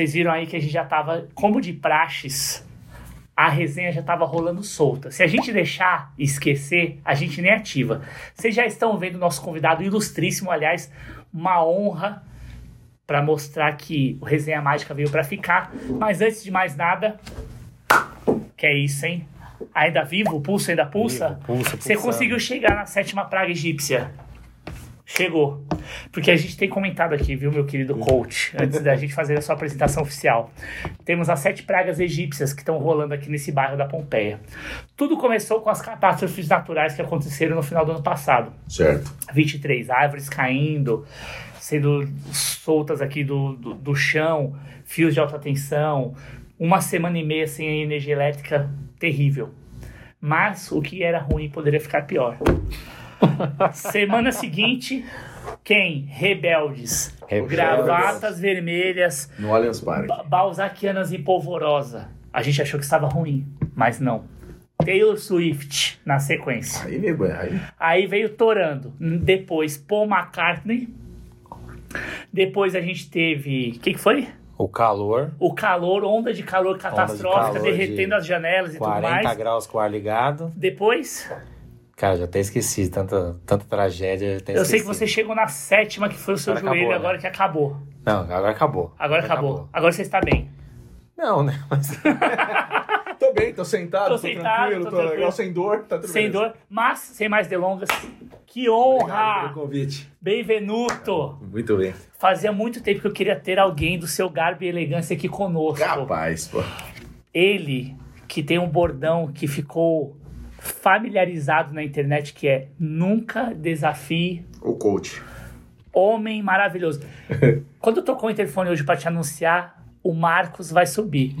Vocês viram aí que a gente já tava, como de praxes, a resenha já tava rolando solta. Se a gente deixar e esquecer, a gente nem ativa. Vocês já estão vendo o nosso convidado ilustríssimo, aliás, uma honra para mostrar que o Resenha Mágica veio para ficar. Mas antes de mais nada, que é isso, hein? Ainda vivo? O pulso ainda pulsa? Vivo, pulsa, Você pulsando. conseguiu chegar na sétima praga egípcia. Chegou. Porque a gente tem comentado aqui, viu, meu querido coach, antes da gente fazer a sua apresentação oficial. Temos as sete pragas egípcias que estão rolando aqui nesse bairro da Pompeia. Tudo começou com as catástrofes naturais que aconteceram no final do ano passado. Certo. 23 árvores caindo, sendo soltas aqui do, do, do chão, fios de alta tensão, uma semana e meia sem energia elétrica, terrível. Mas o que era ruim poderia ficar pior. semana seguinte, quem? Rebeldes. Rebeldes. Gravatas vermelhas, No Allianz Parque. ba- balzaquianas e polvorosa. A gente achou que estava ruim, mas não. Taylor Swift na sequência. Aí, nego, aí. Aí veio torando. Depois Paul McCartney. Depois a gente teve. O que, que foi? O calor, O calor, onda de calor catastrófica, calor derretendo de as janelas e tudo 40 mais. graus com o ar ligado. Depois, Cara, já até esqueci, tanta, tanta tragédia. eu sei que você chegou na sétima, que foi o seu Agora joelho, acabou, né? agora que acabou. Não, agora acabou. Agora acabou. Agora você está bem. Não, né? Mas Tô bem, tô sentado, Tô tô, sentado, tranquilo, tô tô, tranquilo. legal, sem dor, tá tudo Sem beleza. dor, mas sem mais delongas. Que Obrigado honra! pelo convite. Bem-venuto! Muito bem. Fazia muito tempo que eu queria ter alguém do seu garbo e elegância aqui conosco. Capaz, pô. ele que tem um bordão que ficou familiarizado na internet que é nunca desafie O coach. homem maravilhoso. Quando tocou o interfone hoje para te anunciar, o Marcos vai subir.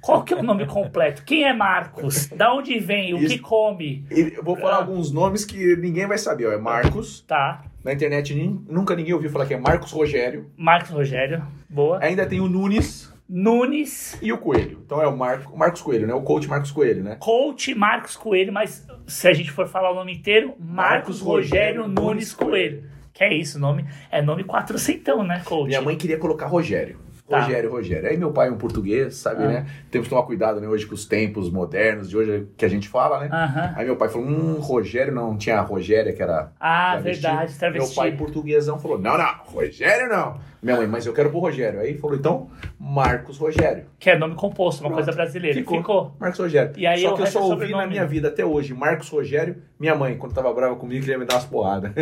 Qual que é o nome completo? Quem é Marcos? Da onde vem? O que Isso. come? E eu vou falar Ah. alguns nomes que ninguém vai saber. Ó. É Marcos. Tá. Na internet nunca ninguém ouviu falar que é Marcos Rogério. Marcos Rogério. Boa. Ainda tem o Nunes Nunes. e o Coelho. Então é o Marco, Marcos Coelho, né? O coach Marcos Coelho, né? Coach Marcos Coelho, mas se a gente for falar o nome inteiro, Marcos, Marcos Rogério, Rogério Nunes Nunes Coelho. Que é isso, nome? É nome quatrocentão, né, coach? Minha mãe queria colocar Rogério. Tá. Rogério, Rogério. Aí meu pai é um português, sabe, Ah. né? Temos que tomar cuidado, né? Hoje com os tempos modernos de hoje que a gente fala, né? Aham. Aí meu pai falou, hum, Rogério não tinha a Rogéria, que era Ah, travesti. verdade, travesti. Meu pai portuguesão falou, não, não, Rogério não. Minha mãe, mas eu quero pro Rogério. Aí falou, então, Marcos Rogério. Que é nome composto, uma Pronto. coisa brasileira. Ficou. Ficou. Marcos Rogério. E aí Só que eu resto só é ouvi na minha vida até hoje, Marcos Rogério, minha mãe, quando tava brava comigo, queria me dar umas porradas.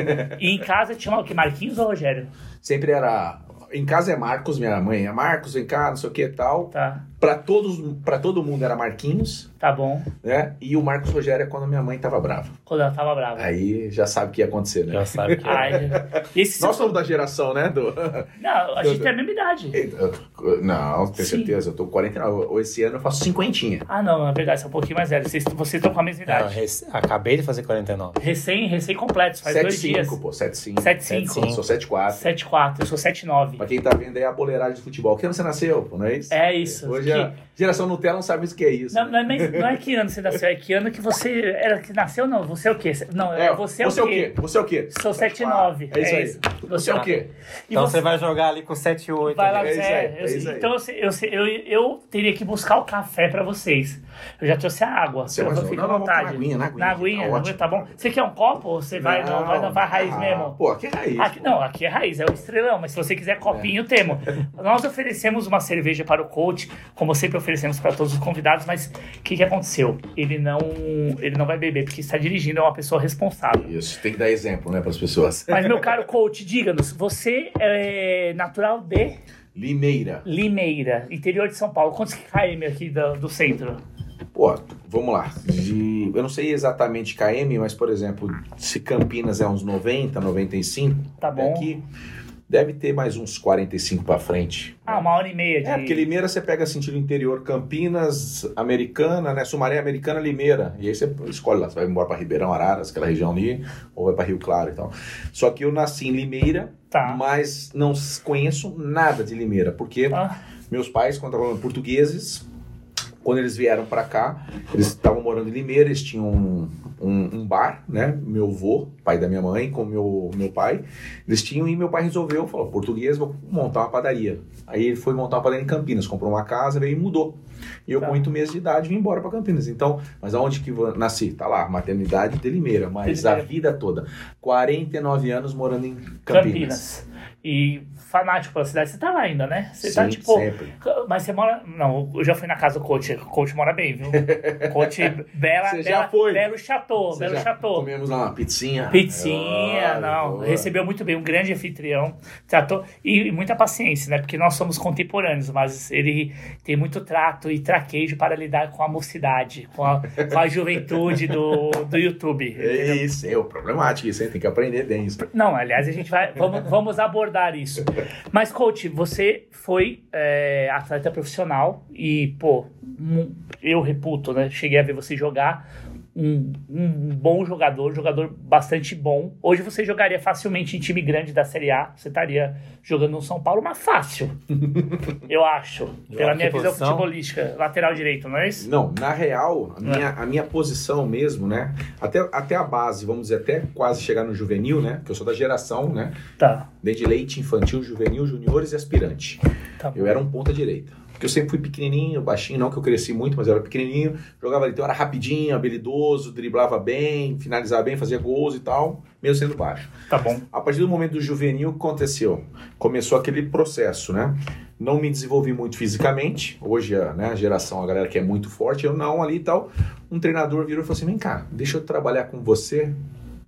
E em casa tinha o que? Marquinhos ou Rogério? Sempre era. Em casa é Marcos, minha mãe. É Marcos, vem cá, não sei o que e tal. Tá, Pra, todos, pra todo mundo era Marquinhos, tá bom. né? E o Marcos Rogério é quando minha mãe tava brava. Quando ela tava brava. Aí já sabe o que ia acontecer, né? já sabe que é. Ai, esse Nós somos da geração, né? Do... Não, a gente tem a mesma idade. Não, tenho Sim. certeza. Eu tô com 49. Esse ano eu faço cinquentinha. Ah, não, na verdade, você é um pouquinho mais velho. Vocês vocês estão com a mesma Não, idade. rec- Acabei de fazer 49. Recém, recém completos, faz dois dias. 7,5, pô. 7,5. 7,5. Eu sou 7,4. 7,4, eu sou 7,9. Pra quem tá vendo aí a boleiragem de futebol. Que ano você nasceu, pô, não é isso? É isso. Hoje Que- a geração Nutella não sabe o que é isso. Não, não, é, não é que ano você nasceu, é que ano que você. Era que nasceu, não. Você é o quê? Não, É, você é o quê? Você é o quê? Sou 7,9. É isso É aí. isso. Você é o quê? E Então você- você vai jogar ali com 7 e 8. Vai lá, É isso é, é isso aí. Então eu, eu, eu, eu teria que buscar o café pra vocês. Eu já trouxe a água. Você eu não, à vontade. na aguinha, na aguinha. Na aguinha, Tá na aguinha, tá bom? Você quer um copo ou você vai, não, vai, não, vai raiz ah, mesmo? Pô, aqui é raiz. Aqui, não, aqui é raiz, é o estrelão, mas se você quiser copinho, temos. Nós oferecemos uma cerveja para o coach, como sempre oferecemos para todos os convidados, mas o que, que aconteceu? Ele não, ele não vai beber, porque está dirigindo, é uma pessoa responsável. Isso, tem que dar exemplo, né, pras pessoas. Mas, meu caro coach, diga-nos, você é natural de Limeira. Limeira, interior de São Paulo. Quantos km aqui do, do centro? Pô, vamos lá. De- eu não sei exatamente KM, mas, por exemplo, se Campinas é uns 90, 95, Tá bom. aqui deve ter mais uns 45 pra frente. Ah, uma hora e meia de... É, porque Limeira você pega sentido interior, Campinas, Americana, né? Sumaré, Americana, Limeira. E aí você escolhe lá, você vai embora pra Ribeirão, Araras, aquela região ali, ou vai pra Rio Claro e tal. Só que eu nasci em Limeira, Tá. mas não conheço nada de Limeira, porque Ah, meus pais, quando estavam portugueses, Quando eles vieram para cá, eles estavam morando em Limeira, eles tinham um, um, um, bar, né? Meu avô, pai da minha mãe, com meu, meu pai, eles tinham e meu pai resolveu, falou, português, vou montar uma padaria. Aí ele foi montar uma padaria em Campinas, comprou uma casa, veio e mudou. E eu, tá. com oito meses de idade, vim embora para Campinas. Então, mas aonde que eu nasci? Tá lá, maternidade de Limeira, mas a vida toda. 49 anos morando em Campinas. Campinas. E fanático pela cidade. Você tá lá ainda, né? Você tá, Sim, tá tipo. Sempre. Mas você mora. Não, eu já fui na casa do coach. O coach mora bem, viu? Coach bela. Você bela, já foi. Belo chateau. Belo chateau. Comemos lá uma pizzinha. Pizzinha, não. Boa. Recebeu muito bem, um grande anfitrião. Tratou. E, e, muita paciência, né? Porque nós somos contemporâneos, mas ele tem muito trato e traquejo para lidar com a mocidade, com a, com a juventude do, do YouTube. É isso, é o problemático isso, hein? Tem que aprender bem isso. Não, aliás, a gente vai. Vamos, vamos abordar isso. Mas, coach, você foi é, atleta profissional e, pô, eu reputo, né? Cheguei a ver você jogar um, um bom jogador, jogador bastante bom. Hoje você jogaria facilmente em time grande da Série A. Você estaria jogando no São Paulo, mas fácil. eu acho. Pela minha visão posição? futebolística. Lateral direito, não é isso? Não, na real, a minha, a minha posição mesmo, né? Até, até a base, vamos dizer, até quase chegar no juvenil, né? Que eu sou da geração, né? Tá. Desde leite, infantil, juvenil, juniores e aspirante. Tá eu era um ponta direita. Porque eu sempre fui pequenininho, baixinho, não que eu cresci muito, mas eu era pequenininho, jogava ali, então era rapidinho, habilidoso, driblava bem, finalizava bem, fazia gols e tal, mesmo sendo baixo. Tá bom. A partir do momento do juvenil, o que aconteceu? Começou aquele processo, né? Não me desenvolvi muito fisicamente. Hoje, né, a geração, a galera que é muito forte, eu não ali e tal. Um treinador virou e falou assim: vem cá, deixa eu trabalhar com você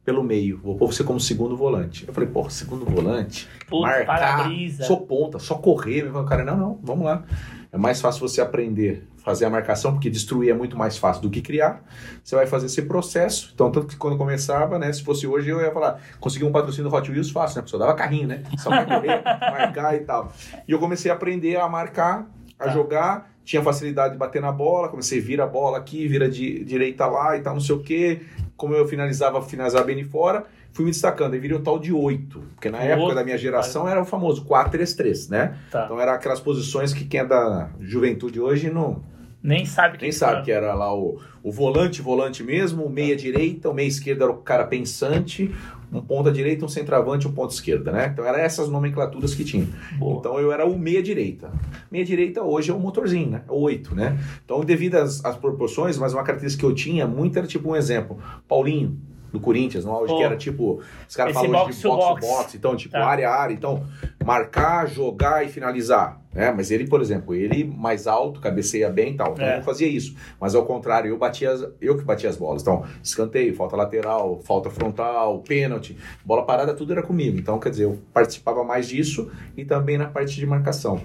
pelo meio. Vou pôr você como segundo volante. Eu falei, pô, segundo volante? Puta, marcar, sou ponta, só correr. O cara, não, não, vamos lá. É mais fácil você aprender fazer a marcação, porque destruir é muito mais fácil do que criar. Você vai fazer esse processo. Então, tanto que quando começava, né? Se fosse hoje, eu ia falar, conseguir um patrocínio do Hot Wheels fácil, né? Só dava carrinho, né? Só pra correr, marcar e tal. E eu comecei a aprender a marcar, a tá. jogar. Tinha facilidade de bater na bola, comecei a virar a bola aqui, vira de direita lá e tal, não sei o quê. Como eu finalizava, finalizava bem de fora fui me destacando. Aí virei o tal de 8. Porque na época da minha geração era o famoso 4-3-3, né? Tá. Então era aquelas posições que quem é da juventude hoje não. Nem sabe que Nem sabe que era lá o, o volante, volante mesmo, o meia direita, o meia esquerda era o cara pensante, um ponta direita, um centroavante, um ponta esquerda, né? Então eram essas nomenclaturas que tinha. Boa. Então eu era o meia direita. Meia direita hoje é o motorzinho, né? O 8, né? Então devido às, às proporções, mas uma característica que eu tinha muito era tipo um exemplo. Paulinho, do Corinthians, no auge, que era tipo. Os caras falam de box box, box, então, tipo, tá. área área. Então, marcar, jogar e finalizar. Né? Mas ele, por exemplo, ele mais alto, cabeceia bem e tal. Então é. eu fazia isso. Mas ao contrário, eu batia as, eu que batia as bolas. Então, escanteio, falta lateral, falta frontal, pênalti, bola parada, tudo era comigo. Então, quer dizer, eu participava mais disso e também na parte de marcação.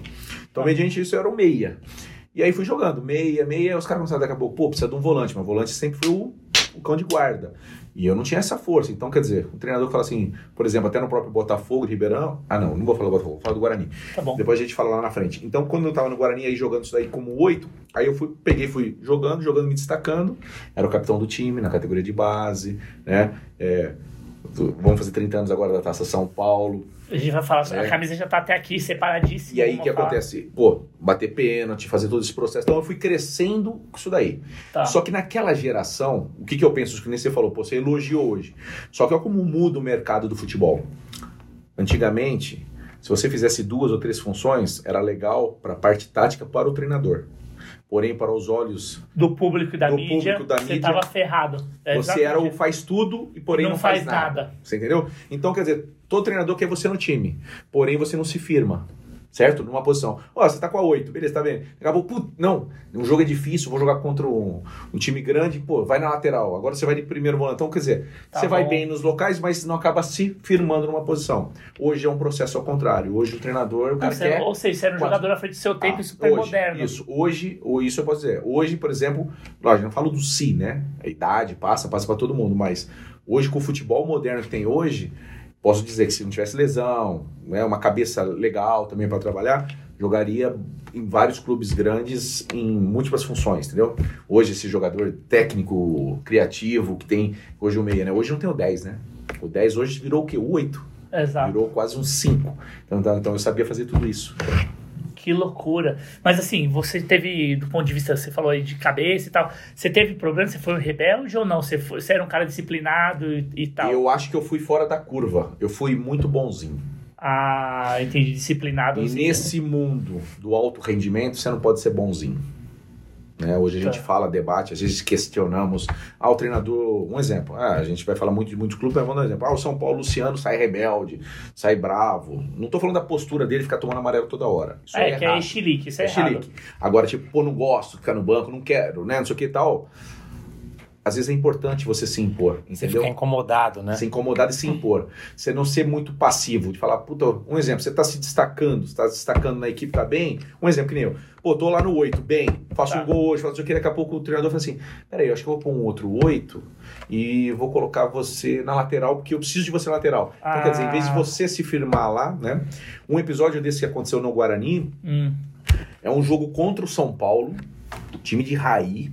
Então, mediante isso, eu era o meia. E aí fui jogando, meia, meia, os caras começaram daqui a pouco, pô, precisa de um volante, mas volante sempre foi o, o cão de guarda. E eu não tinha essa força. Então, quer dizer, um treinador fala assim, por exemplo, até no próprio Botafogo, Ribeirão. Ah, não, não vou falar do Botafogo, vou falar do Guarani. Tá bom. Depois a gente fala lá na frente. Então, quando eu tava no Guarani aí jogando isso daí como oito, aí eu fui, peguei, fui jogando, jogando, me destacando. Era o capitão do time, na categoria de base, né? É, vamos fazer 30 anos agora da Taça São Paulo. A gente vai falar, é. a camisa já tá até aqui, separadíssima. E aí o que falar. acontece? Pô, bater pênalti, fazer todo esse processo. Então eu fui crescendo com isso daí. Tá. Só que naquela geração, o que, que eu penso, que nem você falou, pô, você elogiou hoje. Só que olha como muda o mercado do futebol. Antigamente, se você fizesse duas ou três funções, era legal para a parte tática para o treinador. Porém, para os olhos do público da, mídia, da você estava ferrado. É você era o faz tudo e porém não, não faz, faz nada. nada. Você entendeu? Então, quer dizer, todo treinador quer você no time, porém você não se firma certo? Numa posição. Ó, oh, você tá com a 8, beleza, tá vendo? Acabou, put, não, um jogo é difícil, vou jogar contra um, um, time grande, pô, vai na lateral, agora você vai de primeiro volante. Então, quer dizer, tá você bom. vai bem nos locais, mas não acaba se firmando numa posição. Hoje é um processo ao contrário. Hoje o treinador, o cara você, quer... Ou seja, você era um quase... jogador à frente do seu tempo ah, e super hoje, moderno. Isso, hoje, ou isso eu posso dizer. Hoje, por exemplo, lógico, não falo do si, né? A idade passa, passa para todo mundo, mas hoje com o futebol moderno que tem hoje, posso dizer que se não tivesse lesão, né, uma cabeça legal também para trabalhar, jogaria em vários clubes grandes em múltiplas funções, entendeu? Hoje esse jogador técnico, criativo, que tem hoje o meia, né? Hoje não tem o 10, né? O 10 hoje virou o quê? O 8. Exato. Virou quase um 5. Então, então, então eu sabia fazer tudo isso. Que loucura. Mas assim, você teve, do ponto de vista, você falou aí de cabeça e tal, você teve problema? Você foi um rebelde ou não? Você, foi, você era um cara disciplinado e, e tal? Eu acho que eu fui fora da curva. Eu fui muito bonzinho. Ah, entendi, disciplinado. E nesse mundo do alto rendimento, você não pode ser bonzinho. Né? Hoje a gente Tá. fala, debate, às vezes questionamos. Ah, o treinador, um exemplo. Ah, a gente vai falar muito de muitos clubes, mas vamos dar um exemplo. Ah, o São Paulo Luciano sai rebelde, sai bravo. Não tô falando da postura dele ficar tomando amarelo toda hora. Isso É, é, que é errado. chilique, isso é, É errado. chilique. Agora, tipo, pô, não gosto, ficar no banco, não quero, né? Não sei o que e tal. Às vezes é importante você se impor, Você entendeu? fica incomodado, né? Ser incomodado e se impor. Você não ser muito passivo, de falar, puta, um exemplo, você tá se destacando, você tá se destacando na equipe, tá bem? Um exemplo que nem eu. Pô, tô lá no 8, bem, faço Tá. um gol hoje, faço isso aqui, daqui a pouco o treinador fala assim, peraí, eu acho que eu vou pôr um outro 8 e vou colocar você na lateral, porque eu preciso de você na lateral. Então, Ah. quer dizer, em vez de você se firmar lá, né? Um episódio desse que aconteceu no Guarani, Hum. é um jogo contra o São Paulo, time de Raí,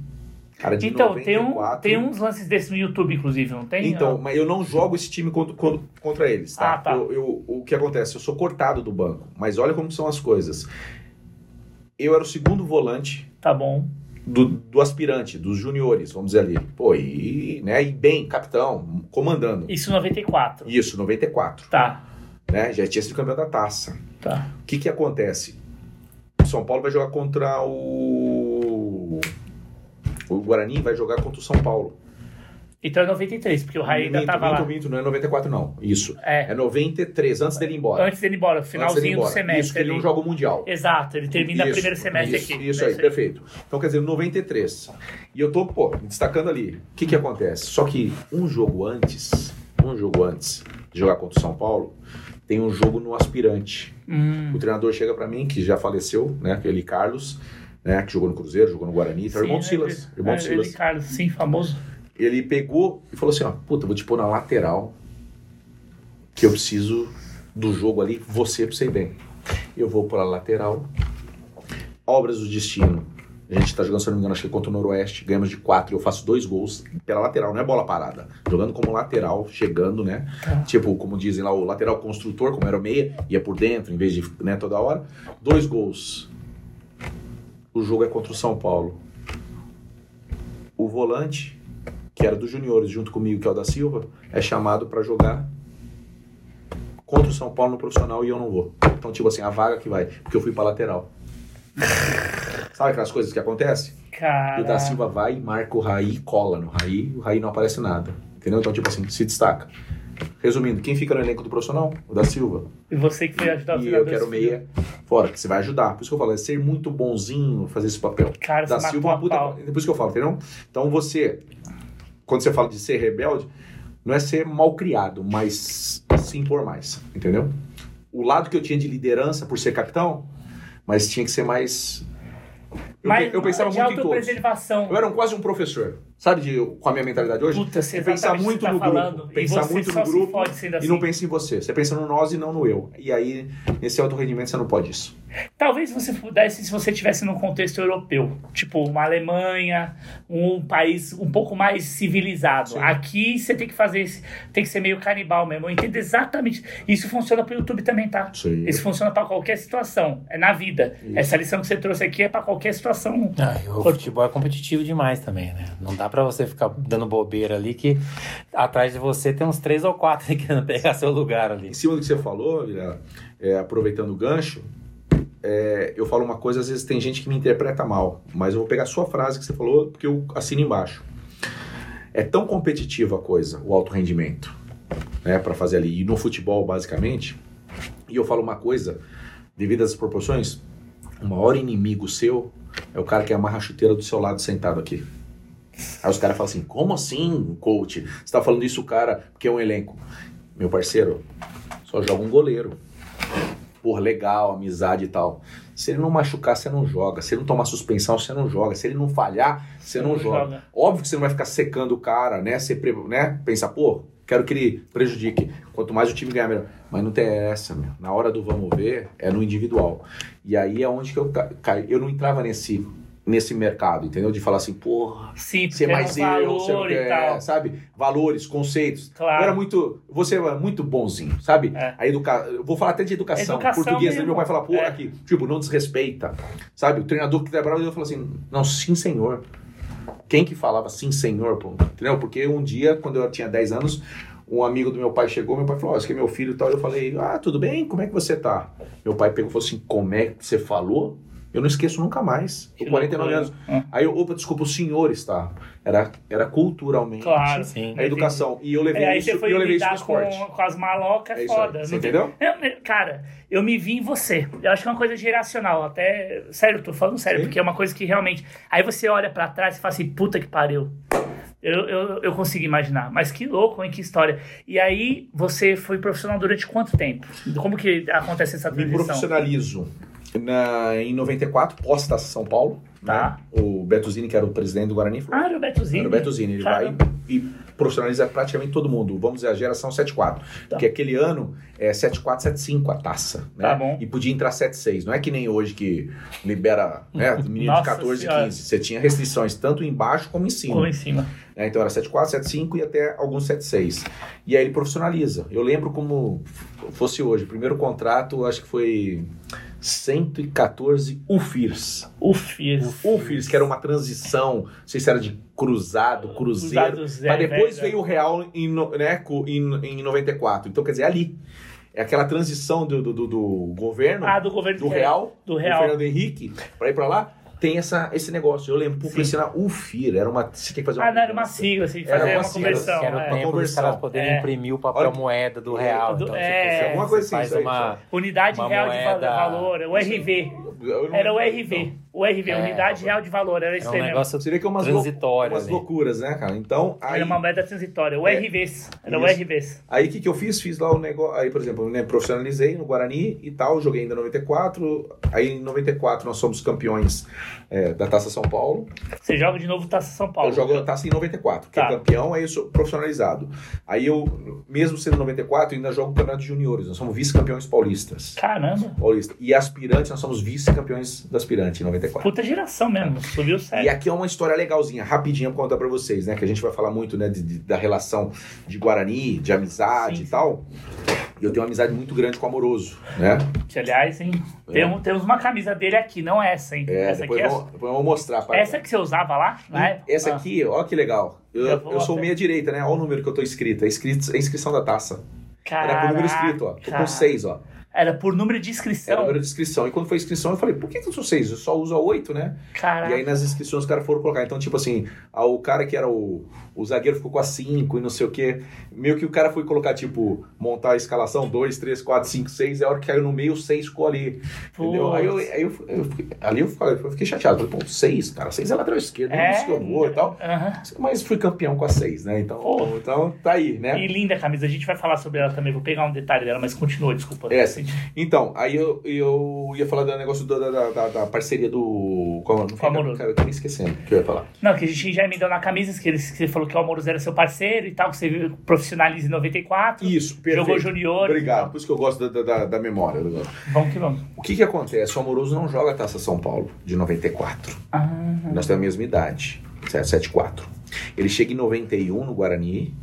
cara de Então, tem, um, 94. tem uns lances desses no YouTube, inclusive, não tem? Então, mas eu não jogo esse time contra, contra, contra eles, tá? Ah, tá. Eu, eu- o que acontece? Eu sou cortado do banco, mas olha como são as coisas. Eu era o segundo volante Tá bom. do, do aspirante, dos juniores, vamos dizer ali. Pô, e, né, e bem, capitão, comandando. Isso 94. Isso, 94, Tá, né? Já tinha sido campeão da taça. tá. O que que acontece? O São Paulo vai jogar contra o... O Guarani vai jogar contra o São Paulo. Então é 93, porque o Raí ainda minto, tava minto, lá. minto, não é 94 não. Isso. É, É 93, antes dele ir embora. antes dele ir embora, dele ir finalzinho do embora. semestre Isso, que ele não joga o Mundial. Exato, ele termina o primeiro semestre isso, aqui. Isso né? aí, perfeito. Então, quer dizer, 93. E eu tô, pô, destacando ali. O que que acontece? Só que um jogo antes, um jogo antes de jogar contra o São Paulo, tem um jogo no aspirante. Hum, O treinador chega pra mim, que já faleceu, né, aquele Carlos, né, que jogou no Cruzeiro, jogou no Guarani, tá, sim, irmão do é, Silas, irmão do é, Silas. Ele, Carlos, sim, famoso. Ele pegou e falou assim, ó, puta, vou te pôr na lateral, que eu preciso do jogo ali, você pra você ir bem. Eu vou pra lateral, obras do destino. A gente tá jogando, se não me engano, acho que contra o Noroeste, ganhamos de quatro, eu faço dois gols pela lateral, não é bola parada. Jogando como lateral, chegando, né? Tá. Tipo, como dizem lá, o lateral construtor, como era o meia, ia por dentro, em vez de, né, toda hora. Dois gols. O jogo é contra o São Paulo. O volante, que era dos juniores junto comigo, que é o da Silva, é chamado pra jogar contra o São Paulo no profissional e eu não vou. Então, tipo assim, a vaga que vai, porque eu fui pra lateral. Sabe aquelas coisas que acontecem? E Cara. o da Silva vai e marca o Raí e cola no Raí, o Raí não aparece nada. Entendeu? Então, tipo assim, se destaca. Resumindo, quem fica no elenco do profissional? O da Silva. E você que foi ajudar o E eu quero meia fora, que você vai ajudar. Por isso que eu falo, é ser muito bonzinho fazer esse papel. Cara, da você Silva matou é a uma puta. isso que eu falo, entendeu? Então você, quando você fala de ser rebelde, não é ser mal criado, mas se impor mais, entendeu? O lado que eu tinha de liderança por ser capitão, mas tinha que ser mais. Eu, Mas eu pensava de muito em todos. Eu era um- quase um professor, sabe, de, com a minha mentalidade hoje? Puta, você pensar exatamente muito o você no tá grupo, falando. pensar muito no grupo sendo E assim. não pensa em você. Você pensa no nós e não no eu. E aí, nesse alto rendimento, você não pode isso. Talvez você pudesse se você estivesse num contexto europeu, tipo uma Alemanha, um país um pouco mais civilizado. Sim. Aqui você tem que fazer, esse- tem que ser meio canibal mesmo. Eu entendo exatamente. Isso funciona pro YouTube também, tá? Sim. Isso funciona pra qualquer situação. É na vida. Isso. Essa lição que você trouxe aqui é pra qualquer situação. Ah, o futebol é competitivo demais também, né? Não dá pra você ficar dando bobeira ali que atrás de você tem uns três ou quatro querendo pegar seu lugar ali. Em cima do que você falou, é, aproveitando o gancho, é, eu falo uma coisa, às vezes tem gente que me interpreta mal, mas eu vou pegar a sua frase que você falou, porque eu assino embaixo. É tão competitiva a coisa, o alto rendimento, né, para fazer ali. E no futebol, basicamente, e eu falo uma coisa, devido às proporções, o maior inimigo seu é o cara que amarra a chuteira do seu lado sentado aqui. Aí os caras falam assim: como assim, coach? Você tá falando isso, cara, porque é um elenco. Meu parceiro, só joga um goleiro. Por legal, amizade e tal. Se ele não machucar, você não joga. Se ele não tomar suspensão, você não joga. Se ele não falhar, você não, Não joga. joga. Óbvio que você não vai ficar secando o cara, né? Você né? Pensar, pô, quero que ele prejudique. Quanto mais o time ganhar, melhor. Mas não tem essa, meu. Na hora do vamos ver, é no individual. E aí é onde que eu ca- caí. Eu não entrava nesse nesse mercado, entendeu? De falar assim, porra, Sim, ser é mais um eu, ser, valor e é, sabe? Valores, conceitos. Claro. Eu era muito, você era muito bonzinho, sabe? É. A educa... eu vou falar até de educação, Educação português, né? mesmo. meu pai fala, pô, É. aqui, tipo, não desrespeita, sabe? O treinador que trabalhava, eu falo assim, não, sim, senhor. Quem que falava sim, senhor, pô? Entendeu? Porque um dia, quando eu tinha 10 anos, um amigo do meu pai chegou, meu pai falou, ó, esse aqui é meu filho e tal. Eu falei, ah, tudo bem? Como é que você tá? Meu pai pegou e falou assim, como é que você falou? Eu não esqueço nunca mais. Com 49 loucura. anos. Aí eu, opa, desculpa, os senhores, tá? Era, era culturalmente Claro. Sim. a educação. E eu levei É, aí isso, você foi eu levei isso esporte. com, com as malocas, É é foda. Você entendeu? Eu- eu- cara, eu me vi em você. Eu acho que é uma coisa geracional. Até. Sério, tô falando sério, Sim. porque é uma coisa que realmente. Aí você olha pra trás e fala assim, puta que pariu. Eu, eu, eu consigo imaginar. Mas que louco, hein? Que história. E aí, você foi profissional durante quanto tempo? Como que acontece essa Me transição? profissionalizo na, em 94, pós-Taça São Paulo. Tá. né? O Beto Zini, que era o presidente do Guarani, falou, Ah, era o Betozinho. Era o Beto Zini, ele Caramba. vai e profissionaliza praticamente todo mundo. Vamos dizer, a geração 7-4. Porque aquele ano é 7-4, 7-5 a taça. Né? Tá bom. E podia entrar 7-6. Não é que nem hoje que libera né, menino Nossa de 14, Senhora. 15. Você tinha restrições tanto embaixo como em cima. Ficou em cima. né? Então era 7-4, 7-5 e até alguns 7-6. E aí ele profissionaliza. Eu lembro como fosse hoje. O primeiro contrato, acho que foi 114 UFIRS. O Fies. UFIRS, que era uma transição, não sei se era de cruzado, cruzeiro. Cruzado Zé, Mas depois velho. veio o Real em, né, em, em 94. Então, quer dizer, ali. É aquela transição do, do, do- do governo, Ah, do governo do Real, Do Real. Fernando Henrique, pra ir pra lá, tem essa, esse negócio. Eu lembro, Sim. publicidade, UFIR, era uma. Você tinha que fazer Ah, não, era uma sigla, assim, Era fazer uma uma, sigla, conversão. Que era o é. tempo dos conversão. caras poderem É. imprimir o papel Olha- moeda do real. Do- então, é. tipo, Alguma você coisa assim, faz isso aí, uma... Unidade Uma Real de moeda- va- Valor, o RV. Não- Era o RV. O RV, É. Unidade Real de Valor, era É isso um aí mesmo. negócio Seria que é umas, transitório. umas loucuras, né, cara? Então, aí. Era uma moeda transitória, o É. RVs. Era o Isso. RVs. Aí o que, que eu fiz? Fiz lá o negócio. Aí, por exemplo, eu né, profissionalizei no Guarani e tal, joguei ainda em 94. Aí em 94 nós somos campeões é, da Taça São Paulo. Você joga de novo Taça São Paulo. Eu jogo a Taça em 94, que Tá. é campeão, aí eu sou profissionalizado. Aí eu, mesmo sendo 94, eu ainda jogo o Campeonato de Juniores. Nós somos vice-campeões paulistas. Caramba. Paulista. E aspirante, nós somos vice-campeões da aspirante em 94. Puta geração mesmo. Subiu E sério. aqui é uma história legalzinha, rapidinho pra contar pra vocês, né? Que a gente vai falar muito, né, de- de- da relação de Guarani, de amizade Sim, e tal. E eu tenho uma amizade muito grande com o Amoroso, né? Que, aliás, hein, temos, temos uma camisa dele aqui, não essa, hein? É, essa aqui depois, é. vamos, depois eu vou mostrar. pra- Essa que você usava lá? época? Essa Ah. aqui, ó que legal. Eu, Eu eu sou até- meia direita, né? Olha o número que eu tô escrito. É, inscrito, é inscrição da taça. Era com o número escrito, ó. Tô Caraca. com seis, ó. Era por número de Era inscrição. número de inscrição. E quando foi inscrição, eu falei, por que, eu sou seis? Eu só uso a oito, né? Caraca. E aí nas inscrições os caras foram colocar. Então, tipo assim, o cara que era o, o zagueiro ficou com a 5 e não sei o quê. Meio que o cara foi colocar, tipo, montar a escalação 2, 3, 4, 5, 6. E a hora que caiu no meio, 6 ficou ali. Entendeu? Aí, eu, aí eu, eu fiquei- ali eu, falei, eu fiquei chateado. Falei, pô, 6, cara. 6 é lateral esquerdo, não é eu vou e tal. Aham. Mas fui campeão com a 6, né? Então, Pô. então tá aí, né? E linda a camisa, a gente vai falar sobre ela também. Vou pegar um detalhe dela, mas continua, desculpa. É, sim. Então, aí eu, eu ia falar do negócio da, da, da- da parceria do. Qual, não Com o Amoroso. Cara, eu tô me esquecendo o que eu ia falar. Não, que a gente já emendou na camisa, que, ele, que você falou que o Amoroso era seu parceiro e tal, que você profissionaliza em 94. Isso, perfeito. Jogou juniores. Obrigado, por isso que eu gosto da, da, da memória. Vamos que vamos. O que que acontece? O Amoroso não joga a Taça São Paulo de 94. Ah, Nós temos a mesma idade, 74. Ele chega em 91 no Guarani,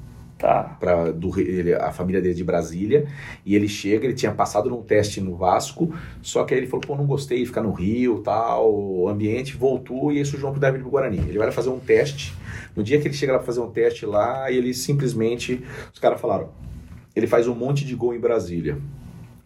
tá. pra, do, ele- a família dele é de Brasília, e ele chega, ele tinha passado num teste no Vasco, só que aí ele falou, pô, não gostei de ficar no Rio, tal, ambiente, voltou e aí surgiu uma oportunidade pro Guarani. Ele vai fazer um teste, no dia que ele chega lá pra fazer um teste lá, ele simplesmente, os caras falaram, ele faz um monte de gol em Brasília.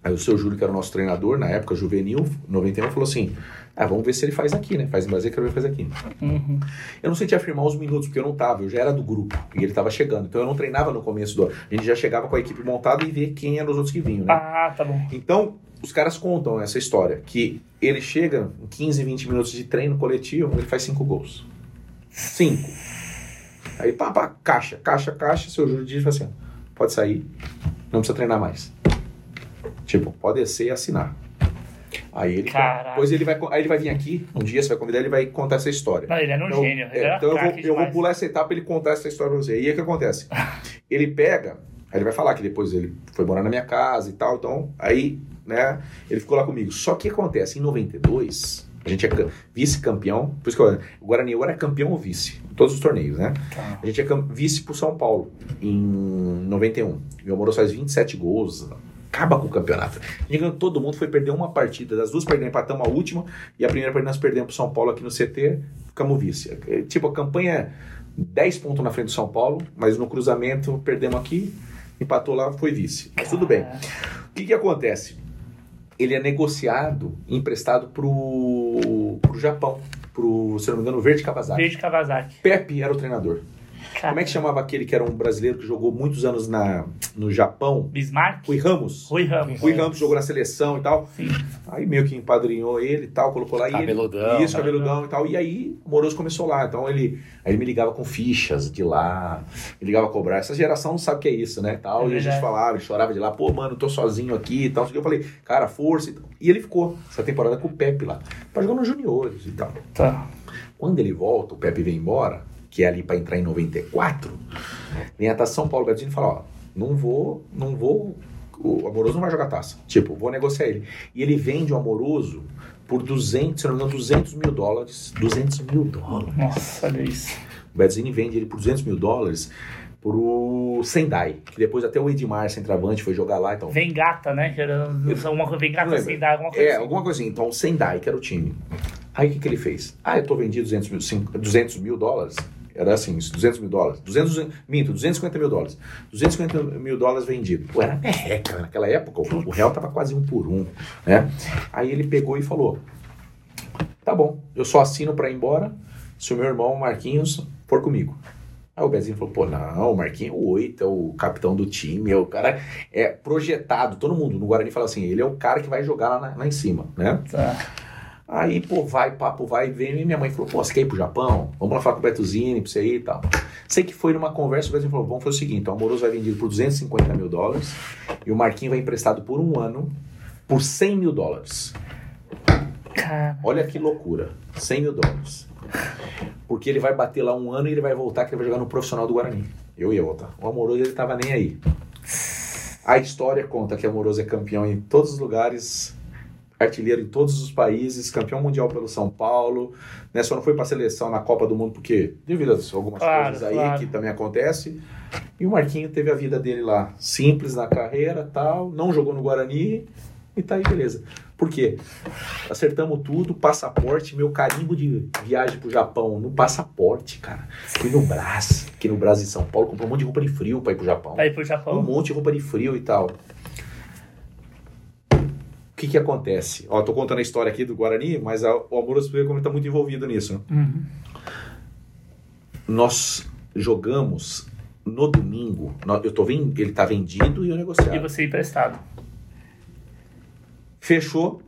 Aí o seu Júlio, que era o nosso treinador, na época, juvenil, 91, falou assim, ah, vamos ver se ele faz aqui, né? Faz em Brasília, quero ver se faz aqui. Uhum. Eu não sei te afirmar os minutos, porque eu não tava, eu já era do grupo, e ele tava chegando. Então eu não treinava no começo do. A gente já chegava com a equipe montada e via quem eram os outros que vinham, né? Ah, tá bom. Então, os caras contam essa história, que ele chega em 15, 20 minutos de treino coletivo, ele faz cinco gols. Cinco. Aí, pá, pá, caixa, caixa, caixa, seu Júlio diz assim, pode sair, não precisa treinar mais. Tipo, pode descer e assinar. Aí ele, Caraca. depois ele vai, aí ele vai vir aqui, um dia você vai convidar, ele vai contar essa história. Não, ele era um Então, gênio. É, era então eu vou, eu vou pular essa etapa ele contar essa história pra você. E aí o que acontece? ele pega, aí ele vai falar que depois ele foi morar na minha casa e tal, então aí, né, ele ficou lá comigo. Só que acontece, em 92, A gente é ca- vice-campeão. Por isso que eu- o Guarani agora é campeão ou vice. Em todos os torneios, né? Tá. A gente é vice pro São Paulo em 91. E o Amoroso faz 27 gols. Acaba com o campeonato. Todo mundo, foi perder uma partida. Das duas perdemos, empatamos a última. E a primeira partida nós perdemos pro São Paulo aqui no CT. Ficamos vice. É, Tipo, a campanha é 10 pontos na frente do São Paulo. Mas no cruzamento perdemos aqui. Empatou lá, foi vice. Mas tudo bem. O que, que acontece? Ele é negociado, emprestado pro, pro Japão. Pro, se eu não me engano, Verde Kawasaki. Verde Kawasaki. Pepe era o treinador. Cara, Como é que chamava aquele que era um brasileiro que jogou muitos anos na, no Japão? Bismarck? Rui Ramos. Rui Ramos. Rui Ramos jogou na seleção e tal. Sim. Aí meio que empadrinhou ele e tal, colocou lá. e ele- Cabeludão, Isso, cabeludão e tal. E aí o Moroso começou lá. Então ele, aí ele me ligava com fichas de lá, me ligava a cobrar. Essa geração não sabe o que é isso, né? Tal. É e a gente falava, chorava de lá, pô, mano, tô sozinho aqui e tal. Eu falei, cara, força e tal. E ele ficou essa temporada com o Pepe lá. Tá jogando nos juniores e tal. Tá. Quando ele volta, o Pepe vem embora, que é ali para entrar em 94, vem até São Paulo Gardini e fala, ó, não vou, não vou, o Amoroso não vai jogar taça. Tipo, vou negociar ele. E ele vende o Amoroso por 200, se não me engano, 200 mil dólares. 200 mil dólares. Nossa, olha isso. O Bedzini vende ele por 200 mil dólares pro Sendai, que depois até o Edmar, centroavante, foi jogar lá. Então, Vem gata, né? Que era uma coisa, vem gata dar alguma coisa É, assim. alguma coisa assim. Então, o Sendai, que era o time. Aí, o que, que ele fez? Ah, eu tô vendido 200 mil, cinco- 200 mil dólares. Era assim, isso, 200 mil dólares. 200, minto, 250 mil dólares. 250 mil dólares vendido. Pô, era merreca né? naquela época. O, o real tava quase um por um, né? Aí ele pegou e falou, tá bom, eu só assino pra ir embora se o meu irmão Marquinhos for comigo. Aí o Bezinho falou, pô, não, o Marquinhos é o 8, é o capitão do time, é o cara é projetado, todo mundo no Guarani fala assim, ele é o cara que vai jogar lá, na- lá em cima, né? Tá. Aí, pô, vai, papo vai, vem, e minha mãe falou, pô, você quer ir pro Japão? Vamos lá falar com o Betuzini pra você ir e tal. Sei que foi numa conversa, o Bezinho falou, vamos fazer o seguinte, o Amoroso vai vendido por 250 mil dólares e o Marquinhos vai emprestado por um ano por 100 mil dólares. Cara, Olha que loucura, 100 mil dólares. Porque ele vai bater lá um ano e ele vai voltar que ele vai jogar no profissional do Guarani. Eu ia voltar. O Amoroso ele tava nem aí. A história conta que o Amoroso é campeão em todos os lugares, artilheiro em todos os países, campeão mundial pelo São Paulo, né? Só não foi pra seleção na Copa do Mundo porque devido a algumas Claro, coisas aí claro. que também acontece. E o Marquinho teve a vida dele lá, simples na carreira, tal, não jogou no Guarani e tá aí beleza. Por quê? Acertamos tudo, passaporte, meu carimbo de viagem pro Japão no passaporte, cara. Fui no Brás, aqui no Brás em São Paulo, comprei um monte de roupa de frio pra ir pro Japão. vai pro Um Japão. monte de roupa de frio e tal. O que que acontece? Ó, tô contando a história aqui do Guarani, mas a- o Amoroso Pereira como ele tá muito envolvido nisso. né? Uhum. Nós jogamos no domingo, eu tô vendo, ele tá vendido e eu negociado. E você emprestado. Fechou.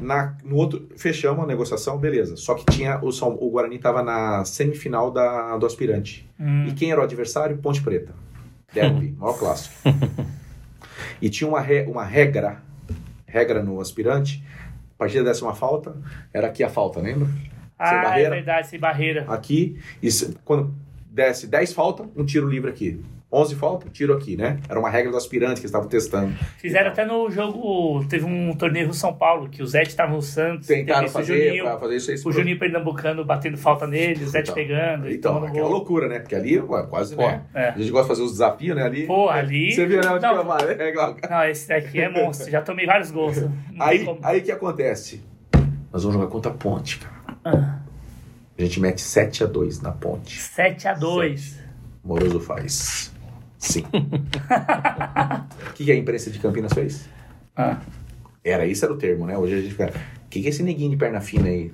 Na, no outro, fechamos a negociação, beleza. Só que tinha o, São- o Guarani tava na semifinal da, do aspirante. Hum. E quem era o adversário? Ponte Preta. Derby, maior clássico. E tinha uma, re- uma regra, regra no aspirante. A partir da décima falta, era aqui a falta, lembra? Ah, é barreira? verdade, sem barreira. Aqui, e quando desce 10 falta, um tiro livre aqui. 11 falta, tiro aqui, né? Era uma regra do aspirante que eles estavam testando. Fizeram até no jogo. Teve um torneio no São Paulo, que o Zete tava no Santos. Tentaram fazer, Juninho, fazer isso aí. o Juninho Pernambucano batendo falta nele, o Zete Então, pegando. Então, aquela gol. loucura, né? Porque ali, ué, quase, Pô, né? é. A gente gosta de fazer os desafios, né? Ali. Pô, ali- Você viu, né? Onde Não. É, claro. Não, esse daqui é monstro. Já tomei vários gols. Aí, como. aí que acontece? Nós vamos jogar contra a Ponte, cara. Ah, A gente mete 7 a 2 na Ponte. 7 a 2 Moroso faz. Sim. O que, que a imprensa de Campinas fez? Ah, Era, isso era o termo, né? Hoje a gente fica. O que, que esse neguinho de perna fina aí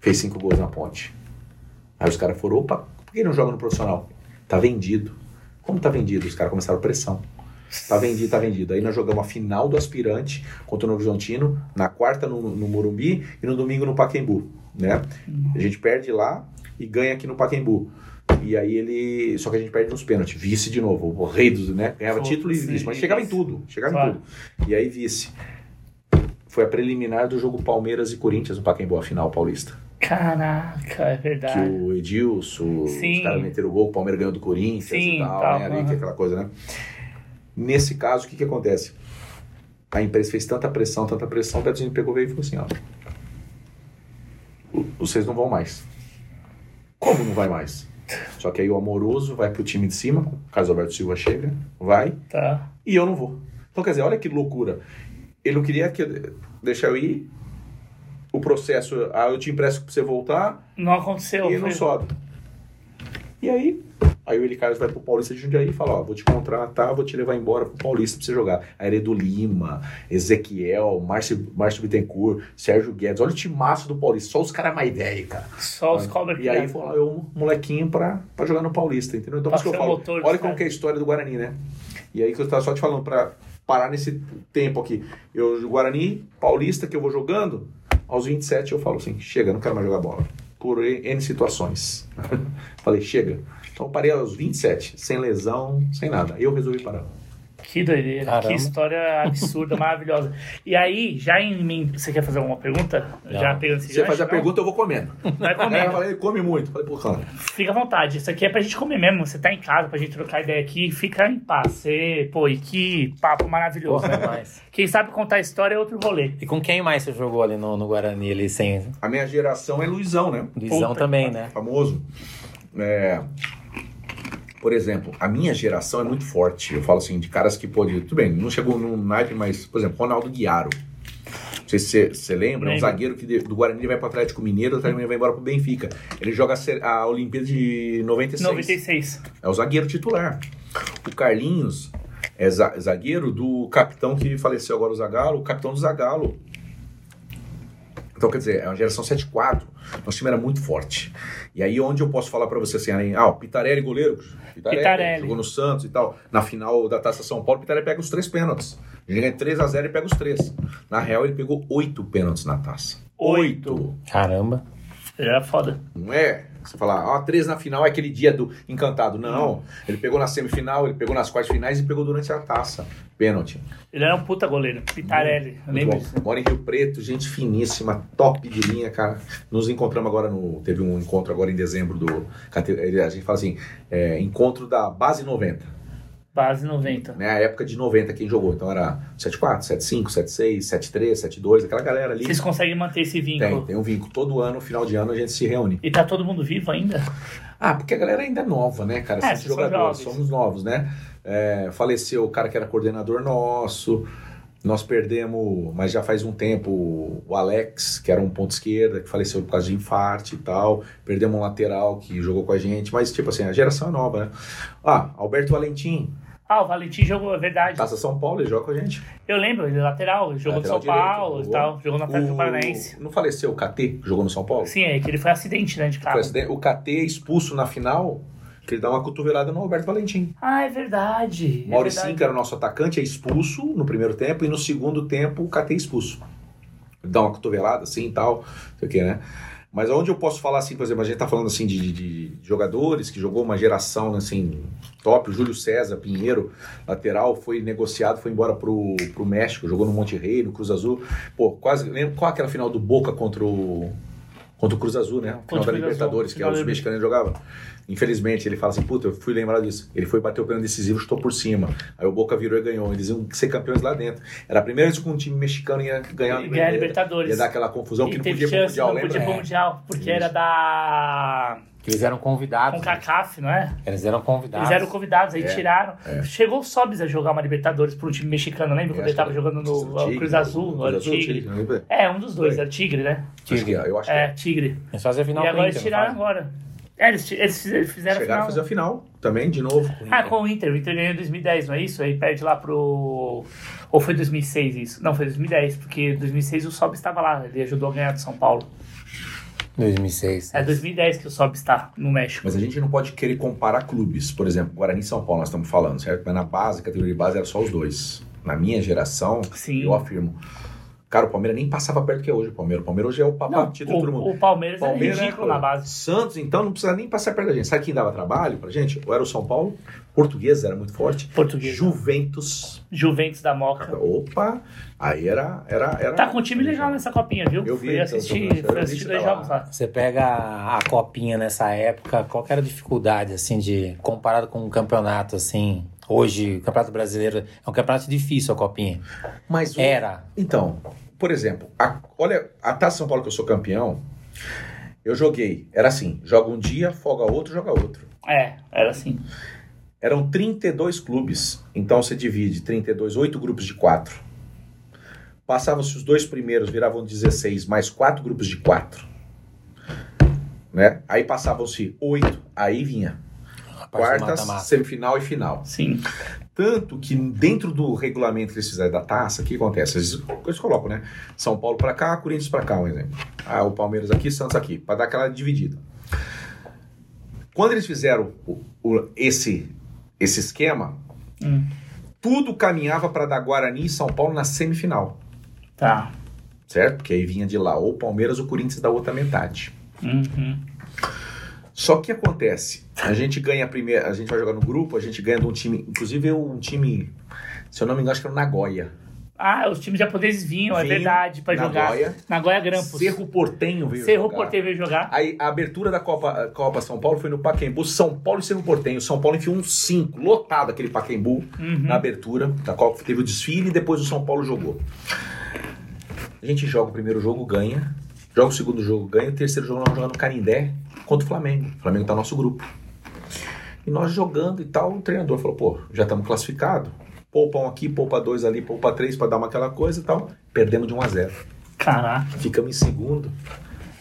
fez cinco gols na ponte? Aí os caras foram, opa, por que não joga no profissional? Tá vendido. Como tá vendido? Os caras começaram a pressão. Tá vendido, tá vendido. Aí nós jogamos a final do aspirante contra o Novo Horizontino, na quarta no, no Morumbi e no domingo no Paquembu, né? A gente perde lá e ganha aqui no Paquembu. E aí ele. Só que a gente perde nos pênaltis. Vice de novo. O rei dos, né? Ganhava Pô, título e sim, vice. Mas chegava em vice. tudo. Chegava Claro. em tudo. E aí vice. Foi a preliminar do jogo Palmeiras e Corinthians no Pacaembu, a final paulista. caraca, é Que verdade. o Edilson, Sim. os caras meteram o gol, o Palmeiras ganhou do Corinthians Sim, e tal, tal, né? Ali, que é aquela coisa, né? Nesse caso, o que que acontece? A empresa fez tanta pressão, tanta pressão, o Betinho pegou veio e falou assim, ó. vocês não vão mais. Como não vai mais? Só que aí o Amoroso vai pro time de cima, o Carlos Alberto Silva chega, vai, Tá. e eu não vou. Então, quer dizer, olha que loucura. Ele não queria que eu- deixar eu ir, o processo, ah, eu te empresto pra você voltar, Não aconteceu. e não sobe. E aí, aí o Eli Carlos vai pro Paulista de Jundiaí e fala, ó, vou te contratar, vou te levar embora pro Paulista pra você jogar. Aí Heredo Lima, Ezequiel, Márcio, Márcio Bittencourt, Sérgio Guedes, olha o timaço do Paulista, só os caras mais velhos, cara. Só os cobra E aí foi lá eu, molequinho, pra, pra jogar no Paulista, entendeu? Então, por isso que eu falo, motor olha como que é a história do Guarani, né? E aí que eu tava só te falando, pra parar nesse tempo aqui. Eu, Guarani, Paulista, que eu vou jogando, aos 27 eu falo assim, chega, não quero mais jogar bola. Por N situações. Falei, chega. Então parei aos 27, sem lesão, sem nada. Eu resolvi parar. Que doideira, Caramba. que história absurda, maravilhosa. E aí, já em mim, você quer fazer alguma pergunta? Já pegando esse Você faz a não? pergunta, eu vou comendo. Vai Aí comer. eu falei, come muito. Falei, pô, cara. Fica à vontade. Isso aqui é pra gente comer mesmo. Você tá em casa pra gente trocar ideia aqui. Fica em paz. Você, pô, e que papo maravilhoso, Porra, né? mais. Quem sabe contar história é outro rolê. E com quem mais você jogou ali no, no Guarani, ali sem A minha geração é Luizão, né? Luizão Puta também, né? famoso. É, por exemplo, a minha geração é muito forte. Eu falo assim, de caras que pode. Tudo bem, não chegou no naipe, mas, por exemplo, Ronaldo Guiaro. Não sei se você- lembra, é um zagueiro que do Guarani vai para o Atlético Mineiro, Atlético Mineiro vai embora para o Benfica. Ele joga a, Olimpíada de 96. 96. É o zagueiro titular. O Carlinhos é za- zagueiro do capitão que faleceu agora, o Zagalo, o capitão do Zagalo. Então, quer dizer, é uma geração 7-4. Nosso time era muito forte. E aí, onde eu posso falar pra você assim, além, ah, o Pitarelli, goleiro. Pitarelli, Pitarelli. jogou no Santos e tal. Na final da Taça São Paulo, o Pitarelli pega os três pênaltis. Ele ganha 3x0 e pega os três. Na real, ele pegou oito pênaltis na taça. Oito. Caramba. Ele era foda. Não é você falar, ó, três na final é aquele dia do encantado. Não. Ele pegou na semifinal, ele pegou nas quartas finais e pegou durante a taça. Pênalti. Ele era um puta goleiro. Pitarelli. Muito lembro bom. Mora em Rio Preto, gente finíssima, top de linha, cara. Nos encontramos agora no. Teve um encontro agora em dezembro do. A gente fala assim, é, encontro da base 90. Base 90. Né? A época de 90 quem jogou. Então era 74, 75, 76, 73, 72, aquela galera ali. Vocês conseguem manter esse vínculo? Tem, tem um vínculo. Todo ano, final de ano, a gente se reúne. E tá todo mundo vivo ainda? Ah, porque a galera ainda é nova, né, cara? É, são jogadores, somos novos, né? É, faleceu o cara que era coordenador nosso. Nós perdemos, mas já faz um tempo, o Alex, que era um ponto esquerda, que faleceu por causa de infarte e tal. Perdemos um lateral que jogou com a gente. Mas, tipo assim, a geração é nova, né? Ah, Alberto Valentim, Ah, o Valentim jogou, é verdade. Taça São Paulo, ele joga com a gente. Eu lembro, ele é lateral, ele jogou Lateral no São direito, Paulo e tal. Jogou no Atlético O- Paranaense. Não faleceu o KT, jogou no São Paulo? Sim, é que ele foi acidente, né, de carro. Foi acidente. O KT é expulso na final, que ele dá uma cotovelada no Alberto Valentim. Ah, é verdade. é Mauricinho, verdade. que era o nosso atacante, é expulso no primeiro tempo e no segundo tempo o KT é expulso. Dá uma cotovelada assim e tal, não sei o que, né? Mas onde eu posso falar assim, por exemplo, a gente tá falando assim de, de- de jogadores que jogou uma geração assim top, o Júlio César Pinheiro, lateral, foi negociado, foi embora pro, pro México, jogou no Monte Rei, no Cruz Azul. Pô, quase, lembra qual aquela final do Boca contra o contra o Cruz Azul, né? Final da Libertadores, Azul, que era os mexicanos jogavam. Infelizmente, ele fala assim, puta, eu fui lembrar disso. Ele foi bater o pênalti decisivo, chutou por cima. Aí o Boca virou e ganhou. Eles iam ser campeões lá dentro. Era a primeira vez que um time mexicano ia ganhar E ganhar a Libertadores. Ia dar aquela confusão que E não teve podia ir pro chance, Mundial, não lembra? podia pro É. Mundial, porque Isso. era da... Que eles eram convidados. Com CACAF, não é? Eles eram convidados. Eles eram convidados, aí É, tiraram. é. Chegou o Sobis a jogar uma Libertadores pro time mexicano, lembra? Quando ele tava jogando no Tigre, Cruz Azul, Cruz era o Azul, Tigre. não lembra? É, um dos dois, era o Tigre, né? Acho que é, eu acho que É, é. Tigre. Eles fazem a final E agora eles tiraram não agora. É, eles, eles fizeram, Chegaram a final. fazer a final também, de novo. com o Ah, Inter. com o Inter. O Inter ganhou em 2010, não é isso? Aí perde lá pro. Ou foi 2006 isso? Não, foi 2010, porque em 2006 o Sob estava lá. Ele ajudou a ganhar do São Paulo. 2006. É 2010 que o Sob está no México. Mas a gente não pode querer comparar clubes. Por exemplo, Guarani e São Paulo, nós estamos falando, certo? Mas na base, categoria de base, era só os dois. Na minha geração, Sim. eu afirmo. Cara, o Palmeiras nem passava perto que é hoje. O Palmeiras, o Palmeiras hoje é o papá título de todo mundo. o, o Palmeiras, Palmeiras é ridículo na base. Santos, então, não precisa nem passar perto da gente. Sabe quem dava trabalho pra gente? Ou era o São Paulo, Português era muito forte. Português. Juventus. Juventus da Moca. Opa! Aí era. era, era Tá com um time legal nessa copinha, viu? Eu vi, Fui então, assistir, fui eu assistir dois que tá jogos lá. Você pega a, copinha nessa época, qual que era a dificuldade, assim, de comparado com um campeonato, assim, hoje, o Campeonato Brasileiro é um campeonato difícil a copinha. Mas o- Era. Então, por exemplo, a- olha, a Taça São Paulo que eu sou campeão, Eu joguei. Era assim: joga um dia, folga outro, joga outro. É, era assim. Eram 32 clubes. Então você divide 32, 8 grupos de 4. Passavam-se os dois primeiros, viravam 16, mais 4 grupos de 4. Né? Aí passavam-se 8, aí vinha quartas, semifinal e final. Sim. Tanto que dentro do regulamento que eles fizeram da taça, o que acontece? Eles, eles colocam, né? São Paulo pra cá, Corinthians pra cá, um exemplo. Ah, o Palmeiras aqui, Santos aqui, Pra dar aquela dividida. Quando eles fizeram o- o- esse, esse esquema, Hum, tudo caminhava para dar Guarani e São Paulo na semifinal, tá. certo? Porque aí vinha de lá ou Palmeiras ou Corinthians da outra metade. Uhum. Só que acontece, a gente ganha a primeira, a gente vai jogar no grupo, a gente ganha de um time, inclusive eu, um time, se eu não me engano, acho que era o Nagoya. Ah, os times japoneses vinham, é verdade, pra jogar. Nagoya. Nagoya Grampus. Cerro Portenho veio Cerro jogar. Porteiro veio jogar. Aí a abertura da Copa, Copa São Paulo foi no Pacaembu, São Paulo e Cerro Portenho. São Paulo enfiou um 5, lotado aquele Pacaembu Uhum. na abertura da Copa. Teve o desfile e depois o São Paulo jogou. A gente joga o primeiro jogo, ganha. Joga o segundo jogo, ganha. O terceiro jogo nós vamos jogar no Canindé contra o Flamengo. O Flamengo tá no nosso grupo. E nós jogando e tal, o treinador falou, pô, já estamos classificados. Poupa um aqui, poupa dois ali, poupa três pra dar uma aquela coisa e tal. Perdemos de 1 a 0 Caraca. Ficamos em segundo.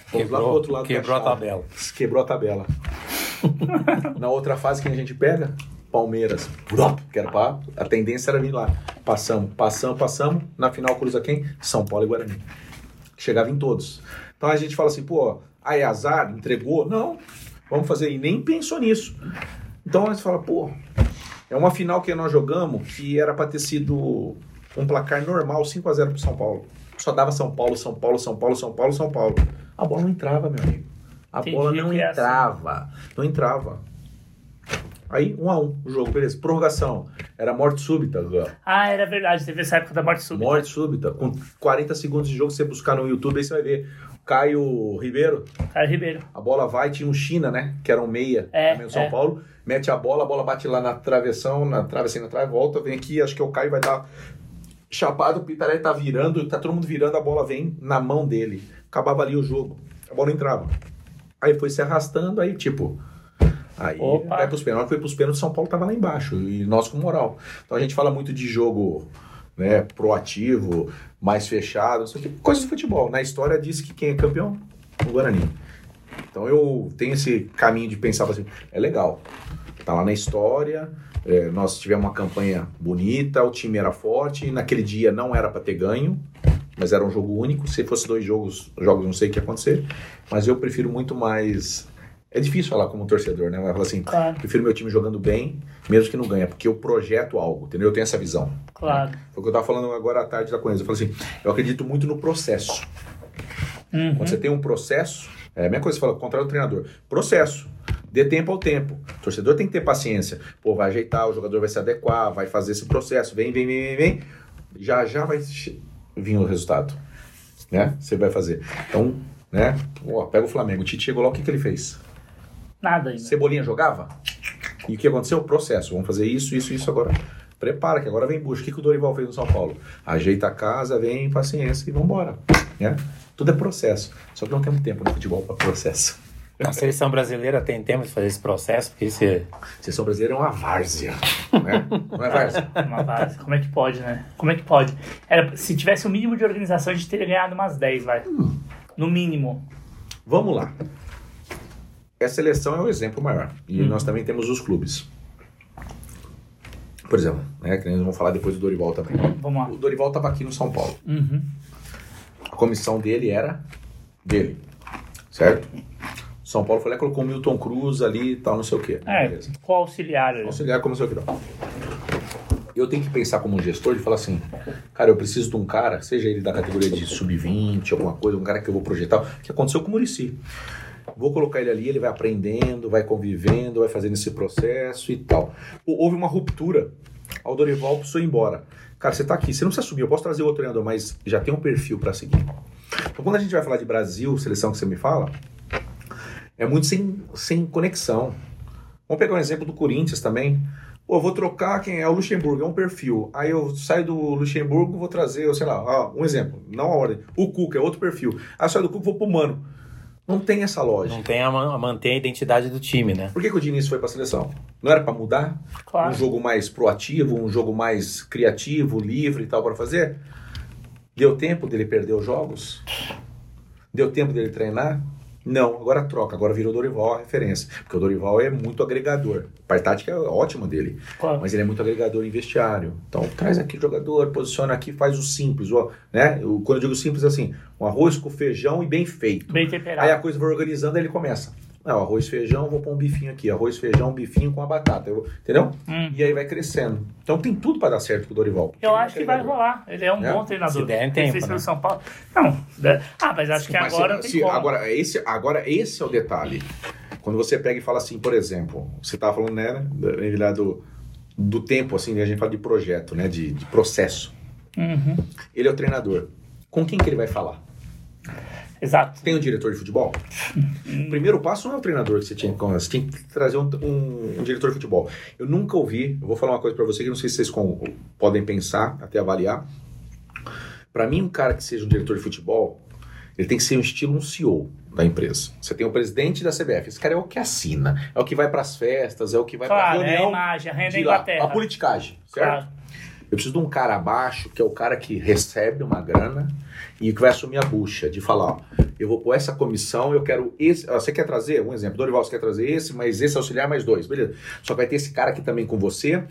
Fomos lá pro Quebrou, outro lado quebrou a tabela. Quebrou a tabela. Na outra fase que a gente pega, Palmeiras. Que era pra, a tendência era vir lá. Passamos, passamos, passamos. Na final cruza quem? São Paulo e Guarani. Chegava em todos. Então a gente fala assim, pô, aí azar, entregou? Não. Vamos fazer. E nem pensou nisso. Então a gente fala, pô, é uma final que nós jogamos que era pra ter sido um placar normal, 5 a 0 pro São Paulo. Só dava São Paulo, São Paulo, São Paulo, São Paulo, São Paulo. A bola não entrava, meu amigo. A Entendi bola não assim. entrava. Não entrava. Aí, um a um, o jogo, beleza. Prorrogação. Era morte súbita. Ah, era verdade, teve essa época da morte súbita. Morte súbita. Com 40 segundos de jogo, você buscar no YouTube, aí você vai ver. Caio Ribeiro, Caio Ribeiro. a bola vai, tinha um China, né? Que era um meia É, também do São é. Paulo. Mete a bola, a bola bate lá na travessão, na trave, assim, na trave, volta, vem aqui, acho que é o Caio vai dar chapado, o Pitaré tá virando, tá todo mundo virando, a bola vem na mão dele. Acabava ali o jogo. A bola entrava. Aí foi se arrastando, aí tipo. Aí Opa. vai pros pênaltis, foi pros pênaltis, São Paulo tava lá embaixo. E nós com moral. Então a gente fala muito de jogo né, proativo, mais fechado, não sei o que, coisas de futebol. Na história diz que quem é campeão? O Guarani. Então eu tenho esse caminho de pensar assim, é legal. Tá lá na história, é, nós tivemos uma campanha bonita, o time era forte, naquele dia não era para ter ganho, mas era um jogo único. Se fosse dois jogos, jogos não sei o que ia acontecer, mas eu prefiro muito mais. É difícil falar como torcedor, né? Mas falar assim, Claro, prefiro meu time jogando bem, mesmo que não ganhe, porque eu projeto algo, entendeu? Eu tenho essa visão. claro. Foi o que eu tava falando agora à tarde da coisa. Eu falei assim, eu acredito muito no processo. Uhum. Quando você tem um processo, é a mesma coisa que você fala, contrário do treinador. Processo. Dê tempo ao tempo. O torcedor tem que ter paciência. Pô, vai ajeitar, o jogador vai se adequar, vai fazer esse processo. Vem, vem, vem, vem, vem. Já, já vai vir o resultado. Né? Você vai fazer. Então, né? Ó, pega o Flamengo. O Tite chegou lá, o que, que ele fez? Nada ainda. Cebolinha jogava? E o que aconteceu? O processo. Vamos fazer isso, isso, isso agora. Prepara, que agora vem busca. O que, que o Dorival fez no São Paulo? Ajeita a casa, vem, paciência e vambora. Né? Tudo é processo. Só que não temos tempo no futebol para processo. A seleção brasileira tem tempo de fazer esse processo, porque isso é... Seleção brasileira é uma várzea. Né? Não é várzea? Uma base. Como é que pode, né? Como é que pode? Era, se tivesse o mínimo de organização, a gente teria ganhado umas 10, vai. No mínimo. Vamos lá. A seleção é o exemplo maior. E Uhum. nós também temos os clubes. Por exemplo, né, que nós vamos falar depois do Dorival também. Vamos lá. O Dorival estava aqui no São Paulo. Uhum. A comissão dele era dele. Certo? São Paulo foi lá e colocou o Milton Cruz ali e tal, não sei o quê. É, Beleza. com auxiliar. ali. Auxiliar como não sei o que não. Eu tenho que pensar como um gestor de falar assim, cara, eu preciso de um cara, seja ele da categoria de sub-20, alguma coisa, um cara que eu vou projetar, que aconteceu com o Murici. Vou colocar ele ali, ele vai aprendendo, vai convivendo, vai fazendo esse processo e tal. Hou- Houve uma ruptura, o Dorival precisou ir embora. Cara, você tá aqui, você não precisa subir, eu posso trazer outro treinador, mas já tem um perfil para seguir. Então, quando a gente vai falar de Brasil, seleção que você me fala, é muito sem, sem conexão. Vamos pegar um exemplo do Corinthians também. Pô, eu vou trocar quem é o Luxemburgo, é um perfil. Aí eu saio do Luxemburgo, vou trazer, sei lá, ó, um exemplo, não a ordem. O Cuca é outro perfil. Aí eu saio do Cuca, vou pro Mano. Não tem essa lógica. Não tem a, a manter a identidade do time, né? Por que, que o Diniz foi pra seleção? Não era pra mudar? Claro. Um jogo mais proativo, um jogo mais criativo, livre e tal para fazer? Deu tempo dele perder os jogos? Deu tempo dele treinar? Não, agora troca, agora virou Dorival a referência. Porque o Dorival é muito agregador. A parte tática é ótima dele. Claro. Mas ele é muito agregador em vestiário. Então traz aqui o jogador, posiciona aqui, faz o simples. ó, né? Eu- quando eu digo simples, assim, um arroz com feijão e bem feito. Bem Aí temperado. a coisa vai organizando, aí ele começa. Não, arroz, feijão, vou pôr um bifinho aqui. Arroz, feijão, bifinho com a batata. Eu- entendeu? Hum. E aí vai crescendo. Então tem tudo para dar certo com o Dorival. Eu é acho que vai agregador. rolar. Ele é um É? bom treinador. Se der em Ele tempo, né? São Paulo. Não. né? Ah, mas acho que Mas agora se- não tem se- agora, esse, agora, esse é o detalhe. Quando você pega e fala assim, por exemplo, você estava falando, né, lá do, do tempo, assim, né, a gente fala de projeto, né, de, de processo. Uhum. Ele é o treinador. Com quem que ele vai falar? Exato. Tem um diretor de futebol? O primeiro passo não é o treinador que você tinha que você tinha que trazer um, um- um diretor de futebol. Eu nunca ouvi, eu vou falar uma coisa pra você que não sei se vocês com- podem pensar, até avaliar. Pra mim, um cara que seja um diretor de futebol, ele tem que ser um estilo um CEO da empresa. Você tem o presidente da CBF, esse cara é o que assina, é o que vai pras festas, é o que vai Claro, pra é a reunião imagem, a renda da de lá, Inglaterra. a politicagem, certo? Claro. Eu preciso de um cara abaixo, que é o cara que recebe uma grana e que vai assumir a bucha, de falar, ó, eu vou pôr essa comissão, eu quero esse. ó, Você quer trazer? Um exemplo, Dorival, você quer trazer esse, mas esse auxiliar mais dois, beleza. Só que vai ter esse cara aqui também com você.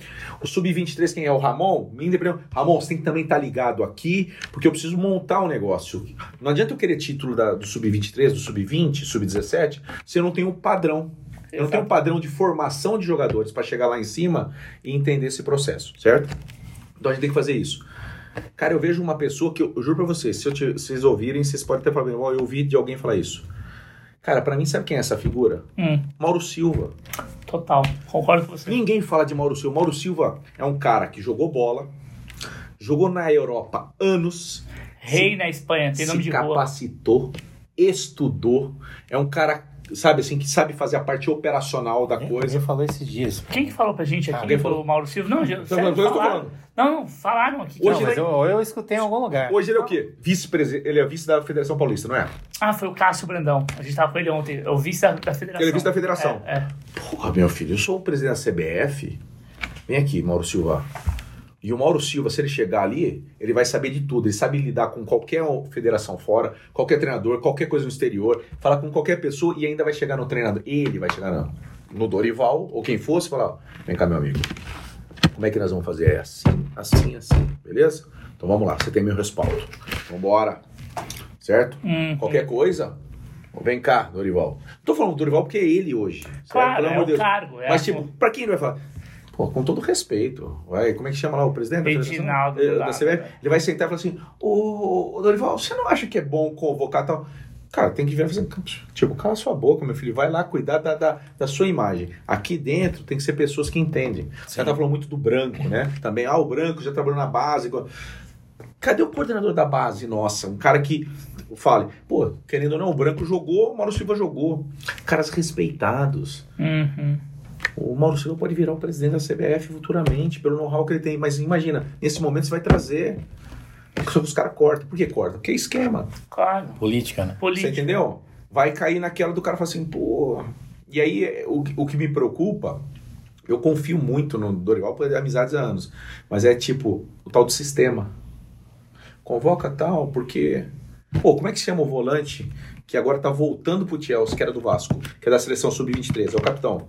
O Sub-23, quem é? O Ramon? Independente. Ramon, você tem que também estar ligado aqui, porque eu preciso montar um negócio. Não adianta eu querer título da- do Sub-23, do Sub-20, Sub-17, se eu não tenho um padrão. Eu não tenho um padrão de formação de jogadores para chegar lá em cima e entender esse processo, certo? Então a gente tem que fazer isso. Cara, eu vejo uma pessoa que eu, eu juro pra vocês, se te- vocês ouvirem, vocês podem ter falado, "Ó, eu ouvi de alguém falar isso. Cara, pra mim, sabe quem é essa figura? Hum, Mauro Silva. total. Concordo com você. Ninguém fala de Mauro Silva. Mauro Silva é um cara que jogou bola, jogou na Europa anos, Rei na Espanha, tem nome se de rua. capacitou, estudou, é um cara, sabe assim, que sabe fazer a parte operacional da coisa. Alguém falou esses dias. Quem que falou pra gente aqui? Alguém falou falou? Mauro Silva? Não, já, sério, eu tô falaram. falando. Não, não, falaram aqui. Hoje não, Mas foi- eu, eu escutei em algum lugar. Hoje ele é o quê? Vice-presidente, ele é vice da Federação Paulista, não é? Ah, foi o Cássio Brandão. A gente tava com ele ontem. Eu vice da, da federação. Ele é vice da federação. É, é. Porra, meu filho, eu sou o presidente da CBF. Vem aqui, Mauro Silva. E o Mauro Silva, se ele chegar ali, ele vai saber de tudo. Ele sabe lidar com qualquer federação fora, qualquer treinador, qualquer coisa no exterior, falar com qualquer pessoa e ainda vai chegar no treinador. Ele vai chegar no, no Dorival, ou quem fosse, e falar: ó, vem cá, meu amigo. Como é que nós vamos fazer? É assim, assim, assim, beleza? Então vamos lá, você tem meu respaldo. Vambora. Certo? Hum, Qualquer coisa, vem cá, Dorival. Não tô falando do Dorival porque é ele hoje. Claro, é o Deus. cargo. É Mas, tipo, pra quem ele vai falar? Pô, com todo respeito. Vai, como é que chama lá o presidente da? Reginaldo da Goulart, CBF? né? Ele vai sentar e falar assim: Ô, ô, Dorival, você não acha que é bom convocar tal? Cara, tem que vir fazer. Tipo, cala sua boca, meu filho. Vai lá cuidar da, da, da sua imagem. Aqui dentro tem que ser pessoas que entendem. Você tá falando muito do branco, né? Também, ah, o branco já trabalhou na base. Cadê o coordenador da base nossa? Um cara que fale, pô, querendo ou não, o branco jogou, o Mauro Silva jogou. Caras respeitados. Uhum. O Mauro Silva pode virar o presidente da CBF futuramente, pelo know-how que ele tem. Mas imagina, nesse momento você vai trazer. Só que os caras cortam. Por que cortam? Porque é esquema. Claro. Política, né? Você Político. entendeu? Vai cair naquela do cara falar assim, pô. E aí, é, o, o que me preocupa, eu confio muito no Dorival por amizades há anos. Mas é tipo, o tal do sistema. Convoca tal, porque. Pô, como é que se chama o volante que agora tá voltando pro Chelsea, que era do Vasco, que é da seleção sub-23? É o capitão.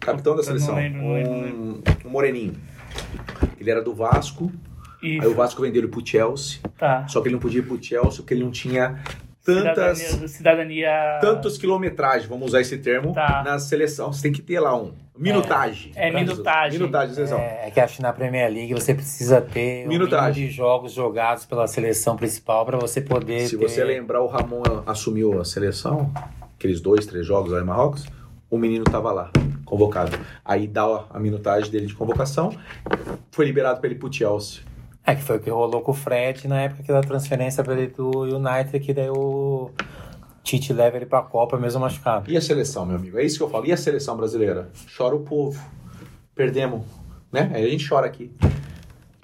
Capitão da Eu não seleção. lembro, não lembro, não um, um moreninho. Ele era do Vasco, E aí o Vasco vendeu ele pro Chelsea. tá. Só que ele não podia ir pro Chelsea porque ele não tinha tantas, Cidadania. cidadania... tantos quilometragem, vamos usar esse termo, Tá. na seleção. Você tem que ter lá um. Minutagem. É, é minutagem. Minutagem de seleção. É, é que acho que na Premier League você precisa ter Minutagem. mínimo de jogos jogados pela seleção principal para você poder Se ter... você lembrar, o Ramon assumiu a seleção, aqueles dois, três jogos lá em Marrocos, o menino tava lá, convocado. Aí dá a minutagem dele de convocação, foi liberado pra ele pro Chelsea. É que foi o que rolou com o Fred na época que da transferência para ele do United, que daí o Tite leva ele pra Copa mesmo machucado. E a seleção, meu amigo? É isso que eu falo. E a seleção brasileira? Chora o povo. Perdemos. Né? Aí a gente chora aqui.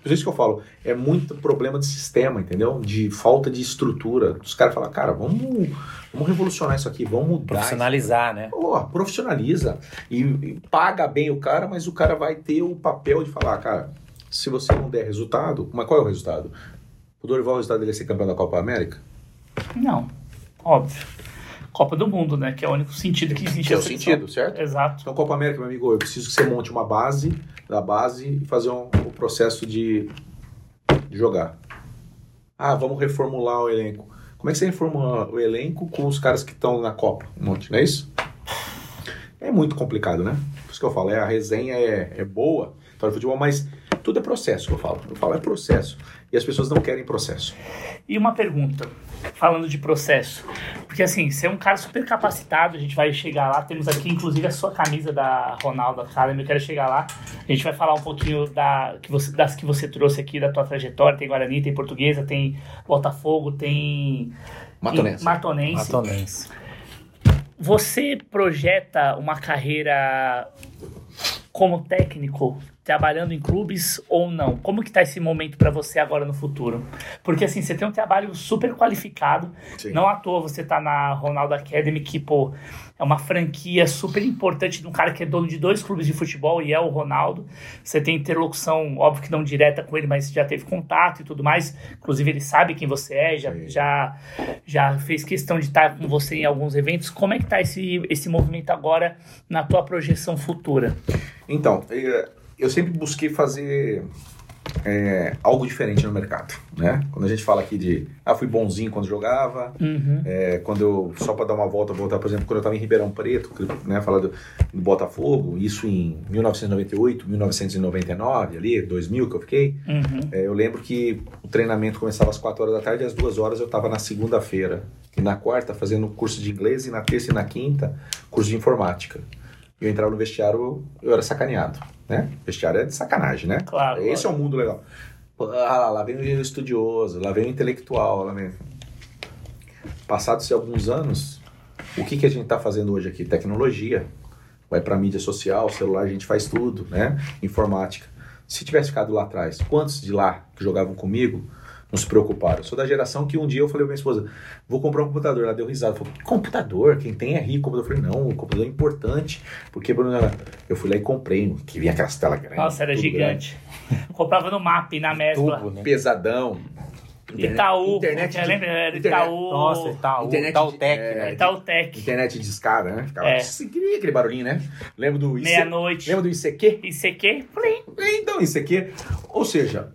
Por isso que eu falo, é muito problema de sistema, entendeu? De falta de estrutura. Os caras falam, cara, vamos, vamos revolucionar isso aqui, vamos mudar. Profissionalizar, né? Pô, profissionaliza. E, e paga bem o cara, mas o cara vai ter o papel de falar, cara, se você não der resultado, mas qual é o resultado? O Dorival, o resultado dele é ser campeão da Copa América? Não, óbvio. Copa do Mundo, né? Que é o único sentido que existe. Que é o sentido, certo? Exato. Então, Copa América, meu amigo, eu preciso que você monte uma base da base e fazer um, um processo de, de jogar. Ah, vamos reformular o elenco. Como é que você reformula o elenco com os caras que estão na Copa? Um monte, não é isso? É muito complicado, né? Por isso que eu falo, é, a resenha é, é boa, história de futebol, mas tudo é processo que eu falo. Eu falo é processo. E as pessoas não querem processo. E uma pergunta, falando de processo. Porque assim, você é um cara super capacitado, a gente vai chegar lá. Temos aqui, inclusive, a sua camisa da Ronaldo Academy. Eu quero chegar lá. A gente vai falar um pouquinho da, que você, das que você trouxe aqui, da tua trajetória. Tem Guarani, tem Portuguesa, tem Botafogo, tem. Matonense. Matonense. Matonense. Você projeta uma carreira como técnico, trabalhando em clubes ou não? Como que tá esse momento para você agora no futuro? Porque assim, você tem um trabalho super qualificado, Sim. não à toa você tá na Ronaldo Academy, que, pô, é uma franquia super importante de um cara que é dono de dois clubes de futebol e é o Ronaldo. Você tem interlocução, óbvio que não direta com ele, mas já teve contato e tudo mais. Inclusive, ele sabe quem você é, já, Sim. já, já fez questão de estar com você em alguns eventos. Como é que tá esse, esse movimento agora na tua projeção futura? Então, eh, eu sempre busquei fazer é, algo diferente no mercado, né? Quando a gente fala aqui de, ah, fui bonzinho quando jogava, Uhum. é, quando eu, só para dar uma volta, voltar, por exemplo, quando eu estava em Ribeirão Preto, né, falar do, do Botafogo, isso em 1998, 1999, ali, 2000 que eu fiquei, Uhum. é, eu lembro que o treinamento começava às 4 horas da tarde e às 2 horas eu estava na segunda-feira. E na quarta, fazendo curso de inglês, e na terça e na quinta, curso de informática. E eu entrava no vestiário, eu era sacaneado, né? Vestiário é de sacanagem, né? Claro, Esse é o mundo legal. Ah, lá, lá vem o estudioso, lá vem o intelectual, lá vem... Passados alguns anos, o que, que a gente está fazendo hoje aqui? Tecnologia. Vai para mídia social, celular, a gente faz tudo, né? Informática. Se tivesse ficado lá atrás, quantos de lá que jogavam comigo não se preocuparam? Eu sou da geração que um dia eu falei pra minha esposa, vou comprar um computador. Ela deu risada. Falou, computador? Quem tem é rico. Eu falei, não, o computador é importante. Porque, Bruno, ela- eu fui lá e comprei que vinha aquelas telas grandes. Nossa, era gigante. Comprava no MAP, na Mesbla. Tubo, né? Pesadão. Itaú. Internet eu de- lembro, era internet- Itaú. Nossa, Itaú, Internet Itautec, de- né? Itautec. Internet de escada, né? Ficava É. aquele aquele barulhinho, né? Lembro do IC... Meia-noite. Lembra do ICQ? ICQ? Plim. Então, ICQ. Ou seja,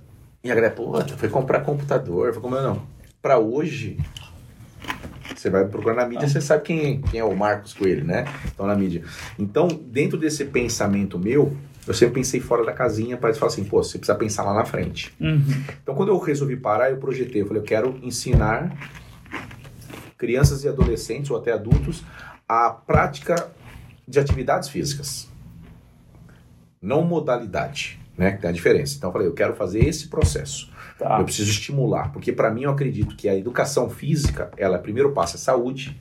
e a galera, pô, foi comprar computador, foi comprar. Não. Pra hoje, você vai procurar na mídia, você sabe quem, quem é o Marcos Coelho, né? Então, na mídia. Então, dentro desse pensamento meu, eu sempre pensei fora da casinha para falar assim, pô, você precisa pensar lá na frente. Uhum. Então, quando eu resolvi parar, eu projetei. Eu falei, eu quero ensinar crianças e adolescentes, ou até adultos, a prática de atividades físicas. Não modalidade, né? Que tem a diferença. Então, eu falei, eu quero fazer esse processo. Tá. Eu preciso estimular, porque para mim eu acredito que a educação física, ela primeiro passa saúde,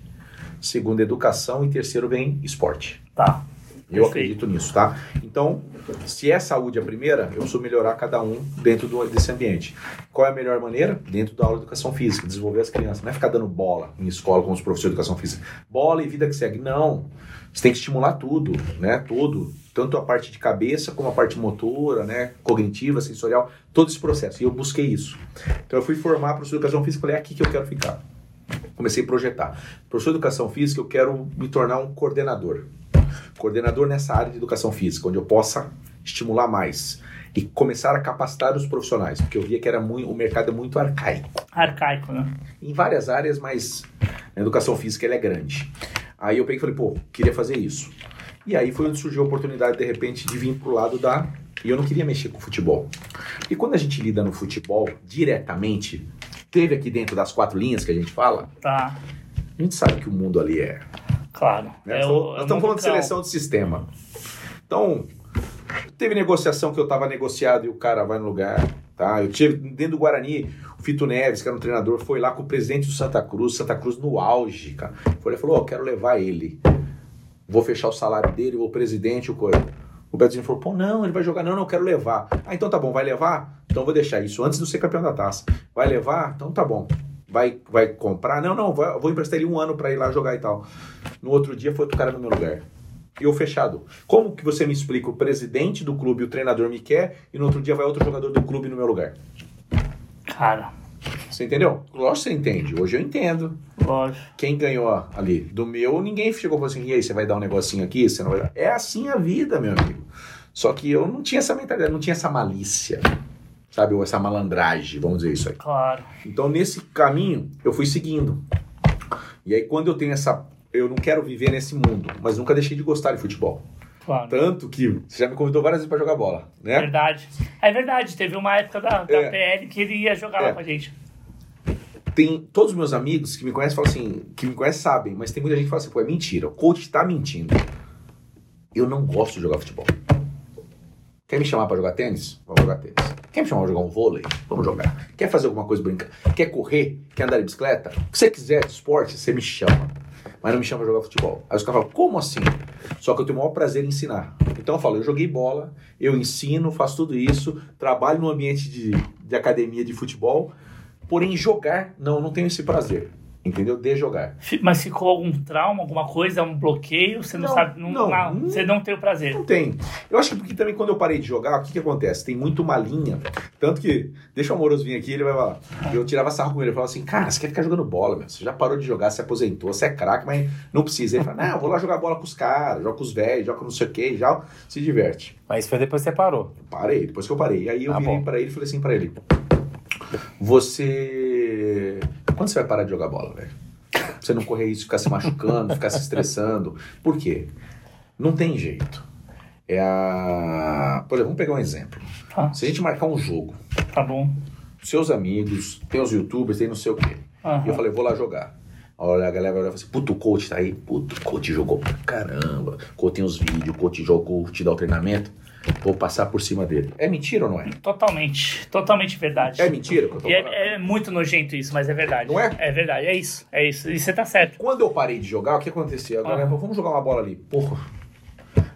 segundo educação e terceiro vem esporte. Tá. Eu Perfeito. acredito nisso, tá? Então, se é saúde a primeira, eu preciso melhorar cada um dentro do- desse ambiente. Qual é a melhor maneira? Dentro da aula de educação física, desenvolver as crianças. Não é ficar dando bola em escola com os professores de educação física. Bola e vida que segue. Não. Você tem que estimular tudo, né? Tudo. Tanto a parte de cabeça como a parte motora, né? Cognitiva, sensorial, todo esse processo. E eu busquei isso. Então eu fui formar professor de educação física e falei, é aqui que eu quero ficar. Comecei a projetar. Professor de educação física, eu quero me tornar um coordenador. Coordenador nessa área de educação física, onde eu possa estimular mais e começar a capacitar os profissionais, porque eu via que era muito, o mercado é muito arcaico Arcaico, né? em várias áreas, mas na educação física é grande. Aí eu peguei e falei, pô, queria fazer isso. E aí foi onde surgiu a oportunidade, de repente, de vir pro lado da. E eu não queria mexer com futebol. E quando a gente lida no futebol diretamente, teve aqui dentro das quatro linhas que a gente fala, Tá. a gente sabe que o mundo ali é. Claro. né? É Nós o- estamos- é estamos falando de seleção de sistema. Então, teve negociação que eu estava negociado e o cara vai no lugar. Tá? Eu tive dentro do Guarani, Fito Neves, que era um treinador, foi lá com o presidente do Santa Cruz, Santa Cruz no auge, cara. Foi lá e falou: Ó, quero levar ele. Vou fechar o salário dele, vou presidente, o coisa. O Betinho falou: pô, não, ele vai jogar. Não, não, quero levar. Ah, então tá bom, vai levar? Então vou deixar isso antes de ser campeão da taça. Vai levar? Então tá bom. Vai, vai comprar? Não, não, vai, vou emprestar ele um ano para ir lá jogar e tal. No outro dia foi outro cara no meu lugar. E eu fechado. Como que você me explica? O presidente do clube, o treinador me quer, e no outro dia vai outro jogador do clube no meu lugar. Cara, Você entendeu? Lógico que você entende. Hoje eu entendo. lógico. Quem ganhou ali do meu, ninguém chegou e falou assim: e aí, você vai dar um negocinho aqui? Você não vai dar? É assim a vida, meu amigo. Só que eu não tinha essa mentalidade, não tinha essa malícia, sabe? Ou essa malandragem, vamos dizer isso aí. Claro. Então, nesse caminho, eu fui seguindo. E aí, quando eu tenho essa. Eu não quero viver nesse mundo, mas nunca deixei de gostar de futebol. Claro. Tanto que você já me convidou várias vezes para jogar bola, né? Verdade. É verdade, teve uma época da, da É. PL que ele ia jogar lá É. com a gente. Tem todos os meus amigos que me conhecem falam assim, que me conhecem sabem, mas tem muita gente que fala assim, pô, é mentira, o coach tá mentindo. Eu não gosto de jogar futebol. Quer me chamar pra jogar tênis? Vamos jogar tênis. Quer me chamar pra jogar um vôlei? Vamos jogar. Quer fazer alguma coisa brincar? Quer correr? Quer andar de bicicleta? O que você quiser de esporte, você me chama. Mas não me chama pra jogar futebol. Aí os caras falam, como assim? Só que eu tenho o maior prazer em ensinar. Então eu falo, eu joguei bola, eu ensino, faço tudo isso, trabalho no ambiente de, de academia de futebol, porém jogar, não, não tenho esse prazer. Entendeu? De jogar. Mas ficou algum trauma, alguma coisa, um bloqueio? Você não, Não, sabe, não, não. não, você não tem o prazer. Não tem. Eu acho que porque também quando eu parei de jogar, o que que acontece? Tem muito uma linha. Tanto que, deixa o Amoroso vir aqui, ele vai falar. Eu tirava sarro com ele, eu falava assim, cara, você quer ficar jogando bola, meu? Você já parou de jogar, se aposentou, você é craque, mas não precisa. Ele fala, não, eu vou lá jogar bola com os caras, joga com os velhos, joga com não sei o que, já se diverte. Mas foi depois que você parou. Parei, depois que eu parei. E aí eu Ah, virei bom. pra ele e falei assim pra ele: Você. Quando você vai parar de jogar bola, velho? Pra Você não correr isso, ficar se machucando, ficar se estressando. Por quê? Não tem jeito. É a. Por exemplo, vamos pegar um exemplo. Tá, Se a gente marcar um jogo, tá bom. seus amigos, tem os youtubers, tem não sei o quê. Aham. E eu falei, vou lá jogar. Olha, a galera vai olhar e fala assim, puto, o coach tá aí. Puto, o coach jogou pra caramba. O coach tem os vídeos, o coach jogou, te dá o treinamento. Vou passar por cima dele. É mentira ou não é? Totalmente, totalmente verdade. É mentira que eu tô E falando? é, é muito nojento isso, mas é verdade. Não é? É verdade, é isso, é isso. E você tá certo. Quando eu parei de jogar, o que acontecia? Agora, Aham. vamos jogar uma bola ali. Porra.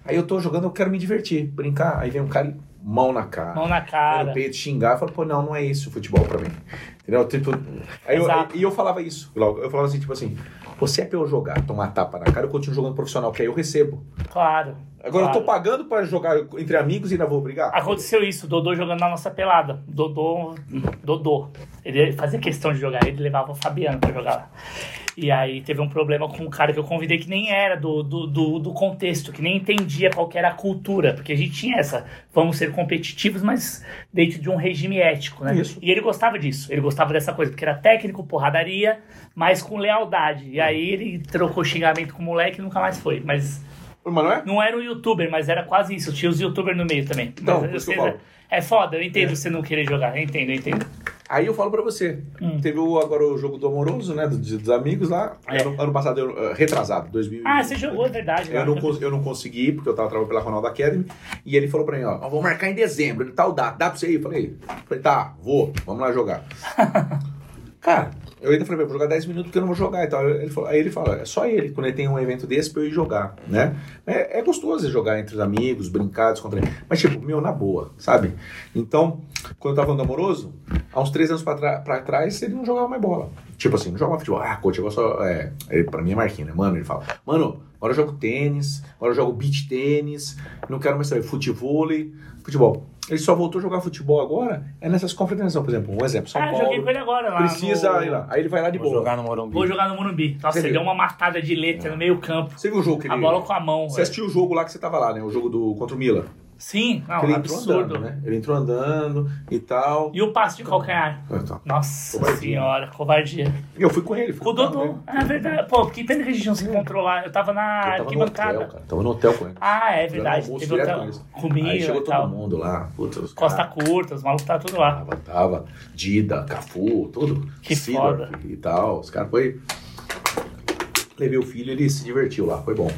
Aí eu tô jogando, eu quero me divertir, brincar. Aí vem um cara mão na cara. Mão na cara. no peito, xingar. Eu falo, pô, não, não é isso o futebol pra mim. Entendeu? Tipo, aí eu, e eu falava isso. logo. Eu falava assim, tipo assim, você é pra eu jogar, tomar tapa na cara, eu continuo jogando profissional, que aí eu recebo. Claro. Agora eu tô claro. pagando pra jogar entre amigos e ainda vou brigar? Aconteceu isso, Dodô jogando na nossa pelada. Dodô, Dodô. Ele fazia questão de jogar, ele levava o Fabiano pra jogar lá. E aí teve um problema com um cara que eu convidei que nem era do, do, do, do contexto, que nem entendia qual que era a cultura. Porque a gente tinha essa, vamos ser competitivos, mas dentro de um regime ético, né? Isso. E ele gostava disso, ele gostava dessa coisa, porque era técnico, porradaria, mas com lealdade. E aí ele trocou xingamento com o moleque e nunca mais foi. Mas Mas não é? não era um youtuber, mas era quase isso. Tinha os youtubers no meio também. Então, Mas eu falo. É foda, eu entendo você não querer jogar. Eu entendo, eu entendo. Aí eu falo pra você. Hum. Teve o, agora o jogo do Amoroso, né? do- dos amigos lá. É. Ano, ano passado, eu, eh, retrasado, 2000. Ah, você jogou, é verdade. Eu não, cons- eu não consegui, porque eu tava trabalhando pela Ronaldo Academy. E ele falou pra mim, ó, "Nós vamos marcar em dezembro. Ele tal data, dá pra você ir? Eu falei, falei, tá, vou, vamos lá jogar. Cara, eu ainda falei, vou jogar 10 minutos porque eu não vou jogar e tal. Ele falou, aí ele fala, é só ele, quando ele tem um evento desse pra eu ir jogar, né? É, é gostoso jogar entre os amigos, brincar, descontrair. Mas, tipo, meu, na boa, sabe? Então, quando eu tava falando do amoroso, há uns três anos pra, trás, ele não jogava mais bola. Tipo assim, não jogava futebol. Ah, coach, eu só. É, ele, pra mim é Marquinhos, né? Mano, ele fala, mano, agora eu jogo tênis, agora eu jogo beach tênis, não quero mais saber futevôlei, futebol. Ele só voltou a jogar futebol agora, é nessas confraternizações, por exemplo, um exemplo, São Ah, Paulo. joguei com ele agora lá. Precisa no... ir lá. Aí ele vai lá de Vou boa. jogar no Morumbi. Vou jogar no Morumbi. Nossa, Você ele viu? deu uma matada de letra no meio campo. Você viu o jogo que ele... A bola com a mão. Você velho. assistiu o jogo lá que você tava lá, né? O jogo do contra o Milan. Sim, não, ele entrou absurdo. andando, né? Ele entrou andando e tal. E o passe de calcanhar. Então, Nossa Covardia. senhora, covardia. Eu fui com ele. Fui Com o Dodô. dele. É verdade. Pô, que pena que a gente não se encontrou lá. Eu tava na Eu tava no hotel, arquibancada. cara. Tava no hotel com ele. Ah, é verdade. almoço Teve hotel. com eles. Comida Aí chegou e todo tal. mundo lá. Putz, os Costa curta, os malucos tá tudo lá. Tava, tava. Dida, Cafu, tudo. Que foda. E tal. Os caras foi... Levei o filho, ele se divertiu lá. Foi bom.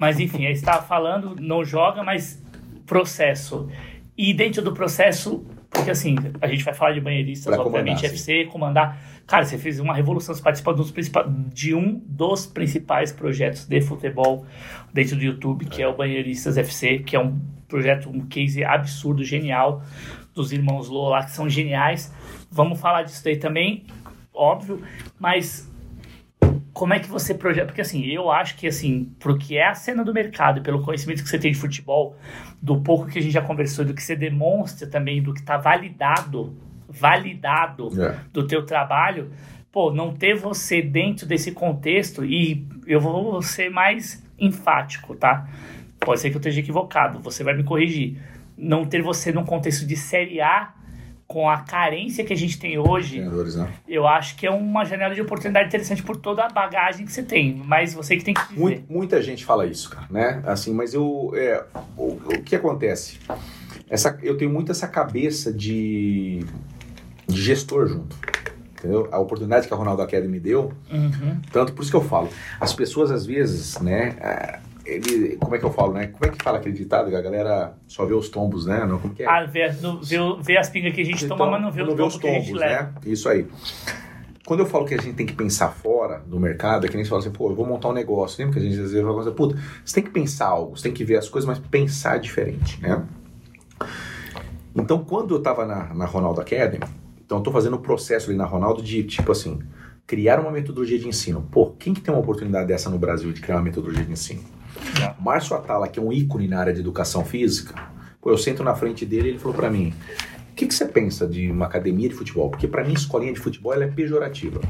Mas enfim, aí você estava falando, não joga, mas processo. E dentro do processo, porque assim, a gente vai falar de banheiristas, Pra obviamente, comandar, FC, comandar. Cara, você fez uma revolução, você participou dos principais- de um dos principais projetos de futebol dentro do YouTube, que é o Banheiristas FC, que é um projeto, um case absurdo, genial, dos irmãos Lô lá, que são geniais. Vamos falar disso daí também, óbvio, mas como é que você projeta? Porque assim, eu acho que assim, pro que é a cena do mercado e pelo conhecimento que você tem de futebol, do pouco que a gente já conversou, do que você demonstra também, do que tá validado, validado É. do teu trabalho, pô, não ter você dentro desse contexto e eu vou ser mais enfático, tá? Pode ser que eu esteja equivocado, você vai me corrigir. Não ter você num contexto de Série A com a carência que a gente tem hoje, né? eu acho que é uma janela de oportunidade interessante por toda a bagagem que você tem. Mas você que tem que dizer. Mui- muita gente fala isso, cara, né? Assim, mas eu. é, o, o que acontece? Essa, eu tenho muito essa cabeça de, de gestor junto. Entendeu? A oportunidade que a Ronaldo Academy deu, Uhum. tanto por isso que eu falo. As pessoas, às vezes, né? Ele, como é que eu falo, né? Como é que fala aquele ditado que a galera só vê os tombos, né? Não, como que é? Ah, vê, vê, vê as pingas que a gente toma, mas não vê, não o vê os tombo que a gente tombos, leva. né? Isso aí. Quando eu falo que a gente tem que pensar fora do mercado, é que nem você fala assim, pô, eu vou montar um negócio. Lembra que a gente às vezes fala assim, puta, você tem que pensar algo, você tem que ver as coisas, mas pensar diferente, né? Então, quando eu tava na, na Ronaldo Academy, então eu tô fazendo o processo ali na Ronaldo de, tipo assim, criar uma metodologia de ensino. Pô, quem que tem uma oportunidade dessa no Brasil de criar uma metodologia de ensino? Márcio Atala, que é um ícone na área de educação física, pô, eu sento na frente dele e ele falou pra mim: o que, que você pensa de uma academia de futebol? Porque pra mim, escolinha de futebol ela é pejorativa.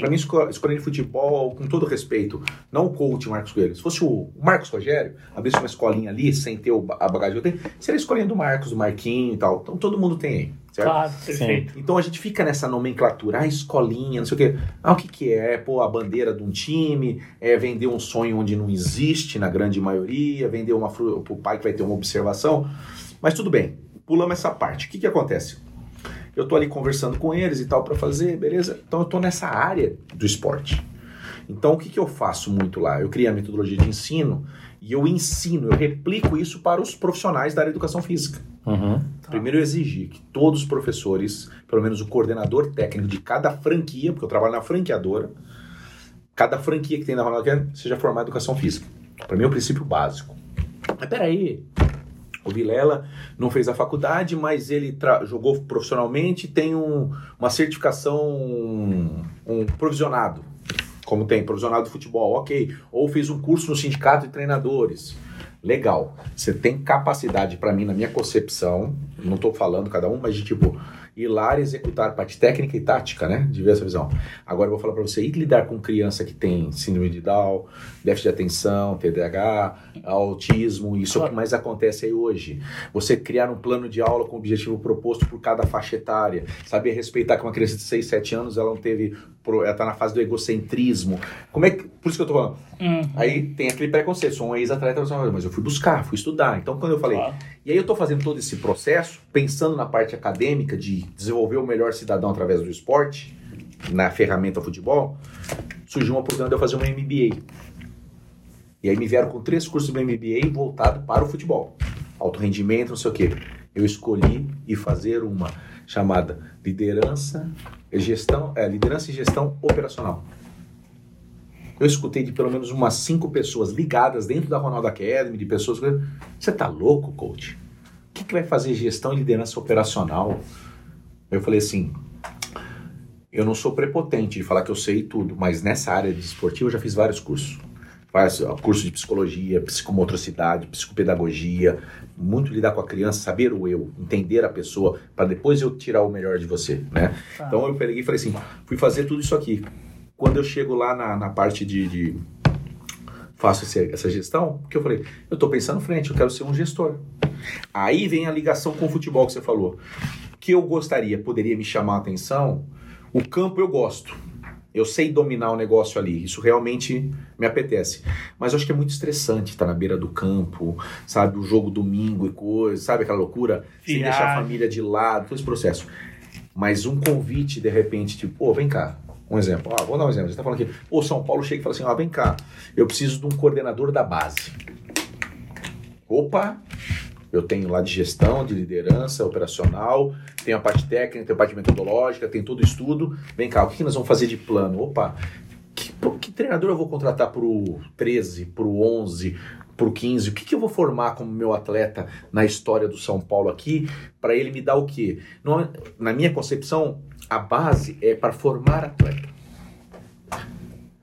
Pra mim, esco- escolinha de futebol, com todo respeito, não o coach Marcos Coelho. Se fosse o Marcos Rogério, abrisse uma escolinha ali, sem ter a bagagem que eu tenho, seria a escolinha do Marcos, do Marquinho e tal. Então todo mundo tem aí, certo? Claro, perfeito. Então a gente fica nessa nomenclatura, ah, escolinha, não sei o quê. Ah, o que, que é? É pôr a bandeira de um time, é vender um sonho onde não existe na grande maioria, vender uma fruta pro pai que vai ter uma observação. Mas tudo bem, pulamos essa parte. O que, que acontece? Eu tô ali conversando com eles e tal para fazer, beleza? Então eu tô nessa área do esporte. Então o que, que eu faço muito lá? Eu criei a metodologia de ensino e eu ensino, eu replico isso para os profissionais da área de educação física. Uhum. Primeiro eu exigi que todos os professores, pelo menos o coordenador técnico de cada franquia, porque eu trabalho na franqueadora, cada franquia que tem na Ronaldo seja formada em educação física. Para mim é o princípio básico. Mas peraí, o Vilela não fez a faculdade, mas ele jogou profissionalmente, tem um- uma certificação, um, um provisionado, como tem provisionado de futebol, ok. Ou fez um curso no sindicato de treinadores. Legal. Você tem capacidade, para mim, na minha concepção, não estou falando cada um, mas de tipo, ir lá e executar parte técnica e tática, né? De ver essa visão. Agora eu vou falar para você, ir lidar com criança que tem síndrome de Down, déficit de atenção, TDAH, autismo, isso é o que mais acontece aí hoje. Você criar um plano de aula com o objetivo proposto por cada faixa etária, saber respeitar que uma criança de 6, 7 anos, ela não teve, tá na fase do egocentrismo. Como é que, por isso que eu tô falando, Uhum. Aí tem aquele preconceito, sou um ex-atleta, mas eu fui buscar, fui estudar. Então, quando eu falei, Claro. e aí eu tô fazendo todo esse processo, pensando na parte acadêmica de desenvolver o melhor cidadão através do esporte, na ferramenta futebol, surgiu uma oportunidade de eu fazer um MBA. E aí me vieram com três cursos de MBA voltado para o futebol. Alto rendimento, não sei o quê. Eu escolhi ir fazer uma chamada liderança e gestão, é, liderança e gestão operacional. Eu escutei de pelo menos umas cinco pessoas ligadas dentro da Ronaldo Academy, de pessoas que. Você tá louco, coach? O que, que vai fazer gestão e liderança operacional? Eu falei assim. Eu não sou prepotente de falar que eu sei tudo, mas nessa área de esportivo eu já fiz vários cursos. Ó, curso de psicologia, psicomotricidade, psicopedagogia, muito lidar com a criança, saber o eu, entender a pessoa, para depois eu tirar o melhor de você, né? Tá. Então eu peguei e falei assim, fui fazer tudo isso aqui. Quando eu chego lá na, na parte de, de- faço esse- essa gestão, porque eu falei, eu tô pensando frente, eu quero ser um gestor. Aí vem a ligação com o futebol que você falou. Que eu gostaria, poderia me chamar a atenção. O campo eu gosto. Eu sei dominar o negócio ali. Isso realmente me apetece. Mas eu acho que é muito estressante estar na beira do campo, sabe? O jogo domingo e coisa, sabe aquela loucura? Sem deixar a família de lado, todo esse processo. Mas um convite, de repente, tipo, pô, vem cá. Um exemplo. Ah, vou dar um exemplo. Você tá falando aqui, pô, São Paulo chega e fala assim, ó, vem cá, eu preciso de um coordenador da base. Opa, eu tenho lá de gestão, de liderança operacional, tenho a parte técnica, tenho a parte metodológica, tenho todo o estudo. Vem cá, o que nós vamos fazer de plano? Opa, que, que treinador eu vou contratar pro 13, pro 11, pro 15, o que, que eu vou formar como meu atleta na história do São Paulo aqui, para ele me dar o quê? Não- na minha concepção, a base é para formar atleta.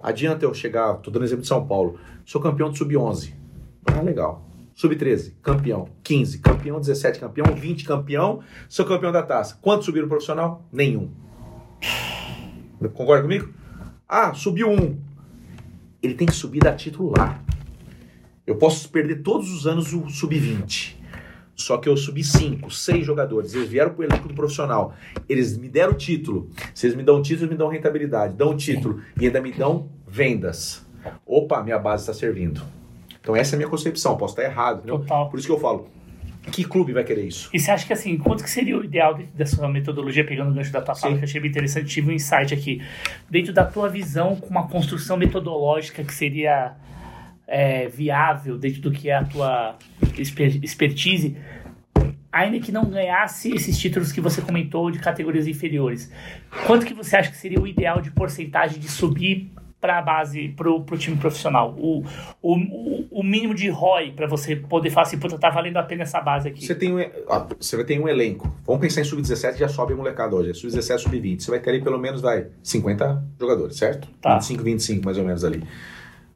Adianta eu chegar, tô dando exemplo de São Paulo, sou campeão de sub-11. Ah, legal. Sub-13, campeão. 15, campeão. 17, campeão. 20, campeão. Sou campeão da taça. Quantos subiram profissional? Nenhum. Concorda comigo? Ah, subiu um. Ele tem que subir da titular. Eu posso perder todos os anos o sub-20. Só que eu subi cinco, seis jogadores. Eles vieram pro elenco do profissional. Eles me deram o título. Se eles me dão o título, eles me dão rentabilidade. Dão o título e ainda me dão vendas. Opa, minha base está servindo. Então essa é a minha concepção. Posso estar errado, entendeu? Total. Por isso que eu falo. Que clube vai querer isso? E você acha que assim, quanto que seria o ideal dentro da sua metodologia, pegando o gancho da tua fala, que eu achei bem interessante, tive um insight aqui. Dentro da tua visão, com uma construção metodológica que seria é, viável dentro do que é a tua exper- expertise, ainda que não ganhasse esses títulos que você comentou de categorias inferiores, quanto que você acha que seria o ideal de porcentagem de subir para a base, pro, pro time profissional? O, o, o- o mínimo de ROI para você poder falar assim, puta, tá valendo a pena essa base aqui. Você tem um, ó, você vai ter um elenco. Vamos pensar em sub-17, já sobe a molecada hoje. É sub-17, sub-20. Você vai ter ali pelo menos, vai, 50 jogadores, certo? Tá. 25, 25 mais ou menos ali.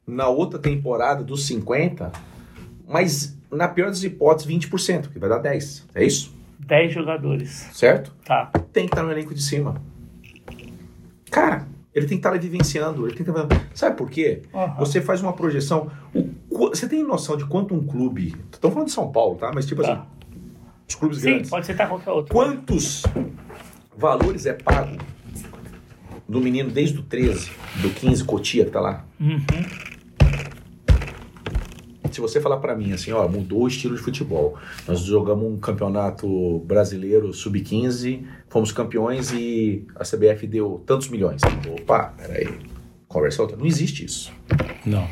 Na outra temporada, dos 50, mas na pior das hipóteses, 20%, que vai dar 10. É isso? 10 jogadores. Certo? Tá. Tem que estar no elenco de cima. Cara, ele tem que estar ali vivenciando. Ele tem que estar... Sabe por quê? Aham. Você faz uma projeção. o Você tem noção de quanto um clube. Estamos falando de São Paulo, tá? Mas tipo Tá. assim. Os clubes Sim, grandes. pode citar qualquer outro. Quantos valores é pago do menino desde o 13, do 15, Cotia, que tá lá? Uhum. Se você falar pra mim assim, ó, mudou o estilo de futebol. Nós jogamos um campeonato brasileiro sub-15, fomos campeões e a CBF deu tantos milhões. Opa, peraí. Conversa outra. Não existe isso. Não.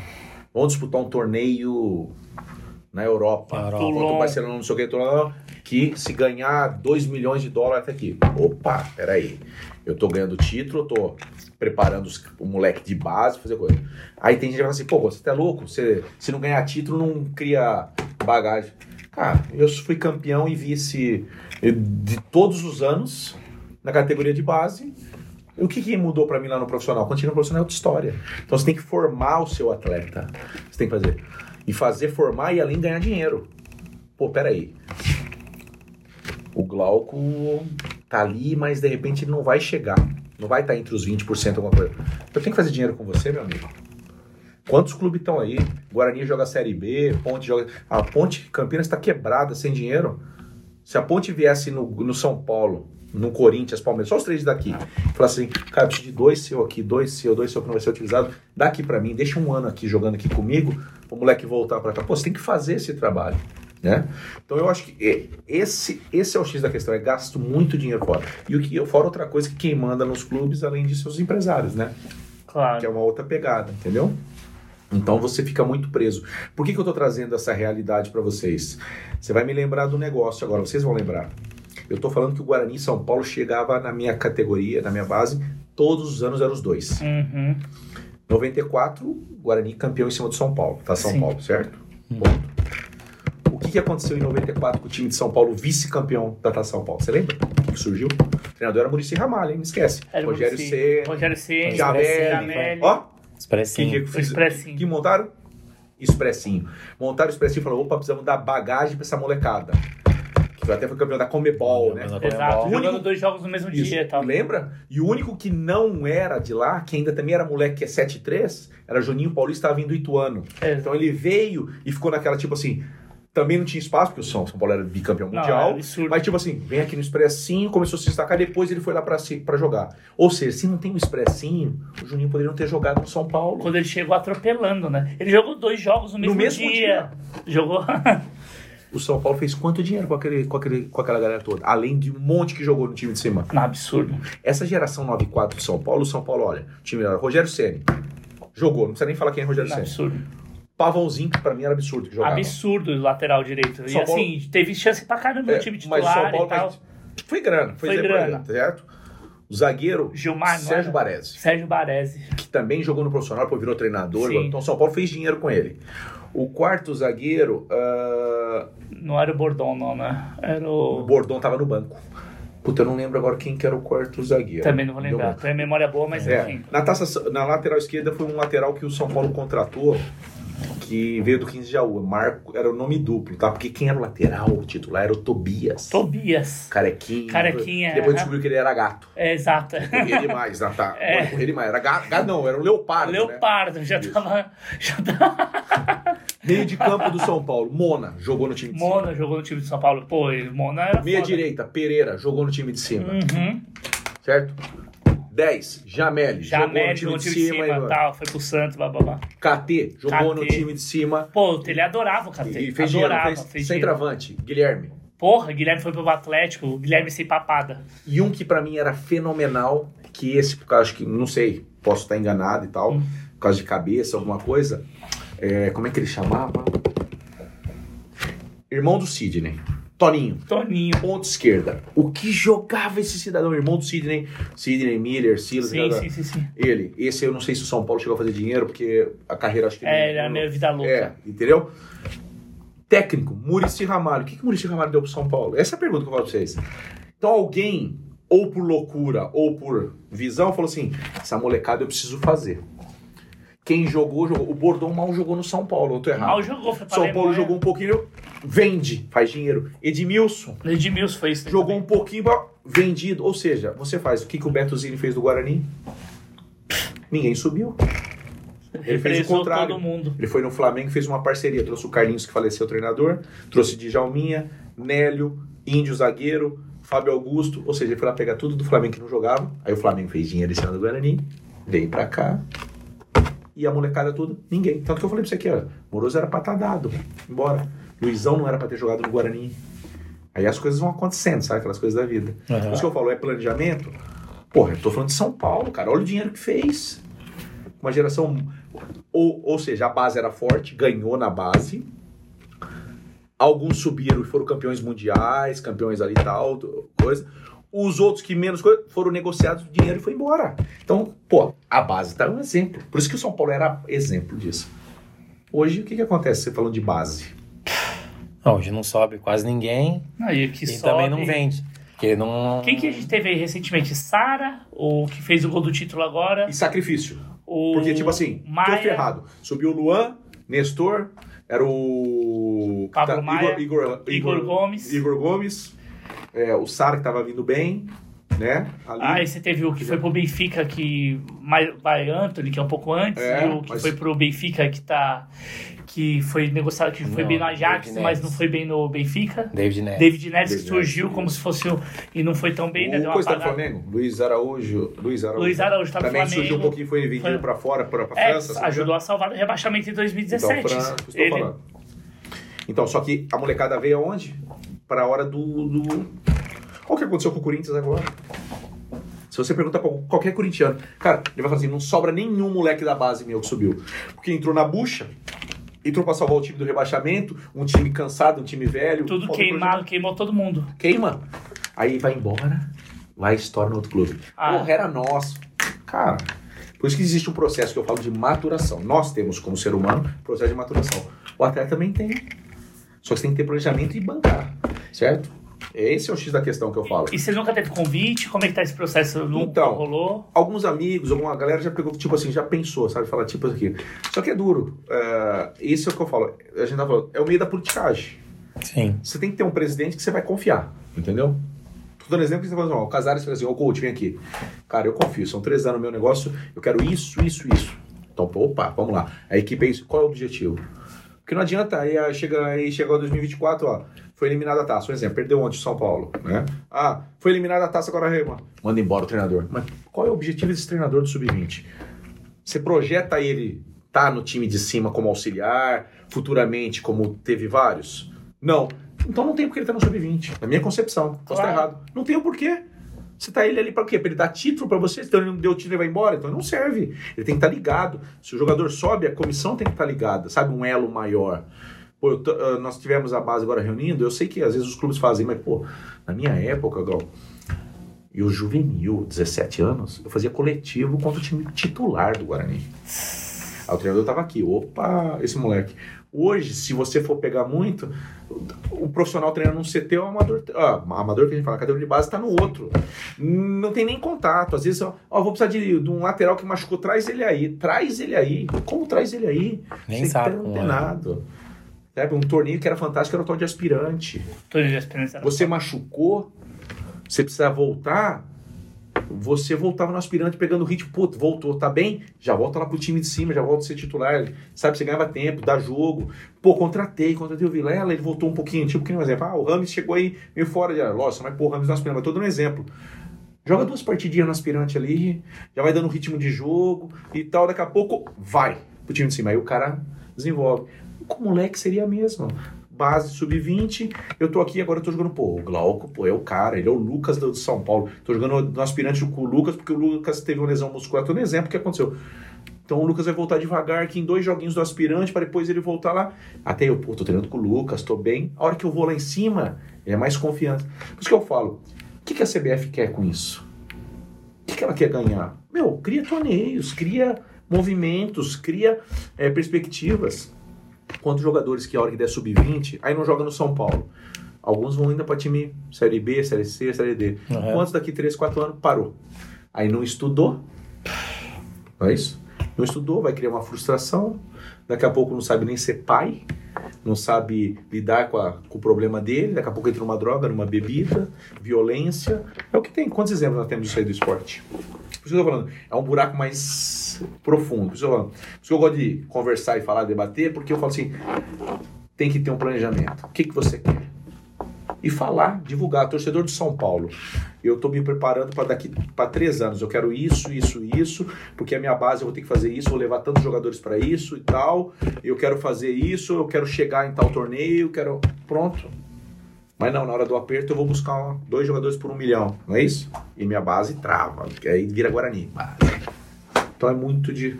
Vamos disputar um torneio na Europa. Na Europa. Contra o. Barcelona, não sei o que, que se ganhar 2 milhões de dólares até aqui. Opa, peraí. Eu tô ganhando título, eu tô preparando os- o moleque de base, fazer coisa. Aí tem gente que fala assim, pô, você tá louco? Você, se não ganhar título, não cria bagagem. Cara, eu fui campeão e vice de todos os anos na categoria de base. O que, que mudou pra mim lá no profissional? Quando no profissional é outra história. Então você tem que formar o seu atleta. Você tem que fazer. E fazer formar e além ganhar dinheiro. Pô, peraí. O Glauco tá ali, mas de repente ele não vai chegar. Não vai estar entre os 20% alguma coisa. Eu tenho que fazer dinheiro com você, meu amigo. Quantos clubes estão aí? Guarani joga Série B, Ponte joga. A Ponte Campinas está quebrada, sem dinheiro. Se a Ponte viesse no, no São Paulo, no Corinthians, Palmeiras, só os três daqui, falasse assim, cara, preciso de dois seu aqui, dois seu, dois seu que não vai ser utilizado, dá aqui pra mim, deixa um ano aqui jogando aqui comigo, o moleque voltar pra cá. Pô, você tem que fazer esse trabalho. Né? Então eu acho que é, esse, esse é o X da questão, é gasto muito dinheiro fora. E o que fora outra coisa que quem manda nos clubes, além disso, os empresários, né? Claro. que é uma outra pegada, entendeu? Então você fica muito preso. Por que, que eu tô trazendo essa realidade para vocês? Você vai me lembrar do negócio agora, vocês vão lembrar. Eu tô falando que o Guarani São Paulo chegava na minha categoria, na minha base, todos os anos eram os dois. Uhum. 94, Guarani campeão em cima do São Paulo, tá São Sim. Paulo, certo? Ponto. O que, aconteceu em 94 com o time de São Paulo, vice-campeão da Taça São Paulo? Você lembra? O que, que surgiu? O treinador era Murici Ramalho, hein? Não esquece. Era o Rogério Muricy, C. Rogério C. Jamelli. Ó, Expressinho. que, Expressinho. que montaram? Expressinho. Montaram o Expressinho e falaram: opa, precisamos dar bagagem pra essa molecada. Que até foi campeão da Comebol, né? Na Exato. Comebol. Jogando dois jogos no mesmo Isso. dia e tal. Lembra? E o único que não era de lá, que ainda também era moleque que é 7-3, era Juninho Paulista, estava vindo do Ituano. É. Então ele veio e ficou naquela, tipo assim, também não tinha espaço, porque o São, São Paulo era bicampeão Não, mundial. é mas tipo assim, vem aqui no Expressinho, começou a se destacar, depois ele foi lá pra, si- pra jogar. Ou seja, se não tem o Expressinho, o Juninho poderia não ter jogado no São Paulo. Quando ele chegou atropelando, né? Ele jogou dois jogos no mesmo, mesmo dia. Jogou. O São Paulo fez quanto dinheiro com, aquele, com, aquele, com aquela galera toda? Além de um monte que jogou no time de cima. Não, absurdo. Essa geração 94 do São Paulo, o São Paulo, olha, time era Rogério Ceni jogou, não precisa nem falar quem é Rogério Ceni absurdo. Pavãozinho, que pra mim era absurdo que jogava. Absurdo o lateral direito. E São Paulo- assim, teve chance pra caramba É, no time mas o São titular Paulo e tal. mas foi grana, foi, Foi grana. ele, certo? O zagueiro, Gilmar, Sérgio? Baresi, Sérgio Baresi. que também jogou no profissional, depois virou treinador. Sim. Então São Paulo fez dinheiro com ele. O quarto zagueiro, ah, Não era o Bordon, não, né? Era o o. Bordon tava no banco. Puta, eu não lembro agora quem que era o quarto zagueiro. Também não vou lembrar. Tem memória boa, mas É, enfim. na, taça, na lateral esquerda foi um lateral que o São Paulo contratou, que veio do 15 de Jaú. Marco, era o nome duplo, tá? Porque quem era o lateral, o titular, era o Tobias. Tobias. Carequinha. Carequinha, Depois aham. descobriu que ele era gato. É, exato. Corria demais, né? Tá, É. corria demais. Era gato, gato não, era um leopardo. Né? Leopardo, já Isso. tava. Já tava. Meio de campo do São Paulo. Mona jogou no time de Mona jogou no time de São Paulo. Pô, Mona era. cima. Meia foda. direita, Pereira, jogou no time de cima. Uhum. Certo? 10, Jameli, Já jogou no time no de cima. cima e- tal. Foi pro Santos, blá blá blá. KT, jogou no KT. time de cima. Pô, ele adorava o KT. E fez adorava, fez, fez dinheiro. centroavante, Guilherme. Porra, Guilherme foi pro Atlético, Guilherme sem papada. E um que pra mim era fenomenal, que esse, porque eu acho que, não sei, posso estar enganado e tal, Hum. por causa de cabeça, alguma coisa. É, como é que ele chamava? Irmão do Sidney. Toninho. Toninho. Ponta esquerda. O que jogava esse cidadão? Irmão do Sidney. Sidney Miller, Silas. Sim, sim, sim, sim. Ele. Esse eu não sei se o São Paulo chegou a fazer dinheiro, porque a carreira acho que É, ele era meio vida louca. É, entendeu? Técnico, Murici Ramalho. O que, que Murici Ramalho deu pro São Paulo? Essa é a pergunta que eu falo pra vocês. Então alguém, ou por loucura, ou por visão, falou assim: essa molecada eu preciso fazer. Quem jogou, jogou. O Bordão mal jogou no São Paulo, eu tô errado. Mal jogou, foi pra São Paulo jogou um pouquinho, vende, faz dinheiro. Edmilson Edmilson foi isso. jogou um pouquinho, vendido. Ou seja, você faz o que, que o Beto Zini fez do Guarani? Ninguém subiu. Ele fez o contrário. Ele foi no Flamengo e fez uma parceria. Trouxe o Carlinhos, que faleceu, treinador. Trouxe Djalminha, Nélio, Índio, zagueiro, Fábio Augusto. Ou seja, ele foi lá pegar tudo do Flamengo que não jogava. Aí o Flamengo fez dinheiro esse ano do Guarani. Veio pra cá. E a molecada toda, ninguém. Tanto que eu falei pra você aqui, ó. Moroso era pra estar dado. Embora. Luizão não era pra ter jogado no Guarani. Aí as coisas vão acontecendo, sabe? Aquelas coisas da vida. Por isso que eu falo, é planejamento. Porra, eu tô falando de São Paulo, cara. Olha o dinheiro que fez. Uma geração. Ou, ou seja, a base era forte, ganhou na base. Alguns subiram e foram campeões mundiais, campeões ali e tal, coisa. Os outros que menos coisa foram negociados, o dinheiro foi embora. Então, pô, a base tá um exemplo. Por isso que o São Paulo era exemplo disso. Hoje, o que, que acontece você falando de base? Hoje não sobe quase ninguém Aí que e sobe. também não vende. Porque não. Quem que a gente teve aí recentemente? Sara, o que fez o gol do título agora. E sacrifício. O Porque, tipo assim, Maia, tô ferrado. Subiu o Luan, Nestor, era o. Pablo tá- Maia, Igor, Igor, Igor Gomes. Igor Gomes. é, o Sara que tava vindo bem, né? Ali. Aí você teve o que foi pro Benfica, que vai, vai Anthony, que é um pouco antes, É, e o que mas- foi pro Benfica, que tá. Que foi negociado, que foi Não, bem no Ajax, David mas não foi bem no Benfica. David Neres. David Neres que David surgiu como se fosse o. E não foi tão bem, né? Deu o uma coisa tá no apagada. Flamengo? Luiz Araújo. Luiz Araújo. Luiz Araújo tá no Também Flamengo. surgiu um pouquinho, foi vendido Foi- pra fora, pra, pra É, França. ajudou a salvar o rebaixamento em 2017. Então, estou Ele- falando. Então, só que a molecada veio aonde? Pra hora do, do. Olha o que aconteceu com o Corinthians agora. Se você perguntar pra qualquer corintiano, cara, ele vai falar assim: não sobra nenhum moleque da base meu que subiu. Porque entrou na bucha, entrou pra salvar o time do rebaixamento, um time cansado, um time velho. Tudo queimado, queimou todo mundo. Queima. Aí vai embora, vai e estoura no outro clube. Ah. Porra, era nosso. Cara, por isso que existe um processo que eu falo de maturação. Nós temos, como ser humano, processo de maturação. O atleta também tem. Só que você tem que ter planejamento e bancar, certo? Esse é o X da questão que eu falo. E você nunca teve convite? Como é que tá esse processo? Nunca Então, rolou? Alguns amigos, alguma galera já pegou, tipo assim, já pensou, sabe? Fala tipo aqui. Só que é duro. É, isso é o que eu falo. A gente tá falando, é o meio da politicagem. Sim. Você tem que ter um presidente que você vai confiar, entendeu? Tô dando exemplo que você fala assim, ó, o Casares fala assim, ô coach, vem aqui. Cara, eu confio, são três anos no meu negócio, eu quero isso, isso, isso. Então, opa, vamos lá. A equipe é isso. Qual é o objetivo? Porque não adianta, aí ah, chega, aí chegou 2024, ó, foi eliminada a taça. Um exemplo, perdeu ontem o São Paulo, né? Ah, foi eliminada a taça agora, Rema. Manda embora o treinador. Mas qual é o objetivo desse treinador do Sub-20? Você projeta ele tá no time de cima como auxiliar, futuramente como teve vários? Não. Então não tem porque ele tá no sub-20. Na minha concepção. Posso estar Claro. errado. Não tem o porquê. Você tá ele ali pra quê? Pra ele dar título pra você? Então ele não deu título e vai embora? Então não serve. Ele tem que estar ligado. Se o jogador sobe, a comissão tem que estar ligada. Sabe? Um elo maior. Pô, ah, nós tivemos a base agora reunindo. Eu sei que às vezes os clubes fazem, mas, pô, na minha época, Gal, E o juvenil, 17 anos, eu fazia coletivo contra o time titular do Guarani. Aí o treinador tava aqui, opa, esse moleque. Hoje, se você for pegar muito, o profissional treinando num CT, o amador, ah, amador que a gente fala, a categoria de base está no outro. Não tem nem contato. Às vezes, ó, ó, vou precisar de, de um lateral que machucou, traz ele aí. Traz ele aí. Como traz ele aí? Nem sabe Não tem é. Um torneio que era fantástico era o tal de aspirante. Torneio de experiência. Você machucou, você precisa voltar, você voltava no aspirante pegando o ritmo, putz, voltou, tá bem? Já volta lá pro time de cima, já volta a ser titular, sabe? Você ganhava tempo, dá jogo. Pô, contratei, contratei o Vilela, ele voltou um pouquinho, tipo que nem um exemplo. Ah, o Rames chegou aí meio fora de. Você vai pôr o Rames no aspirante, mas tô dando um exemplo. Joga duas partidinhas no aspirante ali, já vai dando ritmo de jogo e tal, daqui a pouco vai pro time de cima. Aí o cara desenvolve. Com o moleque seria a mesma. Base sub-20, eu tô aqui, agora eu tô jogando, pô, o Glauco, pô, é o cara, ele é o Lucas do São Paulo. Tô jogando no aspirante com o Lucas, porque o Lucas teve uma lesão muscular. Tô no exemplo que aconteceu. Então o Lucas vai voltar devagar aqui em dois joguinhos do aspirante, para depois ele voltar lá. Até eu, pô, tô treinando com o Lucas, tô bem. A hora que eu vou lá em cima, é mais confiança. Por isso que eu falo, o que, que a CBF quer com isso? O que, que ela quer ganhar? Meu, cria torneios, cria movimentos, cria é, perspectivas. Quantos jogadores que a hora que der sub-20, aí não joga no São Paulo? Alguns vão ainda para time Série B, Série C, Série D. Uhum. Quantos daqui 3, 4 anos parou? Aí não estudou. Não é isso? Não estudou, vai criar uma frustração. Daqui a pouco não sabe nem ser pai. Não sabe lidar com, a- com o problema dele. Daqui a pouco entra numa droga, numa bebida, violência. É o que tem. Quantos exemplos nós temos disso aí do esporte? Por isso que eu tô falando. É um buraco mais profundo. Por isso eu. Por isso que eu gosto de conversar e falar, debater, porque eu falo assim: tem que ter um planejamento. O que, que você quer? E falar, divulgar. Torcedor de São Paulo. Eu estou me preparando para daqui para três anos. Eu quero isso, isso, isso, porque a minha base eu vou ter que fazer isso, vou levar tantos jogadores para isso e tal. Eu quero fazer isso, eu quero chegar em tal torneio, eu quero. Pronto. Mas não, na hora do aperto eu vou buscar dois jogadores por um milhão, não é isso? E minha base trava, aí vira Guarani. Então é muito de.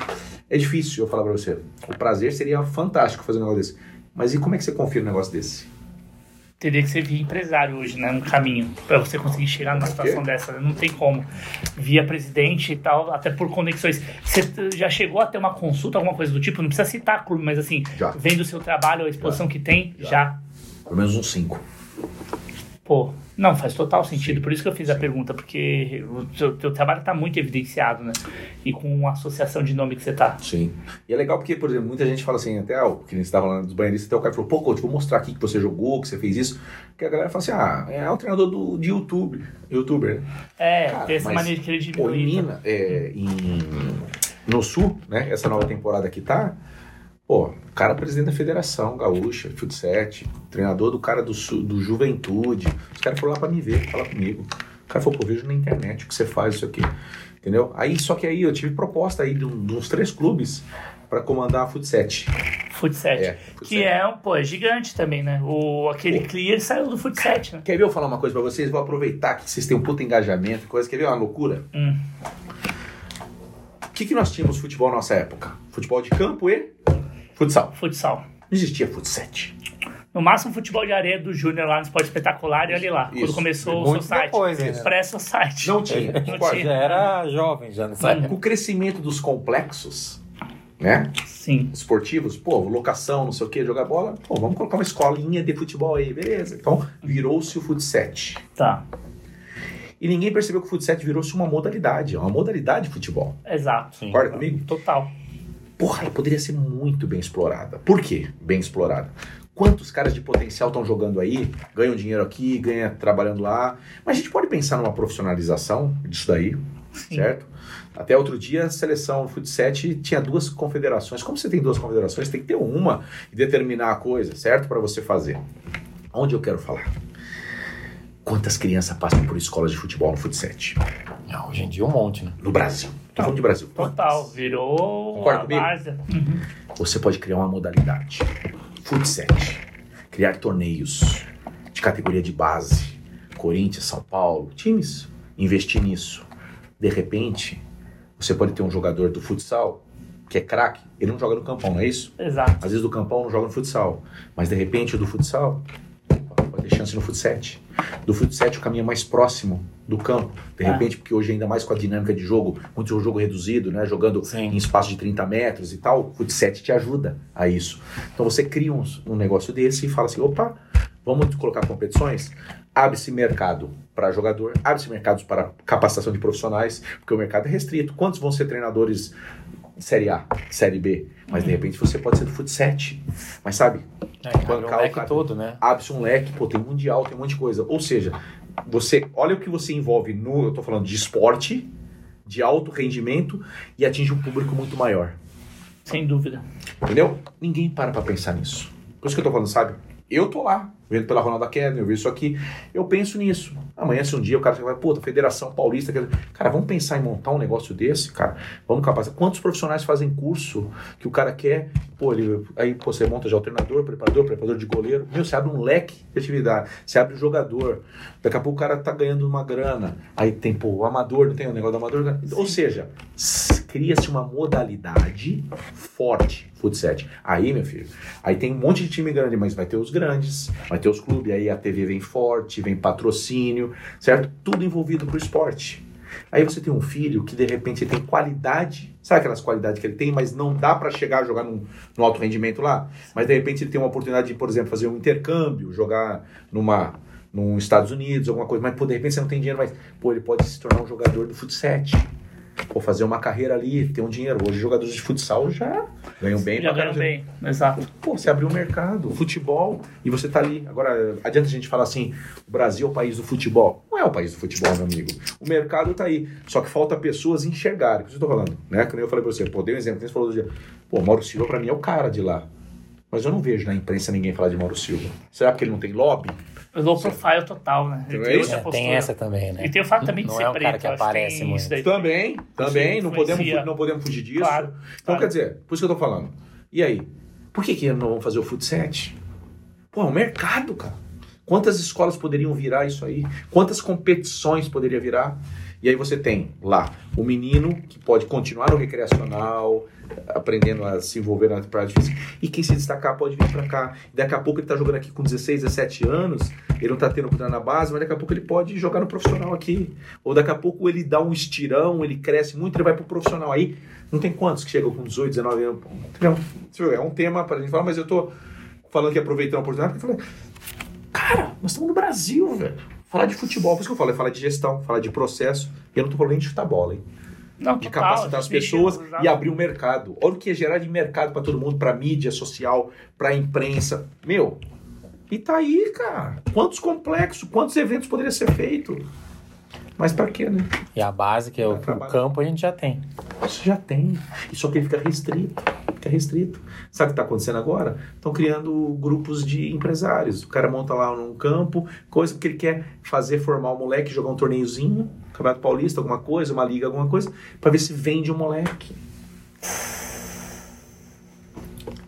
É difícil eu falar pra você. O prazer seria fantástico fazer um negócio desse. Mas e como é que você confia um negócio desse? Teria que ser via empresário hoje, né? Um caminho pra você conseguir chegar numa situação dessa. né? Não tem como. Via presidente e tal, até por conexões. Você já chegou a ter uma consulta, alguma coisa do tipo? Não precisa citar clube, mas assim, Já. vendo o seu trabalho, a exposição que tem, Já. já. Pelo menos uns cinco. Pô, não, faz total sentido. Por isso que eu fiz a pergunta, porque o teu, teu trabalho tá muito evidenciado, né? E com a associação de nome que você tá. Sim. E é legal porque, por exemplo, muita gente fala assim, até o que você estava falando dos banheiristas, até o cara falou, pô, coach, vou mostrar aqui que você jogou, que você fez isso. Porque a galera fala assim, ah, é um treinador do, de YouTube, youtuber, né? É, Cara, tem essa maneira de querer Pô, em. Minas, é, em, no Sul, né, essa nova temporada que tá, pô, o cara presidente da Federação Gaúcha, Futset, treinador do cara do, Sul- do Juventude, os caras foram lá pra me ver, falar comigo. O cara falou, pô, vejo na internet o que você faz, isso aqui. Entendeu? Aí, só que aí eu tive proposta aí de, um- de uns três clubes pra comandar a Futset. Futset. É, que é um, pô, é gigante também, né? O, aquele Pô. Clear saiu do Futset, né? Quer ver eu falar uma coisa pra vocês? Vou aproveitar que vocês têm um puta engajamento e coisa. Quer ver uma loucura? Hum. O que, que nós tínhamos futebol na nossa época? Futebol de campo e futsal. Futsal. Não existia futset. No máximo, futebol de areia do Júnior lá no Esporte Espetacular e olha lá, Isso. quando começou o Muito seu site. depois, né? Expressa o site. Não tinha. Não tinha. Já era jovem, já nessa época. Com o crescimento dos complexos, né? Sim. Esportivos, pô, locação, não sei o que, jogar bola, pô, vamos colocar uma escolinha de futebol aí, beleza. Então, virou-se o futset. Tá. E ninguém percebeu que o futset virou-se uma modalidade, é uma modalidade de futebol. Exato. Concorda comigo? Total. Porra, ela poderia ser muito bem explorada. Por quê? Bem explorada. Quantos caras de potencial estão jogando aí, ganham dinheiro aqui, ganham trabalhando lá. Mas a gente pode pensar numa profissionalização disso daí, Sim. certo? Até outro dia a seleção futsal tinha duas confederações. Como você tem duas confederações, tem que ter uma e determinar a coisa, certo? Para você fazer. Onde eu quero falar? Quantas crianças passam por escolas de futebol no futsal? Hoje em dia um monte, né? No Brasil. Tô falando de Brasil. Total. Virou Concorda comigo? Uhum. você pode criar uma modalidade. Futsal. Criar torneios de categoria de base. Corinthians, São Paulo, times. Investir nisso. De repente, você pode ter um jogador do futsal que é craque. Ele não joga no campão, não é isso? Exato. Às vezes do campão não joga no futsal. Mas de repente o do futsal ter chance no futsal. Do futsal o caminho é mais próximo do campo. De Ah. repente, porque hoje ainda mais com a dinâmica de jogo, muito jogo reduzido, né? Jogando Sim. em espaço de 30 metros e tal, o futsal te ajuda a isso. Então você cria um, um negócio desse e fala assim, opa, vamos colocar competições? Abre-se mercado para jogador, abre-se mercados para capacitação de profissionais, porque o mercado é restrito. Quantos vão ser treinadores Série A, Série B? Mas de repente você pode ser do futsal. Mas sabe, É, Bancar abre o o leque cara. todo, né? abre-se um leque, pô, tem mundial, tem um monte de coisa. Ou seja, você olha o que você envolve no, eu tô falando de esporte, de alto rendimento e atinge um público muito maior. Sem dúvida. Entendeu? Ninguém para pra pensar nisso. Por isso que eu tô falando, sabe? Eu tô lá, vendo pela Ronaldo Academy, eu vi isso aqui, eu penso nisso. Amanhã, se um dia o cara vai, puta, Federação Paulista, quer cara, vamos pensar em montar um negócio desse, cara, vamos capacitar. Quantos profissionais fazem curso que o cara quer, pô, ele, aí pô, você monta de alternador, preparador, preparador de goleiro, meu, você abre um leque de atividade, você abre o jogador, daqui a pouco o cara tá ganhando uma grana, aí tem, pô, o amador, não tem o negócio do amador, né? ou seja, cria-se uma modalidade forte, futsal. Aí, meu filho, aí tem um monte de time grande, mas vai ter os grandes, vai ter os clubes, aí a TV vem forte, vem patrocínio, certo? Tudo envolvido pro esporte. Aí você tem um filho que de repente tem qualidade, sabe aquelas qualidades que ele tem, mas não dá para chegar a jogar num, alto rendimento lá, mas de repente ele tem uma oportunidade de, por exemplo, fazer um intercâmbio, jogar numa nos Estados Unidos, alguma coisa, mas pô, de repente você não tem dinheiro, mas pô, ele pode se tornar um jogador do futsal. Ou fazer uma carreira ali, ter um dinheiro. Hoje jogadores de futsal já ganham bem. Já ganham bem. Exato. Pô, você abriu um mercado, futebol, e você tá ali. Agora, adianta a gente falar assim, o Brasil é o país do futebol. Não é o país do futebol, meu amigo. O mercado tá aí. Só que falta pessoas enxergarem. O que eu tô falando? Né? Que nem eu falei pra você. Pô, dei um exemplo. Você falou do dia. Pô, Mauro Silva pra mim é o cara de lá. Mas eu não vejo na imprensa ninguém falar de Mauro Silva. Será que ele não tem lobby? Low profile total, né? Ele tem É, tem essa também, né? E tem o fato também de Não ser é um preto. cara que aparece muito. isso daí. Também, também. Não podemos, não podemos fugir disso. Claro, Então, claro. quer dizer, por isso que eu tô falando. E aí? Por que, que não vão fazer o futsal? Pô, é um mercado, cara. Quantas escolas poderiam virar isso aí? Quantas competições poderia virar? E aí você tem lá o menino que pode continuar no recreacional, aprendendo a se envolver na prática física, e quem se destacar pode vir pra cá. Daqui a pouco ele tá jogando aqui com 16, 17 anos, ele não tá tendo oportunidade na base, mas daqui a pouco ele pode jogar no profissional aqui. Ou daqui a pouco ele dá um estirão, ele cresce muito, ele vai pro profissional. Aí não tem quantos que chegam com 18, 19 anos. Vê, É um tema pra gente falar, mas eu tô falando que aproveitando a oportunidade, porque eu falei, cara, nós estamos no Brasil, velho. Falar de futebol, por isso que eu falo, é falar de gestão, falar de processo, e eu não tô falando nem de chutar bola, hein? Não, De total, capacitar as pessoas e abrir o mercado. Olha o que é gerar de mercado pra todo mundo, pra mídia social, pra imprensa. Meu, e tá aí, cara. Quantos complexos, quantos eventos poderia ser feito? Mas pra quê, né? E a base, que é o, o campo, a gente já tem. Isso já tem. Só que ele fica restrito. Fica restrito. Sabe o que está acontecendo agora? Estão criando grupos de empresários. O cara monta lá num campo, coisa que ele quer fazer, formar o moleque, jogar um torneiozinho, Campeonato Paulista, alguma coisa, uma liga, alguma coisa, para ver se vende o moleque.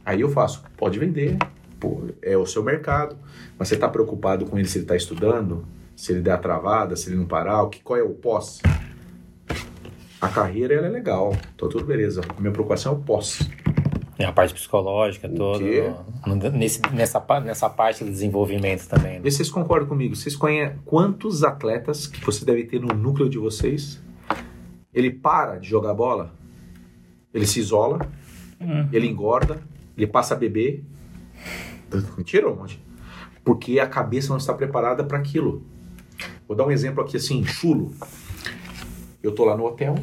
Aí eu faço, pode vender, pô, é o seu mercado, mas você está preocupado com ele se ele está estudando, se ele der a travada, se ele não parar, o que, qual é o pós? A carreira ela é legal, então tudo beleza. A minha preocupação é o pós. Tem a parte psicológica toda. quê? no- no- nesse, nessa, nessa parte do desenvolvimento também. né? Vê se vocês concordam comigo. Vocês conhecem quantos atletas que você deve ter no núcleo de vocês? Ele para de jogar bola, ele se isola, Hum. ele engorda, ele passa a beber. Mentira, um monte. Porque a cabeça não está preparada para aquilo. Vou dar um exemplo aqui assim, chulo. Eu tô lá no hotel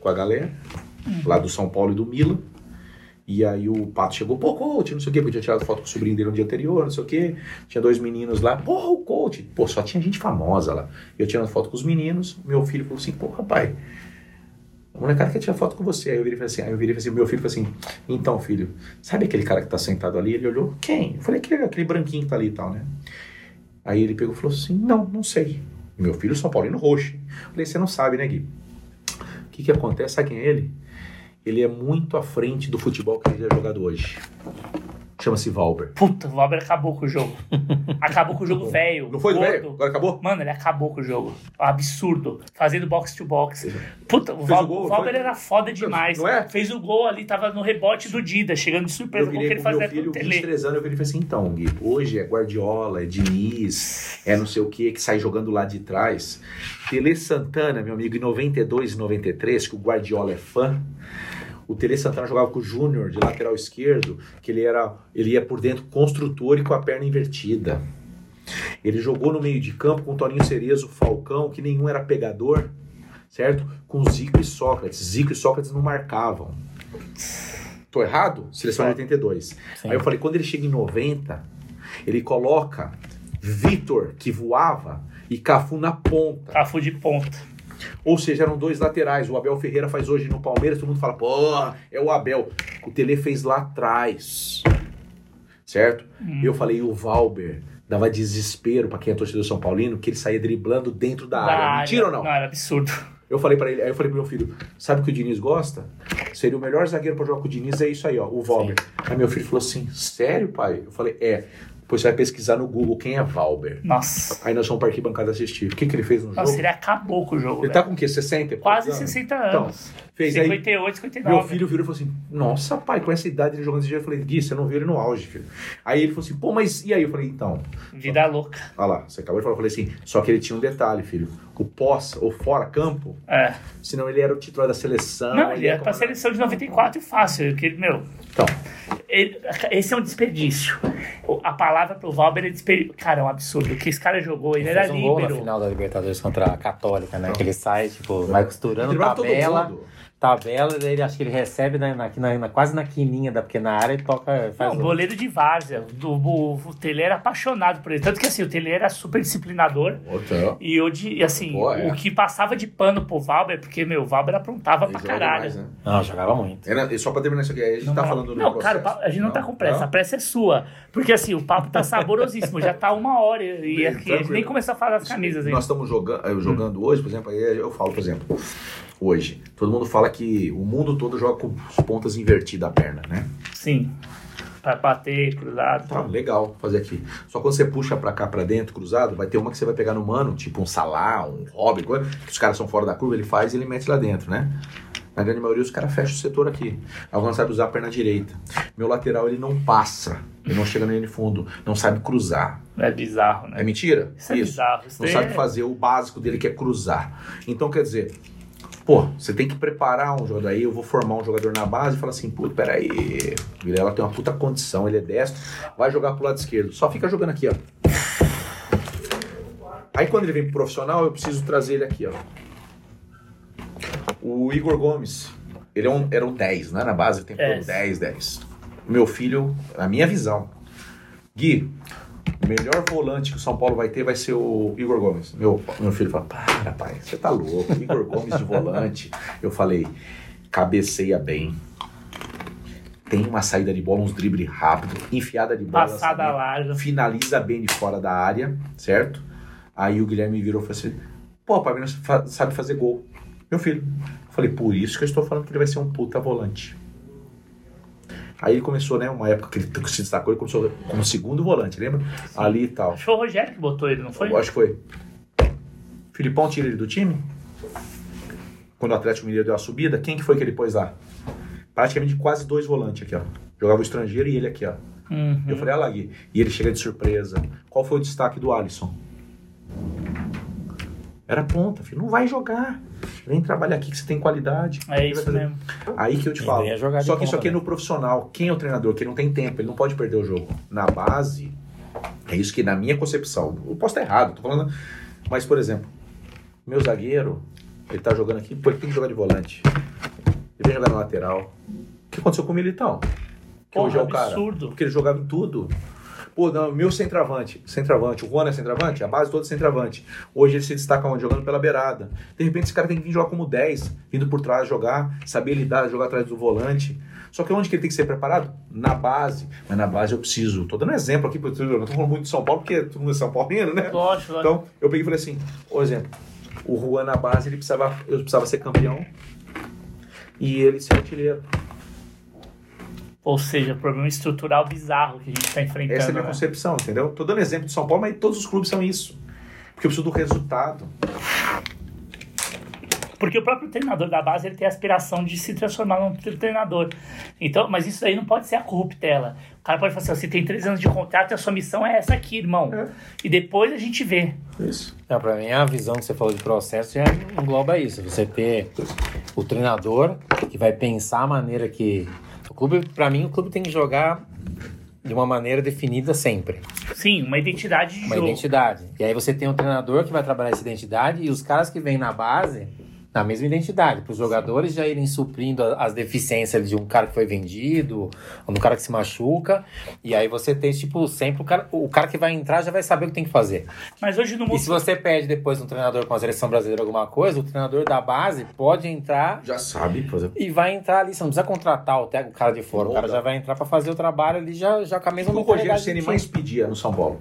com a galera, lá do São Paulo e do Milan. E aí o Pato chegou, pô, coach, não sei o quê, porque tinha tirado foto com o sobrinho dele no dia anterior, não sei o quê. Tinha dois meninos lá, pô, o coach. Pô, só tinha gente famosa lá. Eu tirando foto com os meninos, meu filho falou assim, pô, rapaz, a molecada quer tirar foto com você. Aí eu virei e falei assim, aí eu virei e falei assim, meu filho falou assim, então, filho, sabe aquele cara que tá sentado ali? Ele olhou, quem? Eu falei, aquele, aquele branquinho que tá ali e tal, né? Aí ele pegou e falou assim, não, não sei. Meu filho São Paulino roxo. Eu falei, você não sabe, né, Gui? O que que acontece? Sabe quem é ele? Ele é muito à frente do futebol que ele é jogado hoje. Chama-se Valber. Puta, o Valber acabou com o jogo. Acabou com o jogo velho. Não foi velho? Agora acabou? Mano, ele acabou com o jogo. Absurdo. Fazendo box to box. Puta, o, Val, o gol, o Valber foi? era foda demais. Não é? Fez o gol ali, tava no rebote do Dida, chegando de surpresa Eu com o que ele fazia com o Tele. 23 anos, eu virei e falei assim, então, Gui, hoje é Guardiola, é Diniz, é não sei o que, que sai jogando lá de trás. Tele Santana, meu amigo, em 92 e 93, que o Guardiola é fã, o Tele Santana jogava com o Júnior de lateral esquerdo, que ele era, ele ia por dentro construtor e com a perna invertida. Ele jogou no meio de campo com o Toninho Cerezo, Falcão, que nenhum era pegador, certo? Com Zico e Sócrates. Zico e Sócrates não marcavam. Tô errado? Seleção de 82. Sim. Aí eu falei, quando ele chega em 90, ele coloca Vitor, que voava, e Cafu na ponta. Cafu de ponta. Ou seja, eram dois laterais. O Abel Ferreira faz hoje no Palmeiras, todo mundo fala, pô, é o Abel. O Tele fez lá atrás. Certo? Eu falei, o Valber dava desespero pra quem é torcedor São Paulino, que ele saía driblando dentro da, Da área. área. Mentira ou não? Não, era absurdo. Eu falei para ele, aí eu falei pro meu filho, sabe o que o Diniz gosta? Seria o melhor zagueiro pra jogar com o Diniz, é isso aí, ó, o Valber. Aí meu filho falou assim, sério, pai? Eu falei, é. Depois você vai pesquisar no Google quem é Valber. Nossa. Aí nós fomos pra arquibancada assistir. O que, que ele fez no Nossa, jogo? ele acabou com o jogo. Ele velho. tá com o quê? 60? e Quase poucos anos? 60 Então, fez aí. 58, 59. Meu filho virou e falou assim: Nossa, pai, com essa idade ele jogando esse dia. Eu falei: Gui, você não viu ele no auge, filho. Aí ele falou assim: Pô, mas e aí? Eu falei: Então, Vida louca. olha lá, você acabou de falar. Eu falei assim: Só que ele tinha um detalhe, filho. O pós ou fora campo, É. senão ele era o titular da seleção. Não, ele ia era pra comandar. seleção de 94 e fácil. Que, meu, Então, ele- esse é um desperdício. A palavra pro Valber é desperdício. Cara, é um absurdo. O que esse cara jogou, ele, Ele era fez um gol na líbero. final da Libertadores contra a Católica, né? Que ele sai, tipo, vai costurando driblava todo tabela, mundo. Tabela, ele acho que ele recebe na, na, na- na- quase na quininha da pequena área e toca, faz Não, o- boleiro de várzea. Do, o, o Tele era apaixonado por ele. Tanto que assim, o Tele era super disciplinador. Outra. E hoje, e, assim, Pô, é. o que passava de pano pro Valber, porque, meu, o Valber aprontava pra caralho. né? Não, jogava muito. Era, e só pra terminar isso aqui, a gente tá falando do Não, cara, a gente não, tá com pressa. A pressa é sua. Porque assim, o papo tá saborosíssimo. já tá uma hora e aqui, a gente nem começou a falar das camisas ainda. Nós estamos jogando, eh, jogando hoje, por exemplo, aí eu falo, por exemplo, hoje, todo mundo fala que o mundo todo joga com as pontas invertidas a perna, né? Sim. Pra bater, cruzado. Tá, legal fazer aqui. Só quando você puxa pra cá, pra dentro, cruzado, vai ter uma que você vai pegar no mano, tipo um Salah, um Robin, coisa, que os caras são fora da curva, ele faz e ele mete lá dentro, né? Na grande maioria, os caras fecham o setor aqui. Alguns sabem usar a perna direita. Meu lateral, ele não passa. Ele não chega linha de fundo. Não sabe cruzar. É bizarro, né? É mentira? Isso é bizarro. Isso Não é- sabe fazer o básico dele, que é cruzar. Então, quer dizer, pô, você tem que preparar um jogador aí. Eu vou formar um jogador na base e falar assim, pô, peraí, o Vilela tem uma puta condição, ele é destro, vai jogar pro lado esquerdo. Só fica jogando aqui, ó. Aí quando ele vem pro profissional, eu preciso trazer ele aqui, ó. O Igor Gomes, ele é um, era um 10, né? Na base, tem É. todo 10, 10. Meu filho, na minha visão, Gui, o melhor volante que o São Paulo vai ter vai ser o Igor Gomes. Meu, meu filho fala, para pai, você tá louco, Igor Gomes de volante. Eu falei, cabeceia bem, tem uma saída de bola, uns drible rápido, enfiada de bola, Passada larga. finaliza bem de fora da área, certo? Aí o Guilherme virou e falou assim, pô, pai, não fa- sabe fazer gol. Meu filho. Eu falei, por isso que eu estou falando que ele vai ser um puta volante. Aí ele começou, né? Uma época que ele se destacou, ele começou como segundo volante, lembra? Ali e tal. Foi o Rogério que botou ele, não foi? Eu acho que foi. Filipão tira ele do time? Quando o Atlético Mineiro deu a subida, quem que foi que ele pôs lá? Praticamente quase dois volantes aqui, ó. Jogava o estrangeiro e ele aqui, ó. Uhum. Eu falei, ah lá, Gui. E ele chega de surpresa. Qual foi o destaque do Alisson? Era ponta, filho. Não vai jogar. Vem trabalhar aqui que você tem qualidade. É isso fazer- mesmo. Aí que eu te falo. Só que isso aqui é né? no profissional. Quem é o treinador? Quem não tem tempo, ele não pode perder o jogo. Na base, é isso que na minha concepção, eu posso estar errado, tô falando. Mas, por exemplo, meu zagueiro, ele tá jogando aqui, pô, ele tem que jogar de volante. Ele vem jogar na lateral. O que aconteceu com o Militão? Que Porra, hoje é o cara. absurdo. Porque ele jogava em tudo. Pô, não, meu centroavante, centroavante, o Juan é centroavante, a base toda é centroavante. Hoje ele se destaca onde? Jogando pela beirada. De repente esse cara tem que vir jogar como 10, vindo por trás jogar, saber lidar, jogar atrás do volante. Só que onde que ele tem que ser preparado? Na base. Mas na base eu preciso. Tô dando exemplo aqui, porque eu tô falando muito de São Paulo, porque todo mundo é São Paulino, né? Lógico, lógico. Então, eu peguei e falei assim, por exemplo, o Juan na base, ele precisava, eu precisava ser campeão e ele ser artilheiro. Ou seja, problema estrutural bizarro que a gente está enfrentando. Essa é a minha né? concepção, entendeu? Tô dando exemplo de São Paulo, mas todos os clubes são isso. Porque eu preciso do resultado. Porque o próprio treinador da base ele tem a aspiração de se transformar num treinador. Então, mas isso aí não pode ser a corruptela. O cara pode falar assim: você tem três anos de contrato e a sua missão é essa aqui, irmão. É. E depois a gente vê. Isso. Não, pra mim, a visão que você falou de processo já engloba isso. Você ter o treinador que vai pensar a maneira que. Clube, pra mim, o clube tem que jogar de uma maneira definida sempre. Sim, uma identidade de Uma jogo. identidade. E aí você tem um treinador que vai trabalhar essa identidade e os caras que vêm na base na mesma identidade, para os jogadores já irem suprindo as deficiências de um cara que foi vendido, ou de um cara que se machuca, e aí você tem, tipo, sempre o cara, o cara que vai entrar já vai saber o que tem que fazer. Mas hoje no E mundo. se você pede depois um treinador com a seleção brasileira alguma coisa, o treinador da base pode entrar Já sabe fazer. e vai entrar ali, você não precisa contratar o, cara de fora, o cara já vai entrar para fazer o trabalho ali já, já com a mesma O que o Rogério Ceni mais pedia no São Paulo.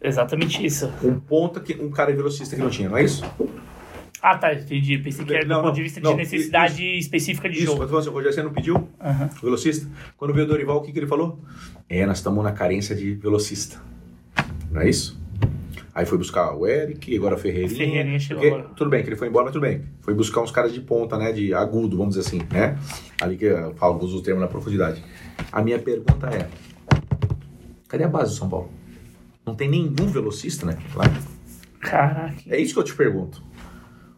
Exatamente isso. Um ponta que um cara velocista que não tinha, não é isso? Ah, tá, entendi. Pensei que era do Não, ponto não, de vista não, de necessidade específica de Isso, jogo. falando assim, o Rogério não pediu Aham. o velocista. Quando veio o Dorival, o que, que ele falou? É, nós estamos na carência de velocista. Não é isso? Aí foi buscar o Eric, agora o Ferreirinha. Ferreirinha chegou Porque- agora. Tudo bem, que ele foi embora, mas tudo bem. Foi buscar uns caras de ponta, né? De agudo, vamos dizer assim, né? Ali que eu falo, uso o termo na profundidade. A minha pergunta é: cadê a base do São Paulo? Não tem nenhum velocista, né? Lá. Caraca. É isso que eu te pergunto.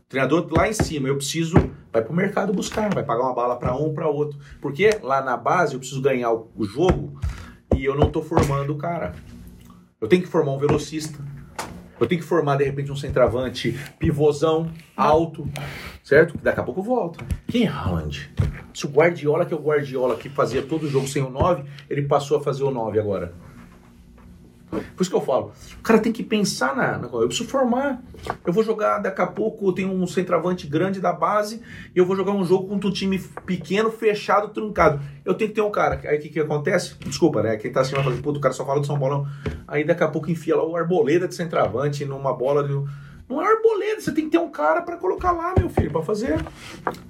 Treinador lá em cima, eu preciso. Vai pro mercado buscar, vai pagar uma bala para um para outro. Porque lá na base eu preciso ganhar o, o jogo e eu não tô formando o cara. Eu tenho que formar um velocista. Eu tenho que formar, de repente, um centroavante pivôzão, alto, certo? Que daqui a pouco volta. Quem é Haaland? Se o Guardiola, que é o Guardiola que fazia todo o jogo sem o 9, ele passou a fazer o 9 agora. Por isso que eu falo, o cara tem que pensar na, na eu preciso formar. Eu vou jogar daqui a pouco, tem um centroavante grande da base, e eu vou jogar um jogo contra um time pequeno, fechado, truncado. Eu tenho que ter um cara. Aí o que, que acontece? Desculpa, né? Quem tá assim vai falar, puto, o cara só fala do São Paulo. Não. Aí daqui a pouco enfia lá o arboleda de centroavante numa bola de. Não é arboleda, você tem que ter um cara pra colocar lá, meu filho, pra fazer.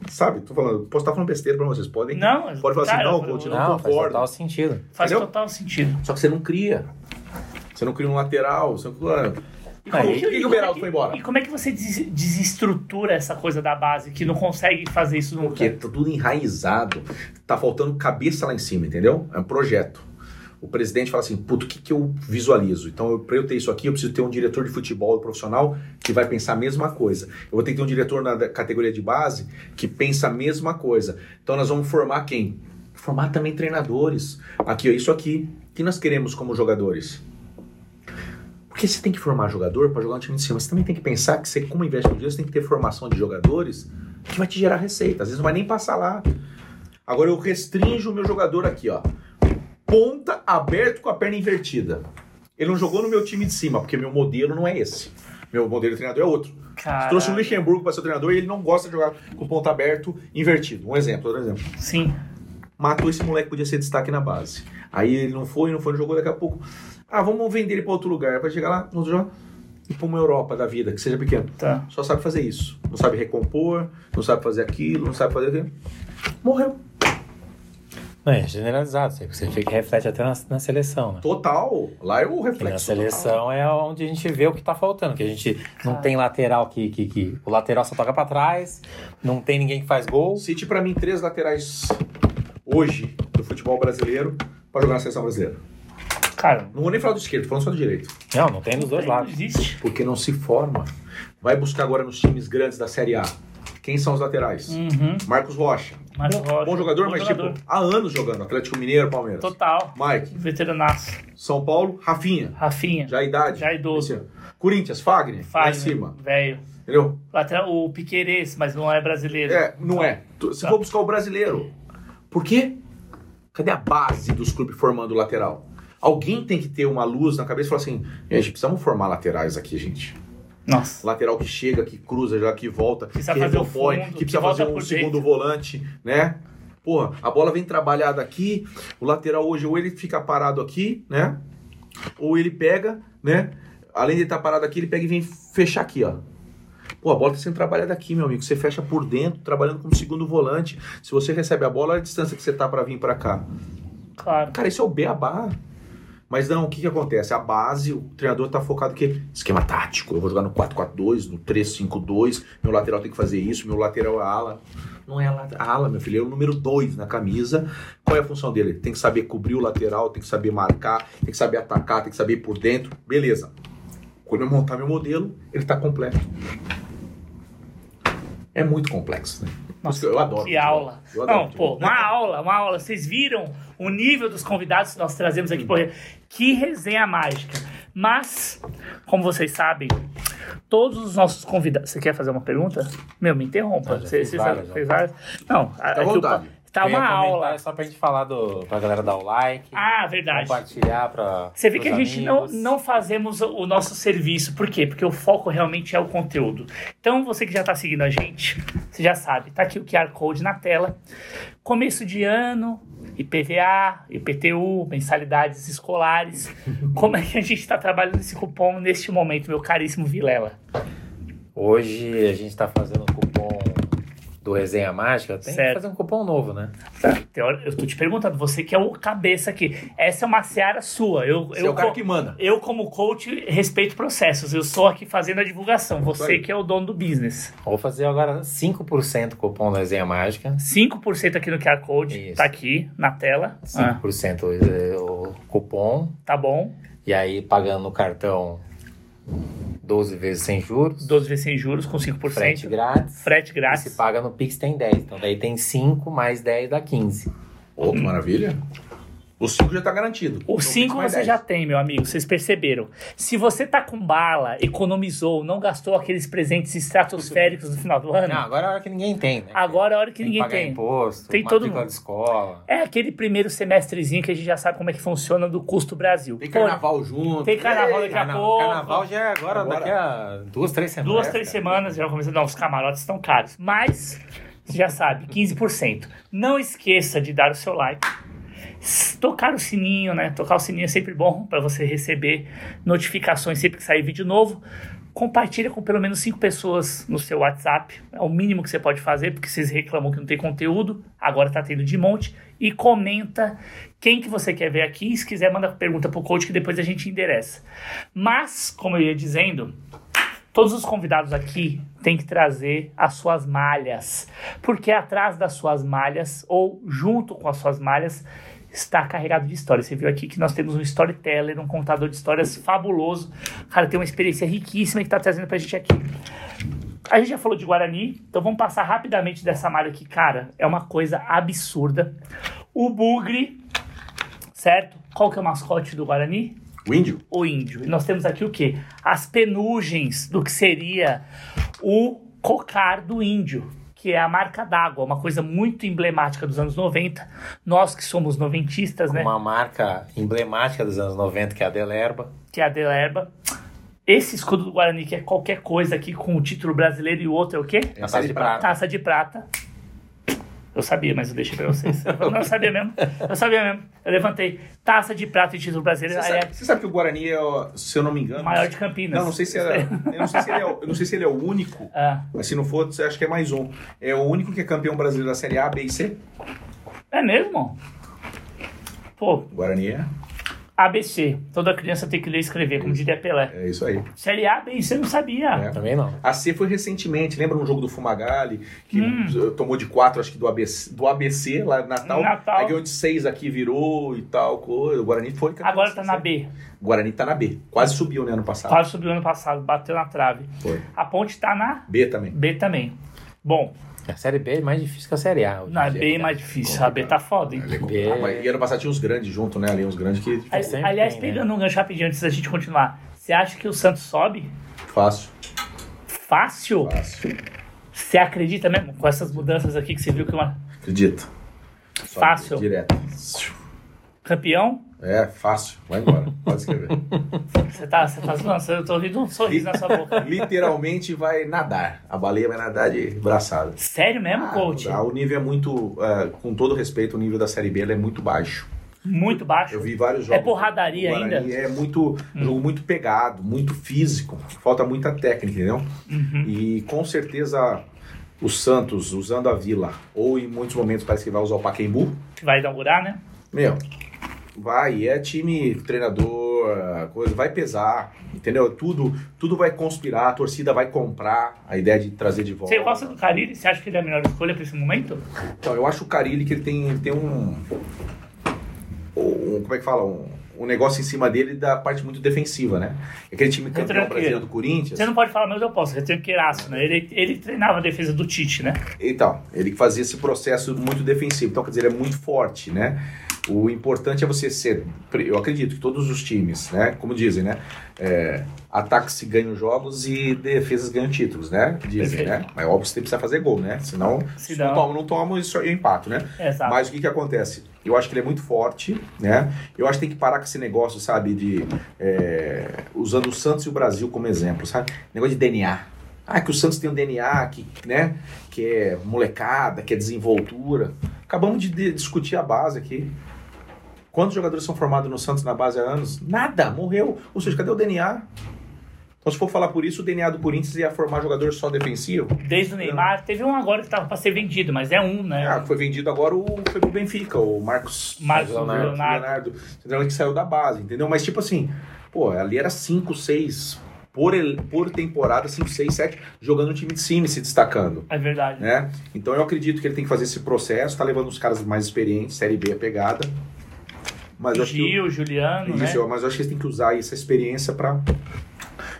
Sabe? Tô falando, posso estar falando besteira pra vocês. Podem. Não, Pode falar cara, assim, não, eu- não, Não, faz concordo. total sentido. Faz Entendeu? total sentido. Só que você não cria. Você não cria um lateral. Você não... E como que, que o Beraldo é foi embora? E como é que você des- desestrutura essa coisa da base que não consegue fazer isso nunca? Porque tá tudo enraizado. Tá faltando cabeça lá em cima, entendeu? É um projeto. O presidente fala assim, puto, o que, que eu visualizo? Então, eu, pra eu ter isso aqui, eu preciso ter um diretor de futebol profissional que vai pensar a mesma coisa. Eu vou ter que ter um diretor na categoria de base que pensa a mesma coisa. Então, nós vamos formar quem? Formar também treinadores. Aqui, ó, isso aqui. O que nós queremos como jogadores? Porque você tem que formar jogador para jogar no time de cima. Você também tem que pensar que você, como investe no dinheiro, você tem que ter formação de jogadores que vai te gerar receita. Às vezes não vai nem passar lá. Agora eu restringo o meu jogador aqui, ó. Ponta aberto com a perna invertida. Ele não jogou no meu time de cima, porque meu modelo não é esse. Meu modelo de treinador é outro. Trouxe o Luxemburgo para ser treinador e ele não gosta de jogar com ponta aberto invertido. Um exemplo, outro exemplo Sim. matou esse moleque, podia ser destaque na base. Aí ele não foi, não foi, não jogou, daqui a pouco. Ah, vamos vender ele para outro lugar. Vai chegar lá, jogar e para uma Europa da vida, que seja pequeno. Tá. Só sabe fazer isso. Não sabe recompor, não sabe fazer aquilo, não sabe fazer aquilo. Morreu. Não, é generalizado, você- fica reflete até na, na seleção, né? Total. Lá é o E na reflexo. seleção é onde a gente vê o que tá faltando, que a gente não Cara. tem lateral que, que, que o lateral só toca pra trás, não tem ninguém que faz gol. Cite para mim três laterais hoje do futebol brasileiro para jogar na seleção brasileira. Cara, Não vou nem falar do esquerdo, tô falando só do direito. Não, não tem dos dois não lados. existe. Porque não se forma. Vai buscar agora nos times grandes da Série A. Quem são os laterais? Uhum. Marcos Rocha. Marcos bom, Rocha, bom jogador, bom mas jogador. tipo, há anos jogando. Atlético Mineiro, Palmeiras. Total. Mike, Veteranaço. São Paulo, Rafinha. Rafinha. Já a idade. Já idoso. Corinthians, Fagner, lá em Fagner, cima. Velho. Entendeu? Lateral- O Piqueires, mas não é brasileiro. É, não é. Tu- Se Tá. for buscar o brasileiro. Por quê? Cadê a base dos clubes formando o lateral? Alguém tem que ter uma luz na cabeça e falar assim: gente, precisamos formar laterais aqui, gente. Nossa. Lateral que chega, que cruza, já que volta, Precisa que recompõe, que que precisa volta fazer um segundo dentro. volante, né? Porra, a bola vem trabalhada aqui, o lateral hoje ou ele fica parado aqui, né? Ou ele pega, né? Além de estar parado aqui, ele pega e vem fechar aqui, ó. Pô, a bola está sendo trabalhada aqui, meu amigo. Você fecha por dentro, trabalhando como segundo volante. Se você recebe a bola, olha a distância que você tá para vir para cá. Claro. Cara, isso é o beabá. Mas não, o que, que acontece? A base, o treinador tá focado quê? Esquema tático. Eu vou jogar no 4-4-2, no 3-5-2, meu lateral tem que fazer isso, meu lateral é ala. Não é a la- a ala, meu filho, é o número 2 na camisa. Qual é a função dele? Tem que saber cobrir o lateral, tem que saber marcar, tem que saber atacar, tem que saber ir por dentro. Beleza. Quando eu montar meu modelo, ele tá completo. É muito complexo, né? Por que eu adoro. Que aula. Adoro Não, pô, uma aula, uma aula. Vocês viram o nível dos convidados que nós trazemos aqui? Pô, que resenha mágica. Mas, como vocês sabem, todos os nossos convidados. Você quer fazer uma pergunta? Meu, me interrompa. Não, Você você várias, fez várias? Não, aqui o vontade. pa- tá uma aula. É só pra gente falar do, pra galera dar o like, Ah, verdade. compartilhar pra. Você vê que a pros gente não, amigos. não fazemos o nosso serviço. Por quê? Porque o foco realmente é o conteúdo. Então, você que já está seguindo a gente, você já sabe, tá aqui o QR Code na tela. Começo de ano, IPVA, IPTU, mensalidades escolares. Como é que a gente está trabalhando esse cupom neste momento, meu caríssimo Vilela? Hoje a gente tá fazendo o cupom do Resenha Mágica. Tem Certo. que fazer um cupom novo, né? Tá? Eu tô te perguntando, você que é o cabeça aqui. Essa é uma seara sua. Eu, Você é eu, o cara co- que manda. eu como coach, respeito processos. Eu estou aqui fazendo a divulgação. Você que é o dono do business. Vou fazer agora 5% cupom do Resenha Mágica. 5% aqui no QR Code, Isso. tá aqui na tela. Ah, 5% é o cupom. tá bom. E aí pagando no cartão 12 vezes sem juros. 12 vezes sem juros com 5%. Frete grátis. Frete E grátis. se paga no Pix tem 10. Então daí tem 5 mais 10 dá 15. Ô, que maravilha. O 5 já tá garantido. O Então, 5 mais você 10. já tem, meu amigo, vocês perceberam. Se você tá com bala, economizou, não gastou aqueles presentes estratosféricos no final do ano, Não, agora é a hora que ninguém tem, né? agora é a hora que tem ninguém que pagar tem. imposto, Tem todo matrícula mundo. de escola. É aquele primeiro semestrezinho que a gente já sabe como é que funciona do custo Brasil. Tem Pô, carnaval junto. Tem carnaval daqui a pouco. Carnaval já é agora, Agora. daqui a duas, três semanas. Duas, três cara. semanas já começou. Não, os camarotes estão caros. Mas, você já sabe, 15%. Não esqueça de dar o seu like. Tocar o sininho, né? Tocar o sininho é sempre bom para você receber notificações sempre que sair vídeo novo. Compartilha com pelo menos cinco pessoas no seu WhatsApp. É o mínimo que você pode fazer, porque vocês reclamam que não tem conteúdo. Agora tá tendo de monte. E comenta quem que você quer ver aqui. Se quiser, manda pergunta pro coach que depois a gente endereça. Mas, como eu ia dizendo, Todos os convidados aqui têm que trazer as suas malhas, porque atrás das suas malhas, ou junto com as suas malhas, está carregado de histórias. Você viu aqui que nós temos um storyteller, um contador de histórias fabuloso. O cara tem uma experiência riquíssima que está trazendo pra gente aqui. A gente já falou de Guarani, então vamos passar rapidamente dessa malha aqui. Cara, é uma coisa absurda. O Bugre, certo? Qual que é o mascote do Guarani? O índio? o índio. E nós temos aqui o quê? As penugens do que seria o cocar do índio, que é a marca d'água, uma coisa muito emblemática dos anos 90. Nós que somos noventistas, né? Uma marca emblemática dos anos 90, que é a Delerba. Que é a Delerba. Esse escudo do Guarani, que é qualquer coisa aqui com o título brasileiro e o outro é o quê? É Taça de prata. Taça de prata. Eu sabia, mas eu deixei pra vocês. Eu não sabia mesmo. Eu sabia mesmo. Eu levantei. Taça de prata e título brasileiro. Você sabe, você sabe que o Guarani é, se eu não me é engano. o maior de Campinas. Não, não sei se é, eu não sei se ele é, o- eu não sei se ele é o único, Ah, mas se não for, você acha que é mais um. É o único que é campeão brasileiro da Série A, B e C. é mesmo? Pô, O Guarani é, ABC. Toda criança tem que ler e escrever, como diria Pelé. é isso aí. Série A, B e C, não sabia. É. Também não. A C foi recentemente, lembra um jogo do Fumagalli, que Hum. tomou de 4, acho que do ABC, do ABC lá no Natal, Natal. aí ganhou de 6 aqui, virou e tal, coisa. O Guarani foi Agora tá na. B. O Guarani tá na B, quase subiu né, ano passado. Quase subiu ano passado, bateu na trave. Foi. A ponte tá na B também. B também. Bom, A Série B é mais difícil que a Série A. B é cara. mais difícil. A B tá foda, hein? B. Ah, mas- E ano passado tinha uns grandes junto, né? Ali uns grandes que sempre Aliás, tem, né? pegando um gancho rapidinho antes da gente continuar. Você acha que o Santos sobe? fácil. Fácil? Fácil. Você acredita mesmo? Com essas mudanças aqui que você viu que uma... Acredito. Sobe Fácil. Direto. Campeão? É, fácil. Vai embora. Pode escrever. Você tá, você tá zoando. Eu tô ouvindo um sorriso na sua boca. Literalmente vai nadar. A baleia vai nadar de braçada. Sério mesmo, coach? Ah, o nível é muito, é, com todo respeito, o nível da Série B é muito baixo. Muito baixo. Eu vi vários jogos. É porradaria ainda? É muito, um jogo muito pegado, muito físico. Falta muita técnica, entendeu? Uhum. E com certeza o Santos usando a Vila, ou em muitos momentos parece que vai usar o Pacaembu, Que vai inaugurar, né? meu, Vai, é time, treinador, coisa, vai pesar, entendeu? Tudo, tudo vai conspirar, a torcida vai comprar a ideia de trazer de volta. Você gosta do Carilli? Você acha que ele é a melhor escolha pra esse momento? Então, eu acho o Carilli que ele tem, ele tem um, um. Como é que fala? Um, um negócio em cima dele da parte muito defensiva, né? Aquele time campeão brasileiro do Corinthians. Você não pode falar, mas eu posso. Retranqueiraço, né? Ele, ele treinava a defesa do Tite, né? Então, ele fazia esse processo muito defensivo. Então, quer dizer, ele é muito forte, né? O importante é você ser. Eu acredito que todos os times, né? Como dizem, né? É, ataques se ganham jogos e defesas ganham títulos, né? Dizem, Perfeito. né? Mas óbvio que você precisa fazer gol, né? Senão, Se não, não- toma, não toma isso aí o empate, né? Exato. Mas o que que acontece? Eu acho que ele é muito forte, né? Eu acho que tem que parar com esse negócio, sabe, de é, usando o Santos e o Brasil como exemplo, sabe? Negócio de DNA. Ah, que o Santos tem um DNA que, né, que é molecada, que é desenvoltura. Acabamos de discutir a base aqui. Quantos jogadores são formados no Santos na base há anos? Nada, morreu. Ou seja, cadê o DNA? Então, se for falar por isso, o DNA do Corinthians ia formar jogador só defensivo. Desde o Neymar, teve um agora que tava pra ser vendido, mas é um, né? Ah, foi vendido agora, o, foi pro Benfica, o Marcos Marcos Leonardo. Leonardo. Leonardo. Que saiu da base, entendeu? Mas tipo assim, pô, ali era 5, 6 por, por temporada, 5, 6, 7, jogando no time de cima e se destacando. É verdade. Né? Então eu acredito que ele tem que fazer esse processo, tá levando os caras mais experientes, Série B é pegada. Mas eu acho que, Gil, Juliano, né? isso, eu- mas eu acho que eles têm que usar essa experiência pra.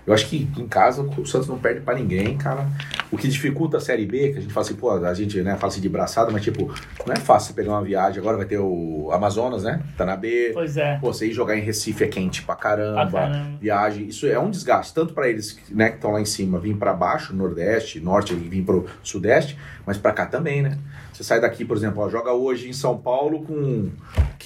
Eu acho que em casa o Santos não perde pra ninguém, cara. O que dificulta a Série B, que a gente fala assim, pô, a gente né, fala assim de braçada, mas tipo, não é fácil você pegar uma viagem. Agora vai ter o Amazonas, né? Tá na B. Pois é. Pô, você ir jogar em Recife é quente pra caramba. Pra caramba. Viagem, isso é um desgaste, tanto pra eles né, que estão lá em cima, vir pra baixo, Nordeste, Norte, e vir pro Sudeste, mas pra cá também, né? Você sai daqui, por exemplo, ó, joga hoje em São Paulo com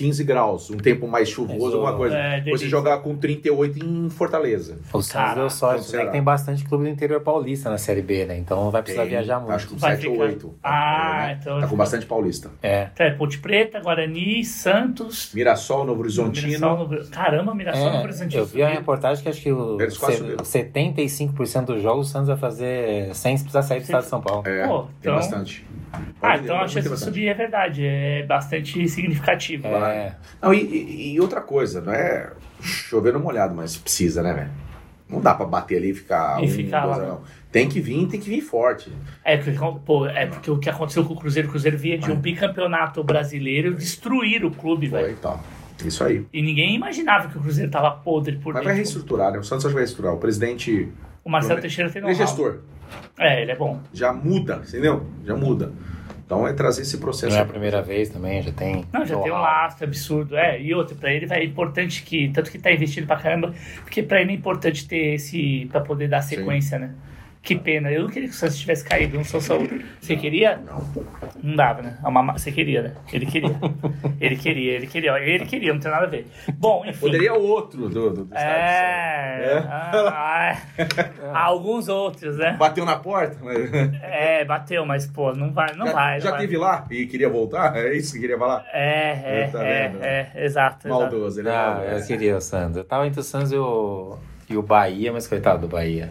15 graus, um tempo mais chuvoso, alguma coisa. é, Depois você jogar com 38 em Fortaleza. O Santos deu sorte, né? que tem bastante clube do interior paulista na Série B, né? Então não vai precisar Tem, viajar muito. Acho que Vai 7 ou ficar- 8. Ah, então- Tá com bastante paulista. É. É, Ponte Preta, Guarani, Santos. Mirassol, Novo Horizontino. Mirassol, Novo- Caramba, Mirassol É, Novo Horizontino. eu vi a reportagem que acho que o se- subiram. 75% dos jogos o Santos vai fazer sem precisar sair do estado de São Paulo. É, Pô, tem então- bastante. Ah, Pode- então a chance de bastante. subir é verdade, é bastante significativo. É. Não, e, e- outra coisa, não é chover no molhado, mas precisa, né, velho? Não dá pra bater ali e ficar E um, ficar dois, lá. não. Tem que vir, tem que vir forte. É, porque, pô, é porque o que aconteceu com o Cruzeiro, o Cruzeiro via de um bicampeonato brasileiro destruir o clube, Foi, velho. então. Isso aí. E ninguém imaginava que o Cruzeiro tava podre por Mas vai dentro. reestruturar, né? O Santos vai reestruturar. O presidente. O Marcelo Teixeira tem Ele é gestor. É, ele é bom. Já muda, entendeu? Já muda. Então é trazer esse processo. Não é a primeira vez também, já tem. Não, já tem um lastro absurdo. É, e outro, pra ele vai é importante que. Tanto que tá investindo pra caramba, porque pra ele é importante ter esse. pra poder dar sequência, né? Que pena. Eu não queria que o Santos tivesse caído. Não sou só. Você queria? Não. Não dava, né? É uma- Você queria, né? Ele queria. ele queria, ele queria. Ele queria, não tem nada a ver. Bom, enfim. Poderia outro do, do, do É. É? ah, ah, alguns outros, né? Bateu na porta, mas. É, bateu, mas, pô, não vai, não já vai. não já vai. teve lá e queria voltar? É isso que queria falar? É, é, Tá é, vendo? é, exato. exato. Maldoso, ele é Ah, eu queria o Santos. Eu tava entre o Santos e o, e o Bahia, mas coitado do Bahia.